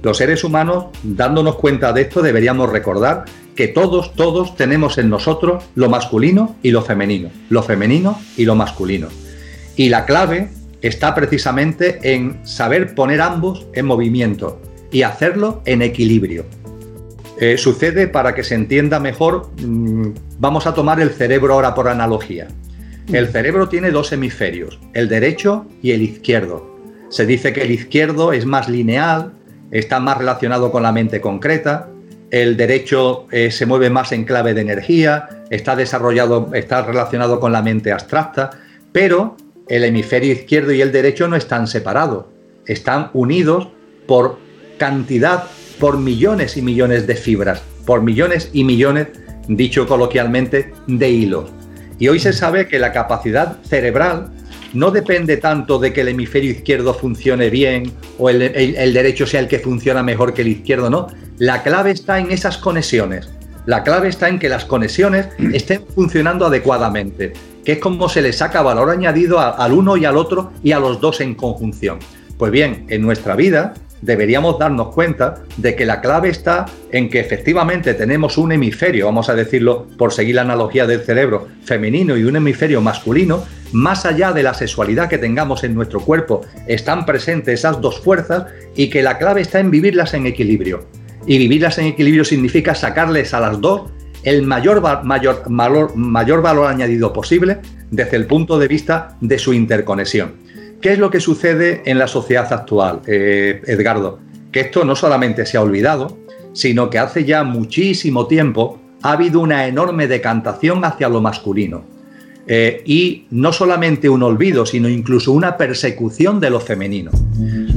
Los seres humanos, dándonos cuenta de esto, deberíamos recordar que todos, todos tenemos en nosotros lo masculino y lo femenino, lo femenino y lo masculino. Y la clave está precisamente en saber poner ambos en movimiento y hacerlo en equilibrio. Eh, sucede para que se entienda mejor, mm, vamos a tomar el cerebro ahora por analogía. El cerebro tiene dos hemisferios, el derecho y el izquierdo. Se dice que el izquierdo es más lineal, está más relacionado con la mente concreta, el derecho eh, se mueve más en clave de energía, está desarrollado, está relacionado con la mente abstracta, pero el hemisferio izquierdo y el derecho no están separados, están unidos por cantidad, por millones y millones de fibras, por millones y millones, dicho coloquialmente, de hilos. Y hoy se sabe que la capacidad cerebral no depende tanto de que el hemisferio izquierdo funcione bien o el, derecho sea el que funciona mejor que el izquierdo, no. La clave está en esas conexiones. La clave está en que las conexiones estén funcionando adecuadamente, que es como se le saca valor añadido al uno y al otro y a los dos en conjunción. Pues bien, en nuestra vida deberíamos darnos cuenta de que la clave está en que efectivamente tenemos un hemisferio, vamos a decirlo por seguir la analogía del cerebro, femenino y un hemisferio masculino, más allá de la sexualidad que tengamos en nuestro cuerpo, están presentes esas dos fuerzas y que la clave está en vivirlas en equilibrio. Y vivirlas en equilibrio significa sacarles a las dos el mayor, mayor, mayor valor añadido posible desde el punto de vista de su interconexión. ¿Qué es lo que sucede en la sociedad actual, eh, Edgardo? Que esto no solamente se ha olvidado, sino que hace ya muchísimo tiempo ha habido una enorme decantación hacia lo masculino. Eh, y no solamente un olvido, sino incluso una persecución de lo femenino.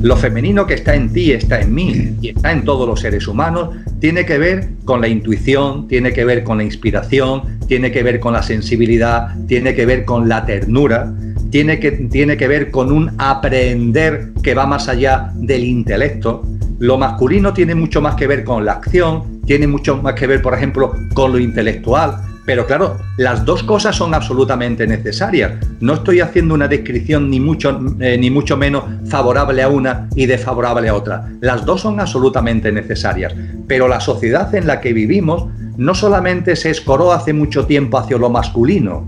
Lo femenino que está en ti, está en mí y está en todos los seres humanos, tiene que ver con la intuición, tiene que ver con la inspiración, tiene que ver con la sensibilidad, tiene que ver con la ternura, tiene que, tiene que ver con un aprender que va más allá del intelecto. Lo masculino tiene mucho más que ver con la acción, tiene mucho más que ver, por ejemplo, con lo intelectual, pero claro, las dos cosas son absolutamente necesarias. No estoy haciendo una descripción ni mucho, eh, ni mucho menos favorable a una y desfavorable a otra. Las dos son absolutamente necesarias. Pero la sociedad en la que vivimos no solamente se escoró hace mucho tiempo hacia lo masculino,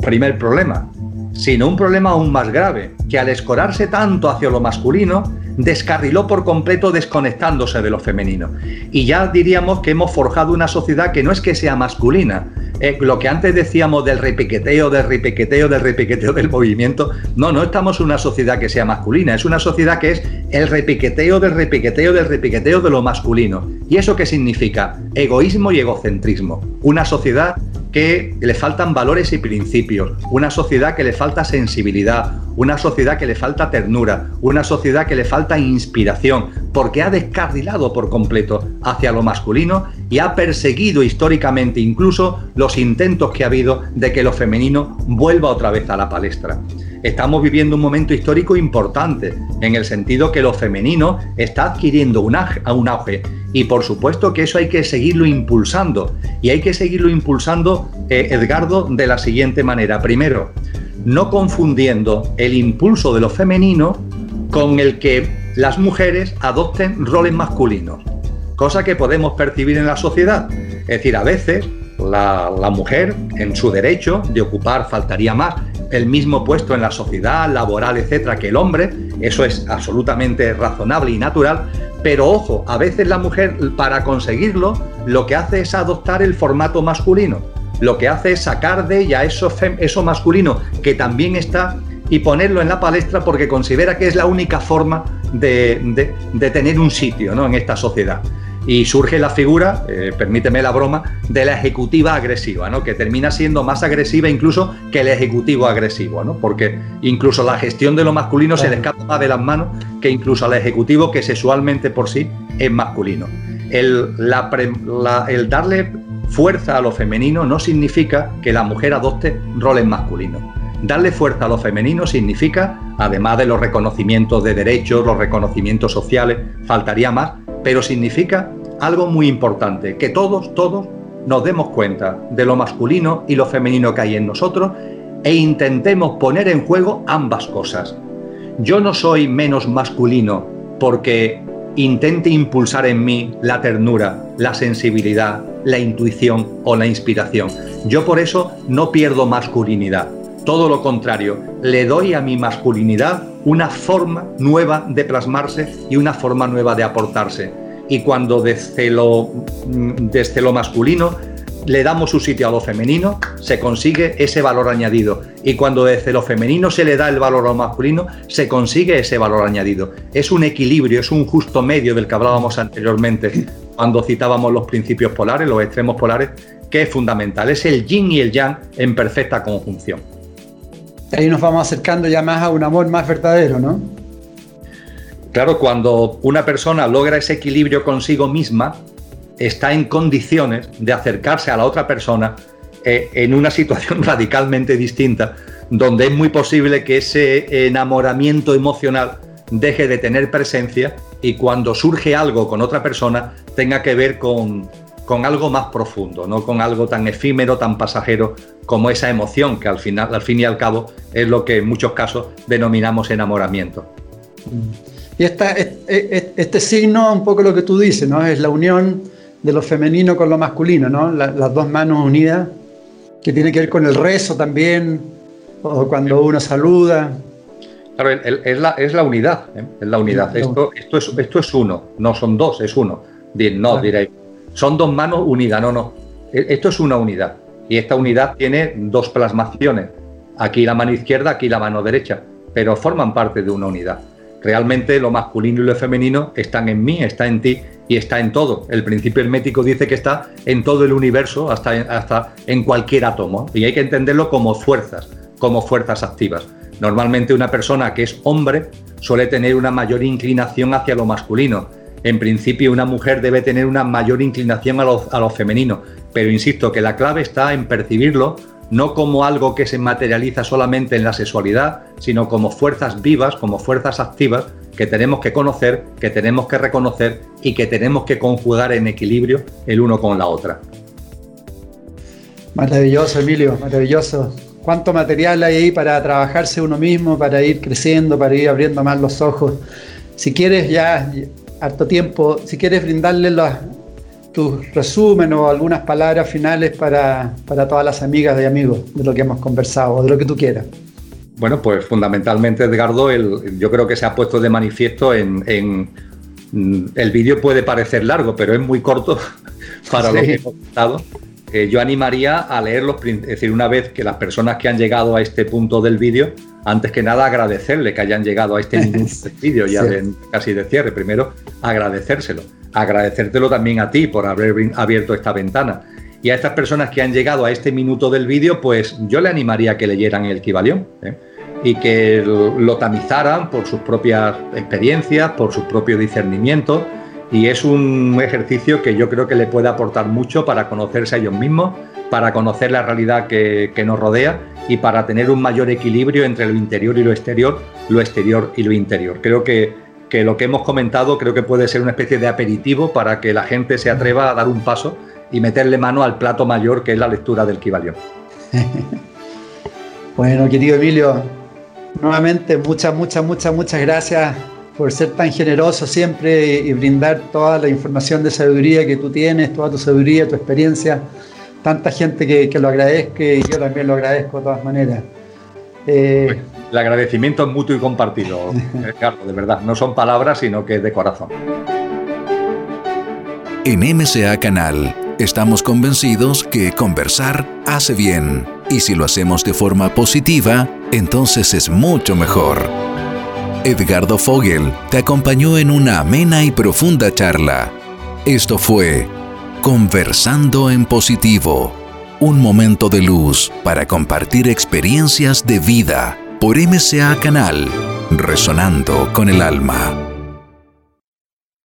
primer problema, sino un problema aún más grave, que al escorarse tanto hacia lo masculino, descarriló por completo desconectándose de lo femenino. Y ya diríamos que hemos forjado una sociedad que no es que sea masculina. Eh, lo que antes decíamos del repiqueteo, del repiqueteo, del repiqueteo del movimiento, no, no estamos en una sociedad que sea masculina, es una sociedad que es el repiqueteo del repiqueteo del repiqueteo de lo masculino. ¿Y eso qué significa? Egoísmo y egocentrismo. Una sociedad que le faltan valores y principios, una sociedad que le falta sensibilidad, una sociedad que le falta ternura, una sociedad que le falta inspiración, porque ha descarrilado por completo hacia lo masculino y ha perseguido históricamente incluso los intentos que ha habido de que lo femenino vuelva otra vez a la palestra estamos viviendo un momento histórico importante, en el sentido que lo femenino está adquiriendo un auge. Y por supuesto que eso hay que seguirlo impulsando. Y hay que seguirlo impulsando, eh, Edgardo, de la siguiente manera. Primero, no confundiendo el impulso de lo femenino con el que las mujeres adopten roles masculinos, cosa que podemos percibir en la sociedad. Es decir, a veces la mujer, en su derecho de ocupar, faltaría más, el mismo puesto en la sociedad, laboral, etcétera, que el hombre, eso es absolutamente razonable y natural, pero ojo, a veces la mujer para conseguirlo lo que hace es adoptar el formato masculino, lo que hace es sacar de ella eso, eso masculino que también está y ponerlo en la palestra porque considera que es la única forma de, de tener un sitio ¿no? en esta sociedad y surge la figura, eh, permíteme la broma, de la ejecutiva agresiva, ¿no? que termina siendo más agresiva incluso que el ejecutivo agresivo, ¿no? porque incluso la gestión de lo masculino se le escapa de las manos que incluso al ejecutivo que sexualmente por sí es masculino. El, el darle fuerza a lo femenino no significa que la mujer adopte roles masculinos. Darle fuerza a lo femenino significa, además de los reconocimientos de derechos, los reconocimientos sociales, faltaría más, pero significa algo muy importante, que todos, todos nos demos cuenta de lo masculino y lo femenino que hay en nosotros e intentemos poner en juego ambas cosas. Yo no soy menos masculino porque intente impulsar en mí la ternura, la sensibilidad, la intuición o la inspiración. Yo por eso no pierdo masculinidad. Todo lo contrario, le doy a mi masculinidad una forma nueva de plasmarse y una forma nueva de aportarse. Y cuando desde lo, mm, desde lo masculino le damos su sitio a lo femenino, se consigue ese valor añadido. Y cuando desde lo femenino se le da el valor a lo masculino, se consigue ese valor añadido. Es un equilibrio, es un justo medio del que hablábamos anteriormente cuando citábamos los principios polares, los extremos polares, que es fundamental. Es el yin y el yang en perfecta conjunción. Ahí nos vamos acercando ya más a un amor más verdadero, ¿no? Claro, cuando una persona logra ese equilibrio consigo misma, está en condiciones de acercarse a la otra persona eh, en una situación radicalmente distinta, donde es muy posible que ese enamoramiento emocional deje de tener presencia y cuando surge algo con otra persona tenga que ver con, con algo más profundo, no con algo tan efímero, tan pasajero como esa emoción que al final, al fin y al cabo, es lo que en muchos casos denominamos enamoramiento. Y esta, este, signo, un poco lo que tú dices, ¿no? Es la unión de lo femenino con lo masculino, ¿no? las dos manos unidas, que tiene que ver con el rezo también, o cuando uno saluda. Claro, es, la, es la unidad, ¿eh? es la unidad. Esto, esto, es, esto es uno, no son dos, es uno. No, diréis, son dos manos unidas, no, no. E, esto es una unidad. Y esta unidad tiene dos plasmaciones. Aquí la mano izquierda, aquí la mano derecha, pero forman parte de una unidad. Realmente lo masculino y lo femenino están en mí, está en ti y está en todo. El principio hermético dice que está en todo el universo, hasta, hasta en cualquier átomo. Y hay que entenderlo como fuerzas, como fuerzas activas. Normalmente una persona que es hombre suele tener una mayor inclinación hacia lo masculino. En principio una mujer debe tener una mayor inclinación a lo, femenino. Pero insisto que la clave está en percibirlo no como algo que se materializa solamente en la sexualidad, sino como fuerzas vivas, como fuerzas activas que tenemos que conocer, que tenemos que reconocer y que tenemos que conjugar en equilibrio el uno con la otra. Maravilloso, Emilio, maravilloso. ¿Cuánto material hay ahí para trabajarse uno mismo, para ir creciendo, para ir abriendo más los ojos? Si quieres ya, harto tiempo, si quieres brindarle tu resumen o algunas palabras finales para, para todas las amigas y amigos de lo que hemos conversado o de lo que tú quieras. Bueno, pues fundamentalmente, Edgardo, el, yo creo que se ha puesto de manifiesto en, mm, el vídeo puede parecer largo, pero es muy corto para lo que hemos contado. Eh, yo animaría a leer los, es decir, una vez que las personas que han llegado a este punto del vídeo, antes que nada agradecerle que hayan llegado a este vídeo, ya casi de cierre. Primero, agradecérselo. Agradecértelo también a ti por haber abierto esta ventana y a estas personas que han llegado a este minuto del vídeo, pues yo le animaría a que leyeran el Kibalión ¿eh? y que lo tamizaran por sus propias experiencias, por su propio discernimiento. Y es un ejercicio que yo creo que le puede aportar mucho para conocerse a ellos mismos, para conocer la realidad que, nos rodea y para tener un mayor equilibrio entre lo interior y lo exterior, lo exterior y lo interior. Creo que, que lo que hemos comentado creo que puede ser una especie de aperitivo para que la gente se atreva a dar un paso y meterle mano al plato mayor que es la lectura del Kibalión. bueno, querido Emilio, nuevamente muchas, muchas, muchas, muchas gracias por ser tan generoso siempre y, brindar toda la información de sabiduría que tú tienes, toda tu sabiduría, tu experiencia. Tanta gente que, lo agradezca y yo también lo agradezco de todas maneras. Eh, el agradecimiento es mutuo y compartido, Carlos, de verdad. No son palabras, sino que es de corazón. En MCA Canal Estamos convencidos que conversar hace bien y si lo hacemos de forma positiva, entonces es mucho mejor. Edgardo Fogel te acompañó en una amena y profunda charla. Esto fue Conversando en Positivo, un momento de luz para compartir experiencias de vida por MCA Canal, resonando con el alma.